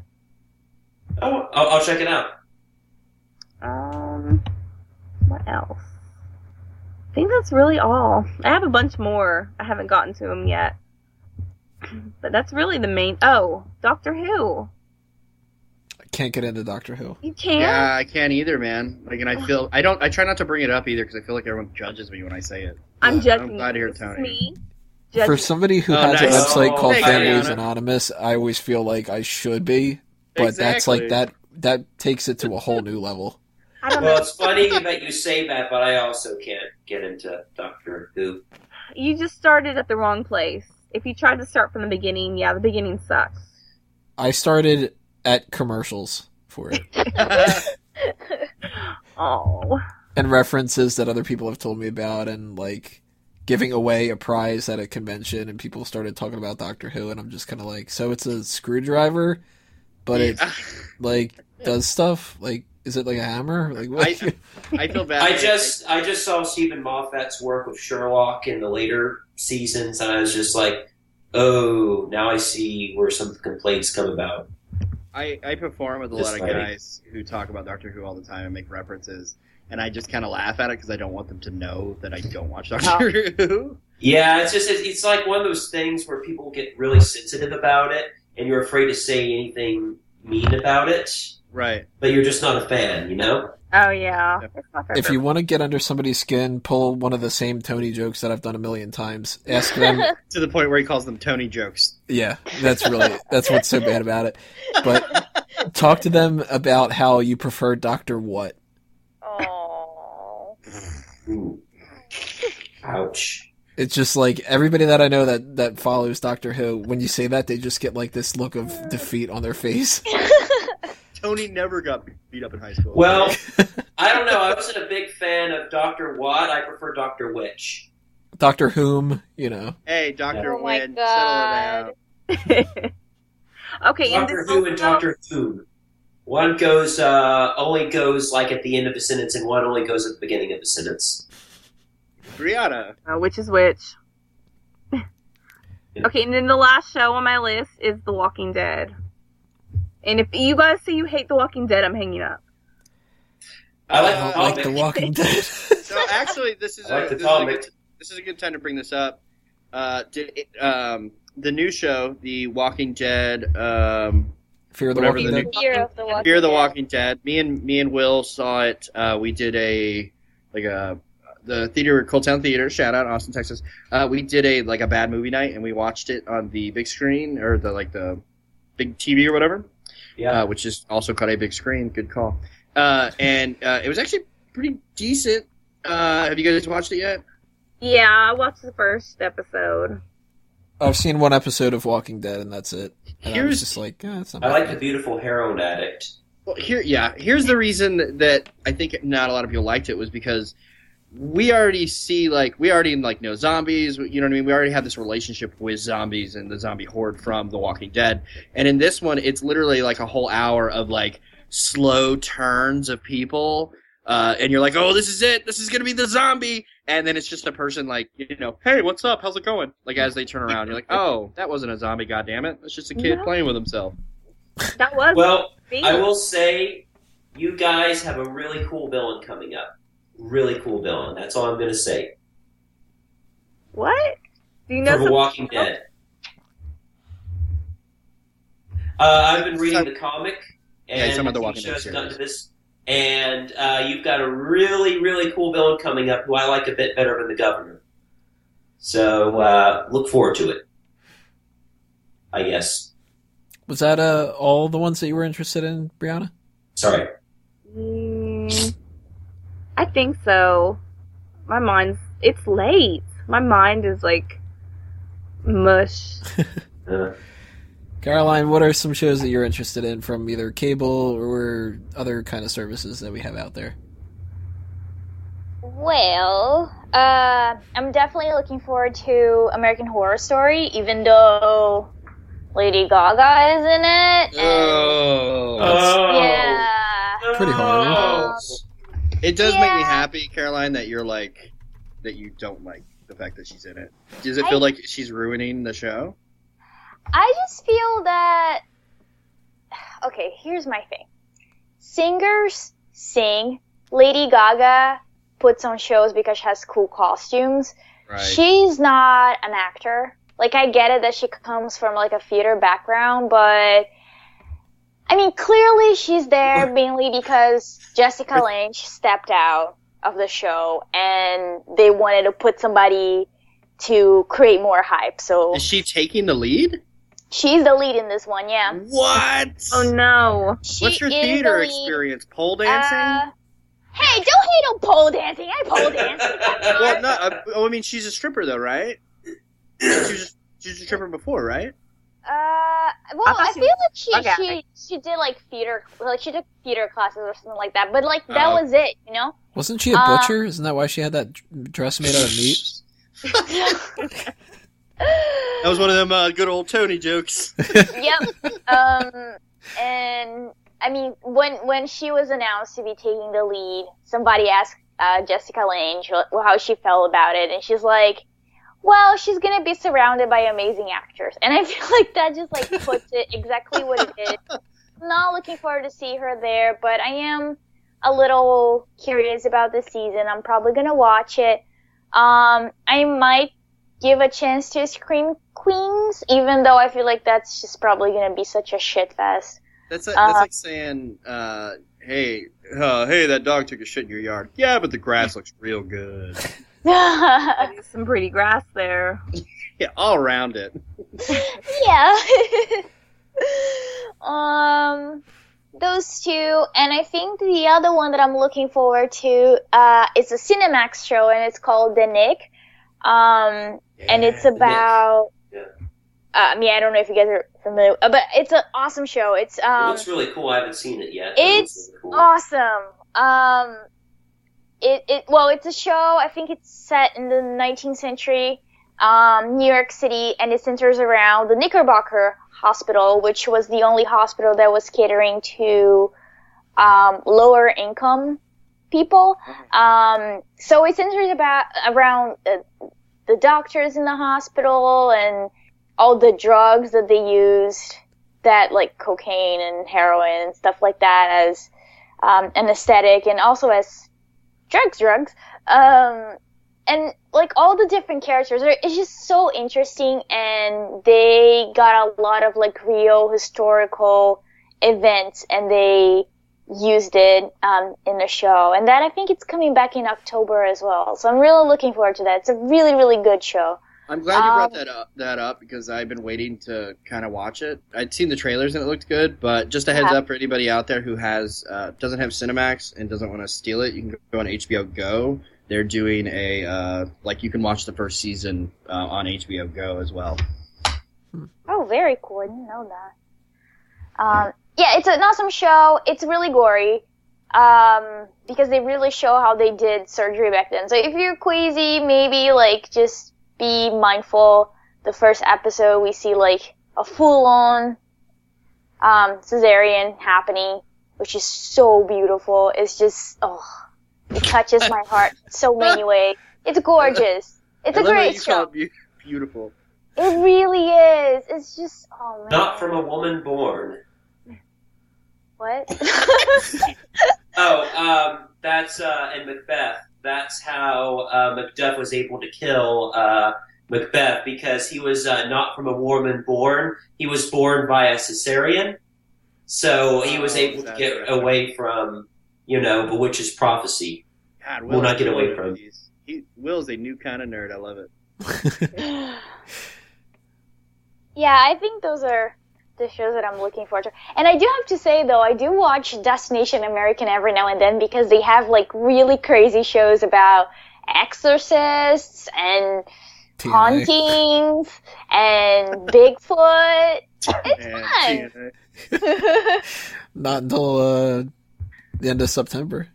Oh, I'll, I'll check it out. Um, what else? I think that's really all. I have a bunch more. I haven't gotten to them yet. But that's really the main. Oh, Doctor Who. I can't get into Doctor Who. You can't. yeah, I can't either, man. Like, and I feel I don't. I try not to bring it up either because I feel like everyone judges me when I say it. I'm Yeah, judging. I'm glad to hear This Tony. Me. For somebody who Oh, has a website Oh, called Fanboys Anonymous, I always feel like I should be, but that's like that that takes it to a whole new level. I don't Well, know. it's funny that you say that, but I also can't get into Doctor Who. You just started at the wrong place. If you tried to start from the beginning, yeah, the beginning sucks. I started at commercials for it Oh. and references that other people have told me about and like giving away a prize at a convention and people started talking about Doctor Who and I'm just kind of like so it's a screwdriver but it like does stuff like is it like a hammer like what? I- I feel bad. I just I just saw Steven Moffat's work with Sherlock in the later seasons, and I was just like, oh, now I see where some complaints come about. I, I perform with a Just lot of like- guys who talk about Doctor Who all the time and make references, and I just kind of laugh at it because I don't want them to know that I don't watch uh-huh. Doctor Who. Yeah, it's just it's, it's like one of those things where people get really sensitive about it, and you're afraid to say anything mean about it, Right. but you're just not a fan, you know? Oh yeah. Yep. It's not fair if you want to get under somebody's skin pull one of the same Tony jokes that I've done a million times ask them To the point where he calls them Tony jokes. Yeah, that's really that's what's so bad about it. But talk to them about how you prefer Doctor What. Oh. Ouch. It's just like everybody that I know that that follows Doctor Who. When you say that, they just get like this look of defeat on their face. Tony never got beat up in high school. Well, I don't know. I wasn't a big fan of Doctor Watt. I prefer Doctor Witch. Doctor Whom, you know. hey, Doctor Oh my Wynn, God. settle it down. okay, Doctor this Who and Doctor Who. One goes uh, only goes like at the end of a sentence, and one only goes at the beginning of a sentence. Brianna. Uh, which is which? Yeah. okay, and then the last show on my list is The Walking Dead. And if you guys say you hate The Walking Dead, I'm hanging up. I like I the like. The Walking Dead. So actually, this is like a, this, is a good, this is a good time to bring this up. Uh, did it, um, the new show, The Walking Dead, um, Fear the Whatever Walking the Dead. Fear of the Walking Fear the Dead. Dead. Me and me and Will saw it. Uh, we did a like a the theater, ColdTowne Theater. Shout out Austin, Texas. Uh, we did a like a bad movie night, and we watched it on the big screen or the like the big TV or whatever, Yeah. uh, which is also called a big screen. Good call. Uh, and uh, it was actually pretty decent. Uh, have you guys watched it yet? Yeah, I watched the first episode. I've seen one episode of Walking Dead, and that's it. And I was Here's- just like, eh, it's not I my like the beautiful heroin addict. Well, here, yeah. Here's the reason that I think not a lot of people liked it was because we already see like we already like know zombies. You know what I mean? We already have this relationship with zombies and the zombie horde from The Walking Dead. And in this one, it's literally like a whole hour of like slow turns of people. Uh, and you're like, oh, this is it. This is gonna be the zombie. And then it's just a person like, you know, hey, what's up? How's it going? Like as they turn around, you're like, oh, that wasn't a zombie. God damn it! That's just a kid No. playing with himself. That was Well, me. I will say, you guys have a really cool villain coming up. Really cool villain. That's all I'm going to say. What? Do you know From The Walking Dead. Uh, I've been reading the comic Yeah, he's and talking about the TV Walking Dead show's done series. to this. And uh, you've got a really, really cool villain coming up who I like a bit better than the governor. So uh, look forward to it. I guess. Was that uh, all the ones that you were interested in, Brianna? Sorry. I think so. My mind's it's late. My mind is like mush. Uh, Caroline, what are some shows that you're interested in from either cable or other kind of services that we have out there? Well, uh, I'm definitely looking forward to American Horror Story, even though Lady Gaga is in it. And, Oh. yeah. Pretty hard. Um, It does make me happy, Caroline, that you're like that you don't like the fact that she's in it. Does it I- feel like she's ruining the show? I just feel that. Okay, here's my thing. Singers sing. Lady Gaga puts on shows because she has cool costumes. Right. She's not an actor. Like I get it that she comes from like a theater background, but I mean clearly she's there mainly because Jessica Lange stepped out of the show and they wanted to put somebody to create more hype. So Is she taking the lead? she's the lead in this one, yeah. What? Oh no. She What's your is the theater experience? Pole dancing? Uh, hey, don't hate on pole dancing. I pole dance. well, no. Uh, oh, I mean, she's a stripper though, right? she was she was a stripper before, right? Uh, well, I I, feel was like she okay. she she did like theater, like she took theater classes or something like that. But like that Oh. was it, you know. Wasn't she a Uh, butcher? Isn't that why she had that dress made out of meat? That was one of them uh, good old Tony jokes. yep. Um, and I mean, when when she was announced to be taking the lead, somebody asked uh, Jessica Lange how she felt about it, and she's like, "Well, she's gonna be surrounded by amazing actors," and I feel like that just like puts it exactly what it is. I'm not looking forward to see her there, but I am a little curious about the season. I'm probably gonna watch it. Um, I might give a chance to Scream Queens, even though I feel like that's just probably gonna be such a shit fest. That's like, that's Uh, like saying, uh, "Hey, uh, hey, that dog took a shit in your yard." Yeah, but the grass looks real good. yeah. There's some pretty grass there. Yeah, all around it. Yeah. um, those two, and I think the other one that I'm looking forward to uh, is a Cinemax show, and it's called The Nick. Um, and it's about. Yeah. Uh, I mean, I don't know if you guys are familiar, uh, but it's an awesome show. It's It um, looks really cool. I haven't seen it yet. but it It's really cool. awesome. Um, it it well, it's a show. I think it's set in the 19th century, um, New York City, and it centers around the Knickerbocker Hospital, which was the only hospital that was catering to um, lower income people. Um, so it centers about around uh, the doctors in the hospital and all the drugs that they used that like cocaine and heroin and stuff like that as um, an aesthetic and also as drugs drugs. Um, and like all the different characters are, it's just so interesting and they got a lot of like real historical events and they used it um, in the show. And that i think it's coming back in october as well. So i'm really looking forward to that. It's a really really good show I'm glad you brought Um, that up, that up because I've been waiting to kind of watch it. I'd seen the trailers and it looked good, but just a heads Yeah. up for anybody out there who has uh, doesn't have Cinemax and doesn't want to steal it, you can go on HBO Go. They're doing a uh, like you can watch the first season uh, on HBO Go as well. Oh, very cool. I didn't know that. Um, yeah, it's an awesome show. It's really gory. Um, because they really show how they did surgery back then. So if you're queasy, maybe like just be mindful. The first episode we see like a full on um cesarean happening, which is so beautiful. It's just oh it touches my heart so many ways. It's gorgeous. It's I a great show. it beautiful. It really is. It's just oh man. Not from a woman born. what? Oh, um, that's uh, and Macbeth. That's how uh, Macduff was able to kill uh, Macbeth because he was uh, not from a woman born. He was born via cesarean, so he was Oh, able to get right. away from you know the witch's prophecy. God, Will not get is away from- of these. He, Will's a new kind of nerd. I love it. yeah, I think those are the shows that I'm looking forward to. And I do have to say though, I do watch Destination American every now and then because they have like really crazy shows about exorcists and TNA. hauntings and Bigfoot. It's And fun. Not until uh, the end of September.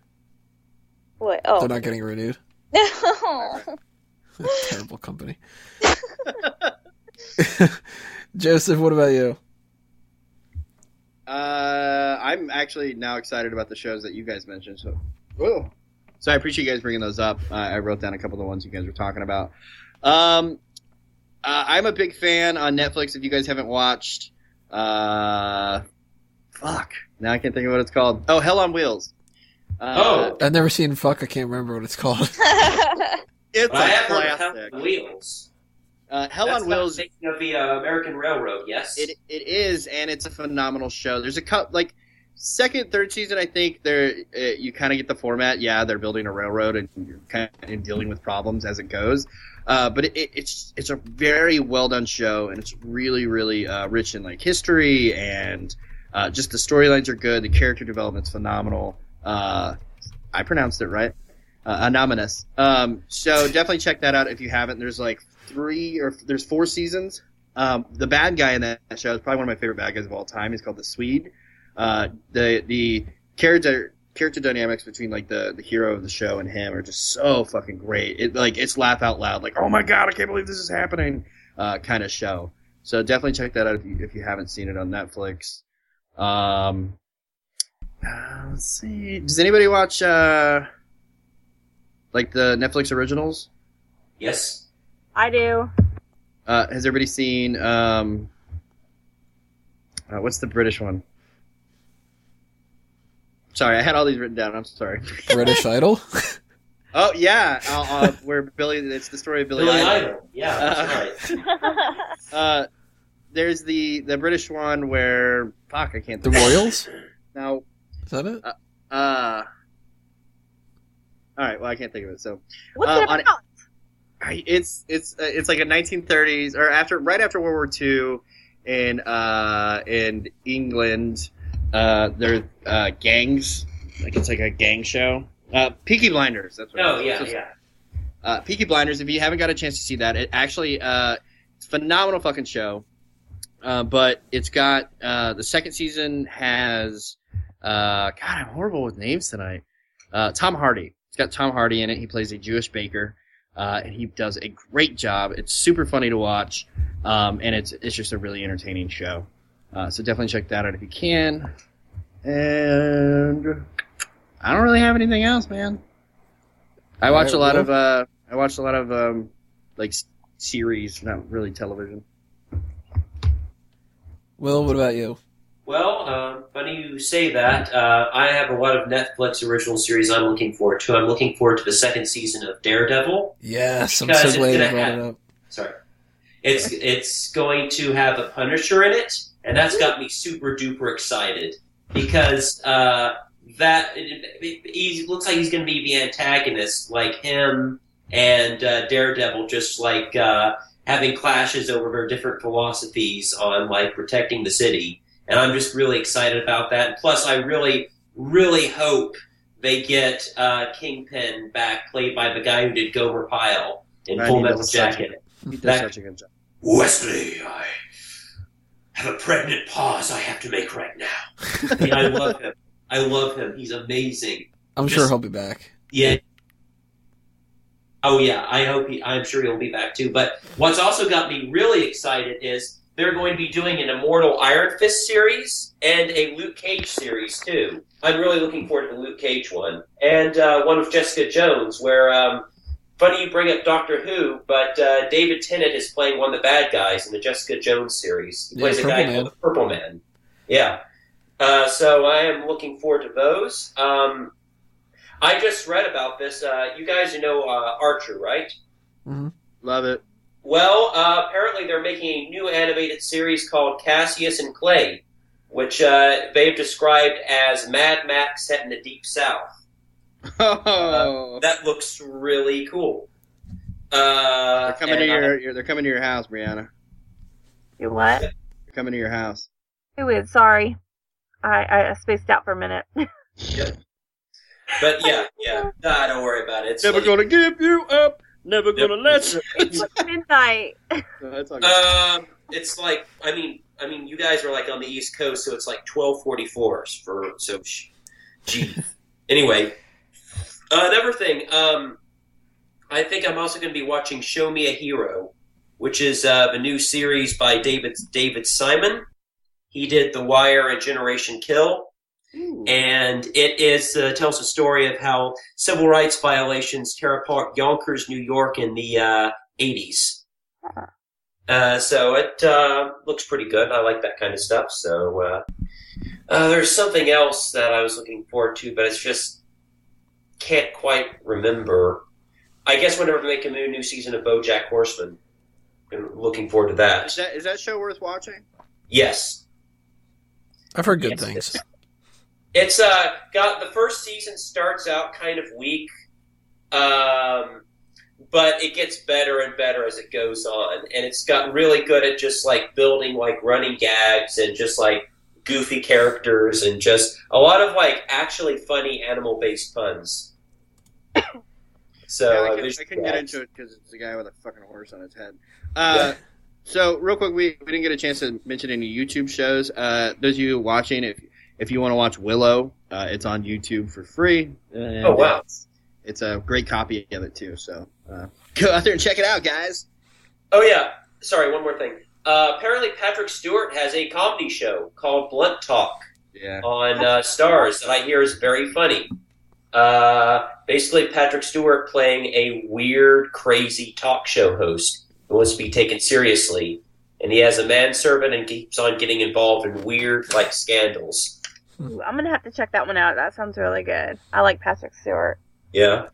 what? Oh. They're not getting renewed. Terrible company. Joseph, what about you? Uh, I'm actually now excited about the shows that you guys mentioned. So, whoa. So I appreciate you guys bringing those up. Uh, I wrote down a couple of the ones you guys were talking about. Um, uh, I'm a big fan on Netflix. If you guys haven't watched, uh, fuck, now I can't think of what it's called. Oh, Hell on Wheels. Uh, Oh. I've never seen Fuck. I can't remember what it's called. it's I a have heard of classic. Hell on Wheels. Uh, Hell That's on Wheels. of the uh, American Railroad. Yes. It it is, and it's a phenomenal show. There's a cut like second, third season. I think there uh, you kind of get the format. Yeah, they're building a railroad and you're kind of dealing with problems as it goes. Uh, but it, it, it's it's a very well done show, and it's really really uh, rich in like history and uh, just the storylines are good. The character development's phenomenal. Uh, I pronounced it right. Uh, Anonymous. Um, so definitely check that out if you haven't. There's like three or there's four seasons. Um, the bad guy in that show is probably one of my favorite bad guys of all time. He's called the Swede. Uh, the the character character dynamics between like the the hero of the show and him are just so fucking great. It like it's laugh out loud, like oh my god, I can't believe this is happening, uh, kind of show. So definitely check that out if you if you haven't seen it on Netflix. Um, uh, let's see. Does anybody watch uh, like the Netflix originals? yes. I do. Uh, has everybody seen um, uh, what's the British one? Sorry, I had all these written down. I'm sorry. British Idol. Oh yeah, uh, uh, where Billy. It's the story of Billy. Billy Idol. Idol. Yeah, that's Uh, right. Uh, there's the the British one where fuck I can't. The think. Royals. Now, Is that it? uh, all right. Well, I can't think of it. So What's Uh, it on- about? I- it's it's uh, it's like a 1930s or after right after World War II in uh in England. Uh, there uh gangs like it's like a gang show. Uh, Peaky Blinders. That's what. Oh it yeah, yeah. Uh, Peaky Blinders. If you haven't got a chance to see that, it actually uh, it's a phenomenal fucking show. Uh, but it's got uh, the second season has uh, God, I'm horrible with names tonight. Uh, Tom Hardy. It's got Tom Hardy in it. He plays a Jewish baker, uh, and he does a great job. It's super funny to watch, um, and it's it's just a really entertaining show. Uh, so definitely check that out if you can. And I don't really have anything else, man. I watch a lot of uh, I watch a lot of um, like series, not really television. Will, what about you? Well, uh, funny you say that. Uh, I have a lot of Netflix original series I'm looking forward to. I'm looking forward to the second season of Daredevil. Yes, I'm so glad you brought it up. Sorry, it's it's going to have a Punisher in it, and that's got me super duper excited because uh, that he looks like he's going to be the antagonist, like him and uh, Daredevil, just like uh, having clashes over their different philosophies on like protecting the city, and I'm just really excited about that. Plus, I really really hope they get uh, Kingpin back, played by the guy who did Gomer Pyle in Full Metal does a- Jacket. He does That- such a good job. Wesley, I have a pregnant pause I have to make right now. I, I love him. I love him. He's amazing. I'm Just- sure he'll be back. Yeah. Oh yeah, I hope he. I'm sure he'll be back too. But what's also got me really excited is they're going to be doing an Immortal Iron Fist series and a Luke Cage series too. I'm really looking forward to the Luke Cage one and uh, one with Jessica Jones. Where um, funny you bring up Doctor Who, but uh, David Tennant is playing one of the bad guys in the Jessica Jones series. He Yeah, plays a guy Man. called the Purple Man. Yeah. Uh, so I am looking forward to those. Um, I just read about this. Uh, you guys know uh, Archer, right? Mm-hmm. Love it. Well, uh, apparently they're making a new animated series called Cassius and Clay, which uh, they've described as Mad Max set in the Deep South. Oh, That looks really cool. Uh, they're coming to and, uh, your, your. They're coming to your house, Brianna. You what? They're coming to your house. Who is? Sorry. I, I spaced out for a minute. But yeah, yeah. Nah, don't worry about it. It's Never like- gonna give you up. Never gonna let you. it's midnight. No, that's. Um, it's like I mean, I mean, you guys are like on the East Coast, so it's like twelve forty fours for so. sh- Gee. anyway, uh, another thing. Um, I think I'm also going to be watching Show Me a Hero, which is uh, the new series by David David Simon. He did The Wire and Generation Kill, Ooh. and it is uh, tells the story of how civil rights violations tear apart Yonkers, New York, in the uh, 80s. Uh, so it uh, looks pretty good. I like that kind of stuff. So uh, uh, there's something else that I was looking forward to, but it's just can't quite remember. I guess whenever they make a new, new season of BoJack Horseman, I'm looking forward to Is that. that is that show worth watching? Yes, I've heard good Yes, things. It's uh got the first season starts out kind of weak, um, but it gets better and better as it goes on, and it's gotten really good at just like building like running gags and just like goofy characters and just a lot of like actually funny animal based puns. So Yeah, uh, I, can, visual I couldn't get into it because it's a guy with a fucking horse on his head. Uh, So, real quick, we, we didn't get a chance to mention any YouTube shows. Uh, those of you watching, if if you want to watch Willow, uh, it's on YouTube for free. And Oh, wow. It's, it's a great copy of it too. So uh, go out there and check it out, guys. Oh yeah, sorry. One more thing. Uh, apparently, Patrick Stewart has a comedy show called Blunt Talk. Yeah. on uh, Starz that I hear is very funny. Uh, basically, Patrick Stewart playing a weird, crazy talk show host who wants to be taken seriously, and he has a manservant and keeps on getting involved in weird, like scandals. Ooh, I'm gonna have to check that one out. That sounds really good. I like Patrick Stewart. Yeah,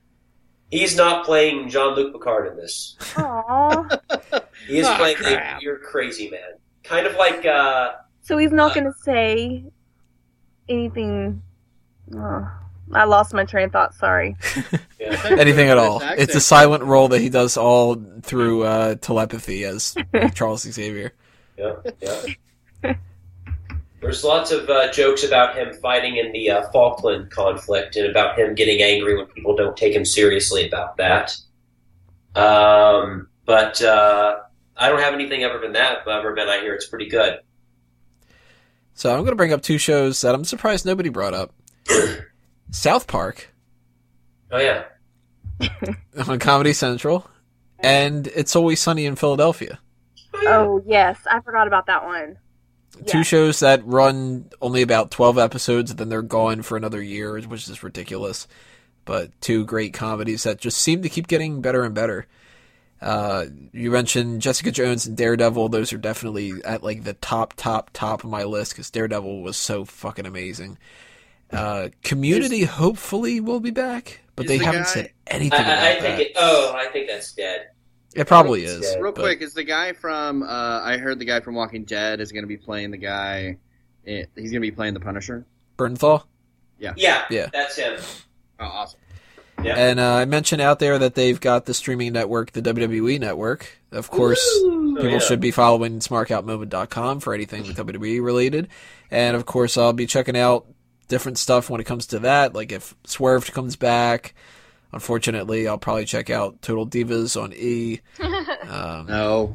he's not playing Jean Luc Picard in this. Aww. He is Ah, playing crap. a weird, crazy man, kind of like uh, so he's not gonna say anything. Oh, I lost my train of thought. Sorry. yeah. Anything at all. It's It's a silent role that he does all through uh, telepathy as Charles Xavier. Yeah, yeah. There's lots of uh, jokes about him fighting in the uh, Falkland conflict and about him getting angry when people don't take him seriously about that. Um, but uh, I don't have anything other than that. Other than I hear it's pretty good. So I'm going to bring up two shows that I'm surprised nobody brought up. South Park Oh yeah, on Comedy Central, and It's Always Sunny in Philadelphia. Oh yes, I forgot about that one. Two shows that run only about 12 episodes and then they're gone for another year, which is ridiculous. But two great comedies that just seem to keep getting better and better. Uh, you mentioned Jessica Jones and Daredevil. Those are definitely at like the top, top, top of my list because Daredevil was so fucking amazing. Uh, Community hopefully will be back, but they the haven't guy- said anything I, about I, I that. it. Oh, I think that's dead. It probably it's is. dead. Real but- quick, is the guy from? Uh, I heard the guy from Walking Dead is going to be playing the guy. eh, He's going to be playing the Punisher. Bernthal. Yeah, Yeah. Yeah. that's him. Oh, awesome! Yeah. And uh, I mentioned out there that they've got the streaming network, the WWE network. Of course, Oh, people yeah. should be following smarkoutmoment.com for anything WWE related. And of course, I'll be checking out different stuff when it comes to that. Like if Swerve comes back, unfortunately, I'll probably check out Total Divas on E. Um, No,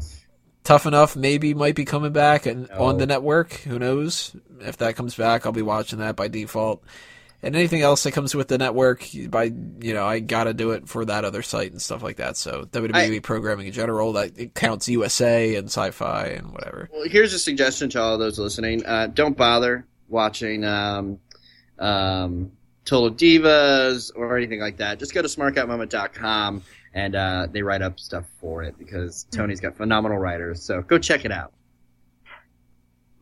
Tough Enough maybe might be coming back and No. on the network. Who knows? If that comes back, I'll be watching that by default. And anything else that comes with the network, by you know, I gotta do it for that other site and stuff like that. So WWE programming in general, that it counts USA and Sci-Fi and whatever. Well, here's a suggestion to all those listening: uh, don't bother watching um, um, Total Divas or anything like that. Just go to smarkoutmoment.com and uh, they write up stuff for it because Tony's got phenomenal writers. So go check it out.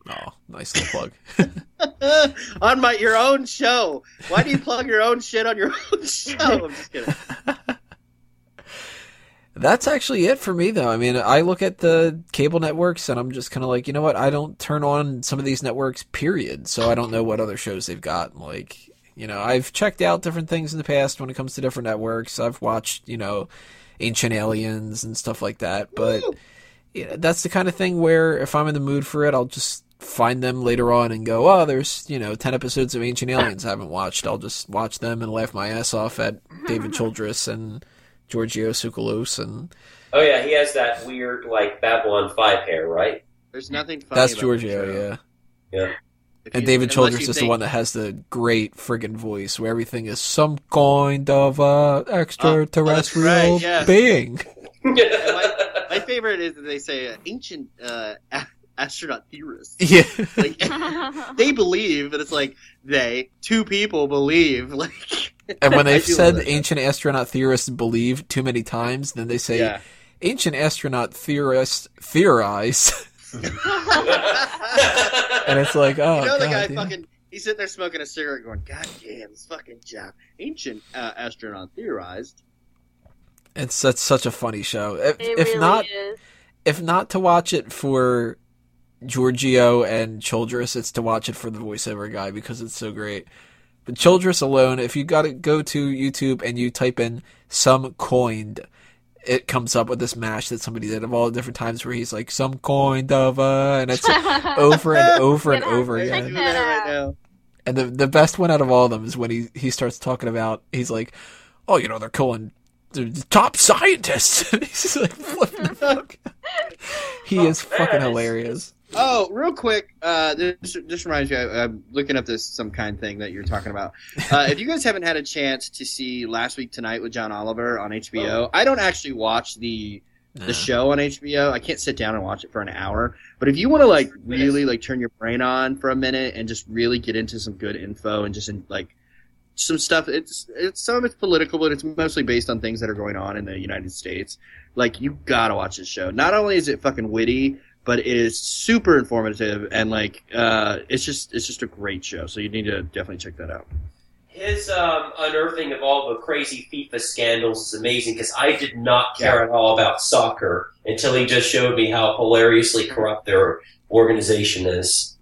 Oh, nice little plug. on my your own show. Why do you plug your own shit on your own show? I'm just kidding. That's actually it for me, though. I mean, I look at the cable networks and I'm just kind of like, you know what? I don't turn on some of these networks, period. So I don't know what other shows they've got. Like, you know, I've checked out different things in the past when it comes to different networks. I've watched, you know, Ancient Aliens and stuff like that. But yeah, that's the kind of thing where if I'm in the mood for it, I'll just find them later on and go, oh, there's, you know, 10 episodes of Ancient Aliens I haven't watched. I'll just watch them and laugh my ass off at David Childress and Giorgio Tsoukalos and. Oh yeah, he has that weird like Babylon Five hair, right? There's nothing funny. That's about Giorgio, yeah. Yeah. If And you- David unless Childress you is the one that has the great friggin' voice where everything is some kind of uh, extraterrestrial Oh, right, yes. being. my, my favorite is that they say uh, ancient uh, a- astronaut theorists. Yeah. Like they believe, but it's like they two people believe. Like, And when they've said love that. ancient astronaut theorists believe too many times, then they say yeah. ancient astronaut theorists theorize. And it's like, oh, you know the guy yeah. fucking. He's sitting there smoking a cigarette, going, "God damn, this fucking job." Ancient uh, astronaut theorized. It's that's such a funny show. If, It if really not, is. if not to watch it for Giorgio and Childress, it's to watch it for the voiceover guy because it's so great. But Childress alone, if you got to go to YouTube and you type in some coined, it comes up with this mash that somebody did of all the different times where he's like some coin of uh, and it's over and over and over check I'm again. that right now. And the the best one out of all of them is when he he starts talking about he's like, oh, you know, they're killing the top scientists. he's just like flipping the fuck. he Oh, is fucking man, it's- hilarious. Oh, real quick, uh, this this reminds me. I, I'm looking up this some kind thing that you're talking about. Uh, if you guys haven't had a chance to see Last Week Tonight with John Oliver on HBO, I don't actually watch the the show on HBO. I can't sit down and watch it for an hour. But if you want to like really like turn your brain on for a minute and just really get into some good info and just in, like some stuff, it's it's some of it's political, but it's mostly based on things that are going on in the United States. Like you gotta watch this show. Not only is it fucking witty, but it is super informative and like uh, it's just it's just a great show. So you need to definitely check that out. His um, unearthing of all the crazy FIFA scandals is amazing because I did not care at all about soccer until he just showed me how hilariously corrupt their organization is.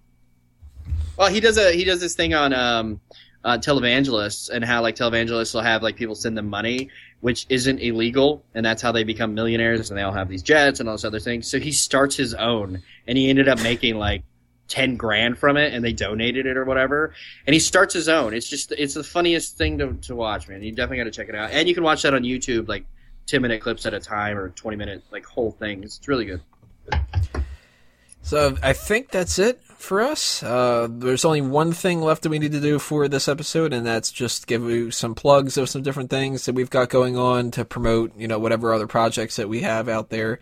Well, he does a he does this thing on um, uh, televangelists and how like televangelists will have like people send them money, which isn't illegal, and that's how they become millionaires, and they all have these jets and all this other things. So he starts his own, and he ended up making like ten grand from it, and they donated it or whatever. And he starts his own. It's just it's the funniest thing to to watch, man. You definitely got to check it out, and you can watch that on YouTube, like ten minute clips at a time or twenty minute like whole things. It's really good. So I think that's it for us. Uh, there's only one thing left that we need to do for this episode, and that's just give you some plugs of some different things that we've got going on to promote, you know, whatever other projects that we have out there.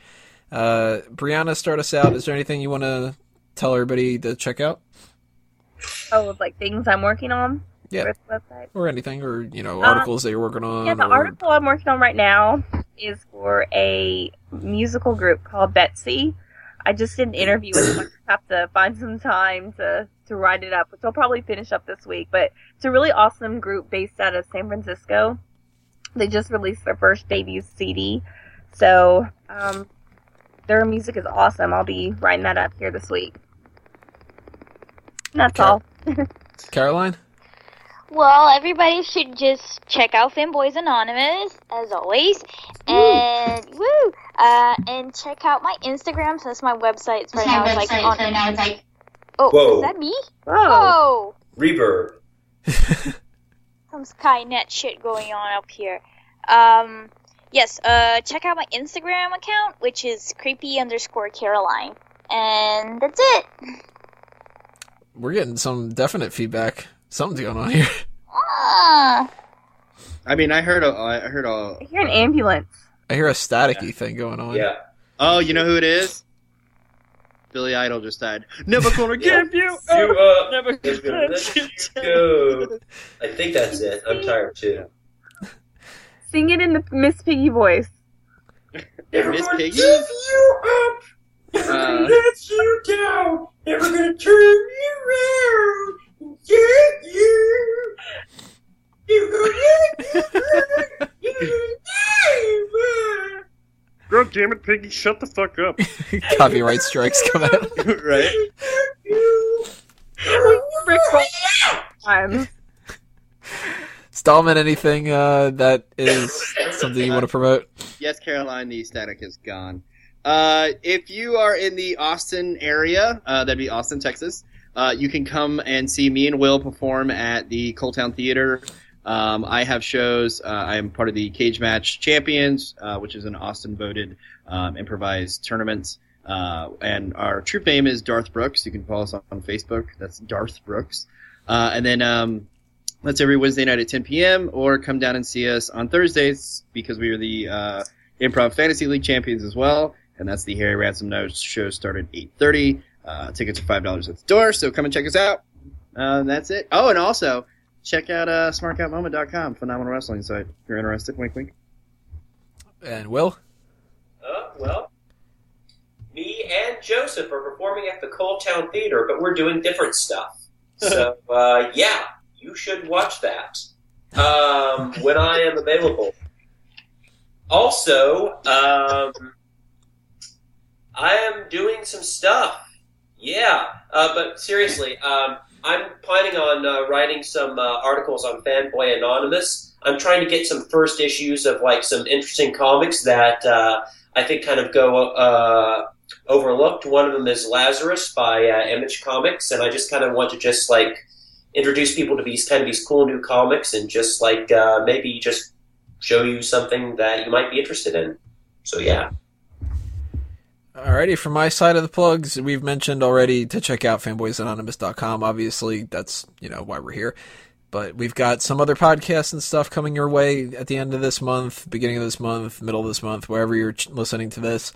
Uh, Brianna, start us out. Is there anything you want to tell everybody to check out, Oh, like things I'm working on. Yeah. website. or anything, or you know, Uh, articles that you're working on? Yeah, the or... article I'm working on right now is for a musical group called Betsy. I just did an interview with them. I just have to find some time to, to write it up, which I'll probably finish up this week. But it's a really awesome group based out of San Francisco. They just released their first debut CD. So um, their music is awesome. I'll be writing that up here this week. And that's all. Caroline. Well, everybody should just check out Fanboys Anonymous as always, and woo, uh, and check out my Instagram. So that's my website. It's right now. It's like on. so now it's like Oh, Whoa. is that me? Whoa. Oh, Reverb. some Skynet shit going on up here. Um, yes. Uh, check out my Instagram account, which is creepy underscore Caroline, and that's it. We're getting some definite feedback. Something's going on here. Ah. I mean, I heard a I heard a I hear an ambulance. I hear a staticky thing going on. Yeah. Oh, you know who it is? Billy Idol just died. Never gonna give you You up. up. Never Never gonna gonna let you let you go. I think that's it. I'm tired too. Sing it in the Miss Piggy voice. Never Miss gonna Piggy? give you up. Never uh, gonna let you down. Never gonna turn you around. Yeah, you. God damn it, Piggy, shut the fuck up. Copyright strikes come out. right? Stallman, anything uh, that is something you want to promote? Yes, Caroline, the static is gone. Uh, if you are in the Austin area, uh, that'd be Austin, Texas, uh, you can come and see me and Will perform at the ColdTowne Theater. Um, I have shows. Uh, I am part of the Cage Match Champions, uh, which is an Austin voted um, improvised tournament. Uh, and our troop name is Darth Brooks. You can follow us on, Facebook. That's Darth Brooks. and then um, that's every Wednesday night at 10 p.m. Or come down and see us on Thursdays because we are the Improv Fantasy League champions as well. And that's the Harry Ransom Notes show started at 8.30. Uh, tickets are five dollars at the door, so come and check us out. Uh, that's it. Oh, and also check out uh, smarkoutmoment.com, phenomenal wrestling site. If you're interested, wink, wink. And Will. Uh, well, me and Joseph are performing at the ColdTowne Theater, but we're doing different stuff. So uh, yeah, you should watch that um, when I am available. Also, um, I am doing some stuff yeah, uh, but seriously, um, I'm planning on uh, writing some uh, articles on Fanboy Anonymous. I'm trying to get some first issues of like some interesting comics that uh, I think kind of go uh, overlooked. One of them is Lazarus by uh, Image Comics, and I just kind of want to just like introduce people to these kind of these cool new comics and just like maybe just show you something that you might be interested in. So yeah. Alrighty, from my side of the plugs, we've mentioned already to check out fanboysanonymous.com. Obviously, that's, you know, why we're here. But we've got some other podcasts and stuff coming your way at the end of this month, beginning of this month, middle of this month, wherever you're listening to this.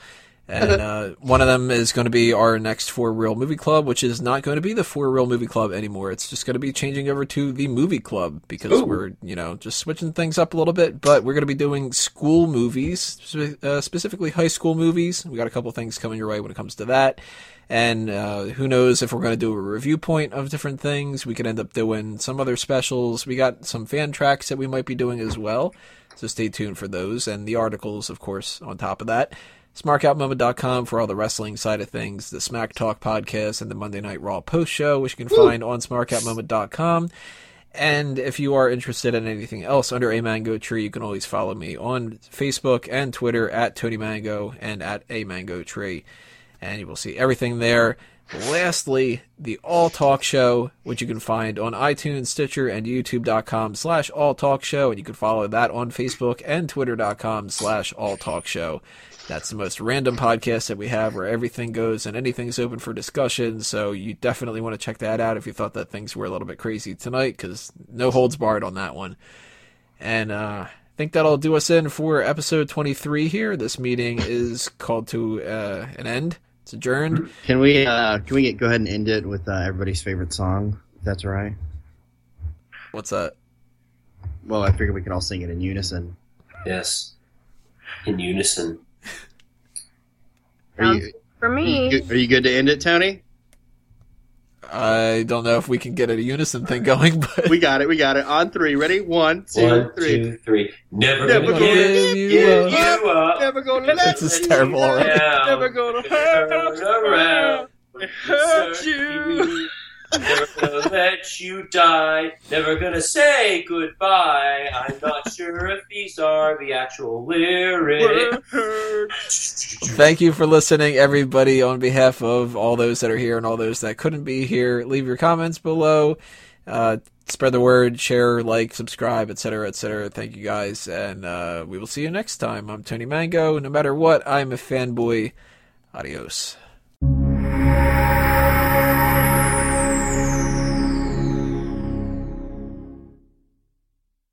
And uh, one of them is going to be our next four Real Movie Club, which is not going to be the four Real Movie Club anymore. It's just going to be changing over to the Movie Club because Ooh. we're, you know, just switching things up a little bit. But we're going to be doing school movies, uh, specifically high school movies. We got a couple things coming your way when it comes to that. And uh, who knows if we're going to do a review point of different things. We could end up doing some other specials. We got some fan tracks that we might be doing as well. So stay tuned for those and the articles, of course, on top of that smarkoutmoment.com for all the wrestling side of things, the Smack Talk podcast, and the Monday Night Raw post show, which you can find on smarkoutmoment.com. And if you are interested in anything else under a mango tree, you can always follow me on Facebook and Twitter at Tony Mango and at a mango tree. And you will see everything there. Lastly, the All Talk Show, which you can find on iTunes, Stitcher, and YouTube.com slash All Talk Show. And you can follow that on Facebook and Twitter.com slash All Talk Show. That's the most random podcast that we have where everything goes and anything's open for discussion. So you definitely want to check that out if you thought that things were a little bit crazy tonight because no holds barred on that one. And uh, I think that'll do us in for episode 23 here. This meeting is called to uh, an end. It's adjourned. Can we uh, can we get, go ahead and end it with uh, everybody's favorite song? If that's all right. What's that? Well, I figure we can all sing it in unison. Yes, in unison. Are you, for me. Are you, are you good to end it, Tony? I don't know if we can get a unison thing going, but we got it. We got it. On three, ready? One, two, One, three. Two, three. Never, Never gonna, gonna give, you, give you up. Never gonna let this is terrible already. Never gonna hurt around. Hurt you. Never gonna let you die. Never gonna say goodbye. I'm not sure if these are the actual lyrics. Thank you for listening, everybody. On behalf of all those that are here and all those that couldn't be here, leave your comments below. Uh, spread the word, share, like, subscribe, etc., etc. Thank you guys, and uh, we will see you next time. I'm Tony Mango. No matter what, I'm a fanboy. Adios.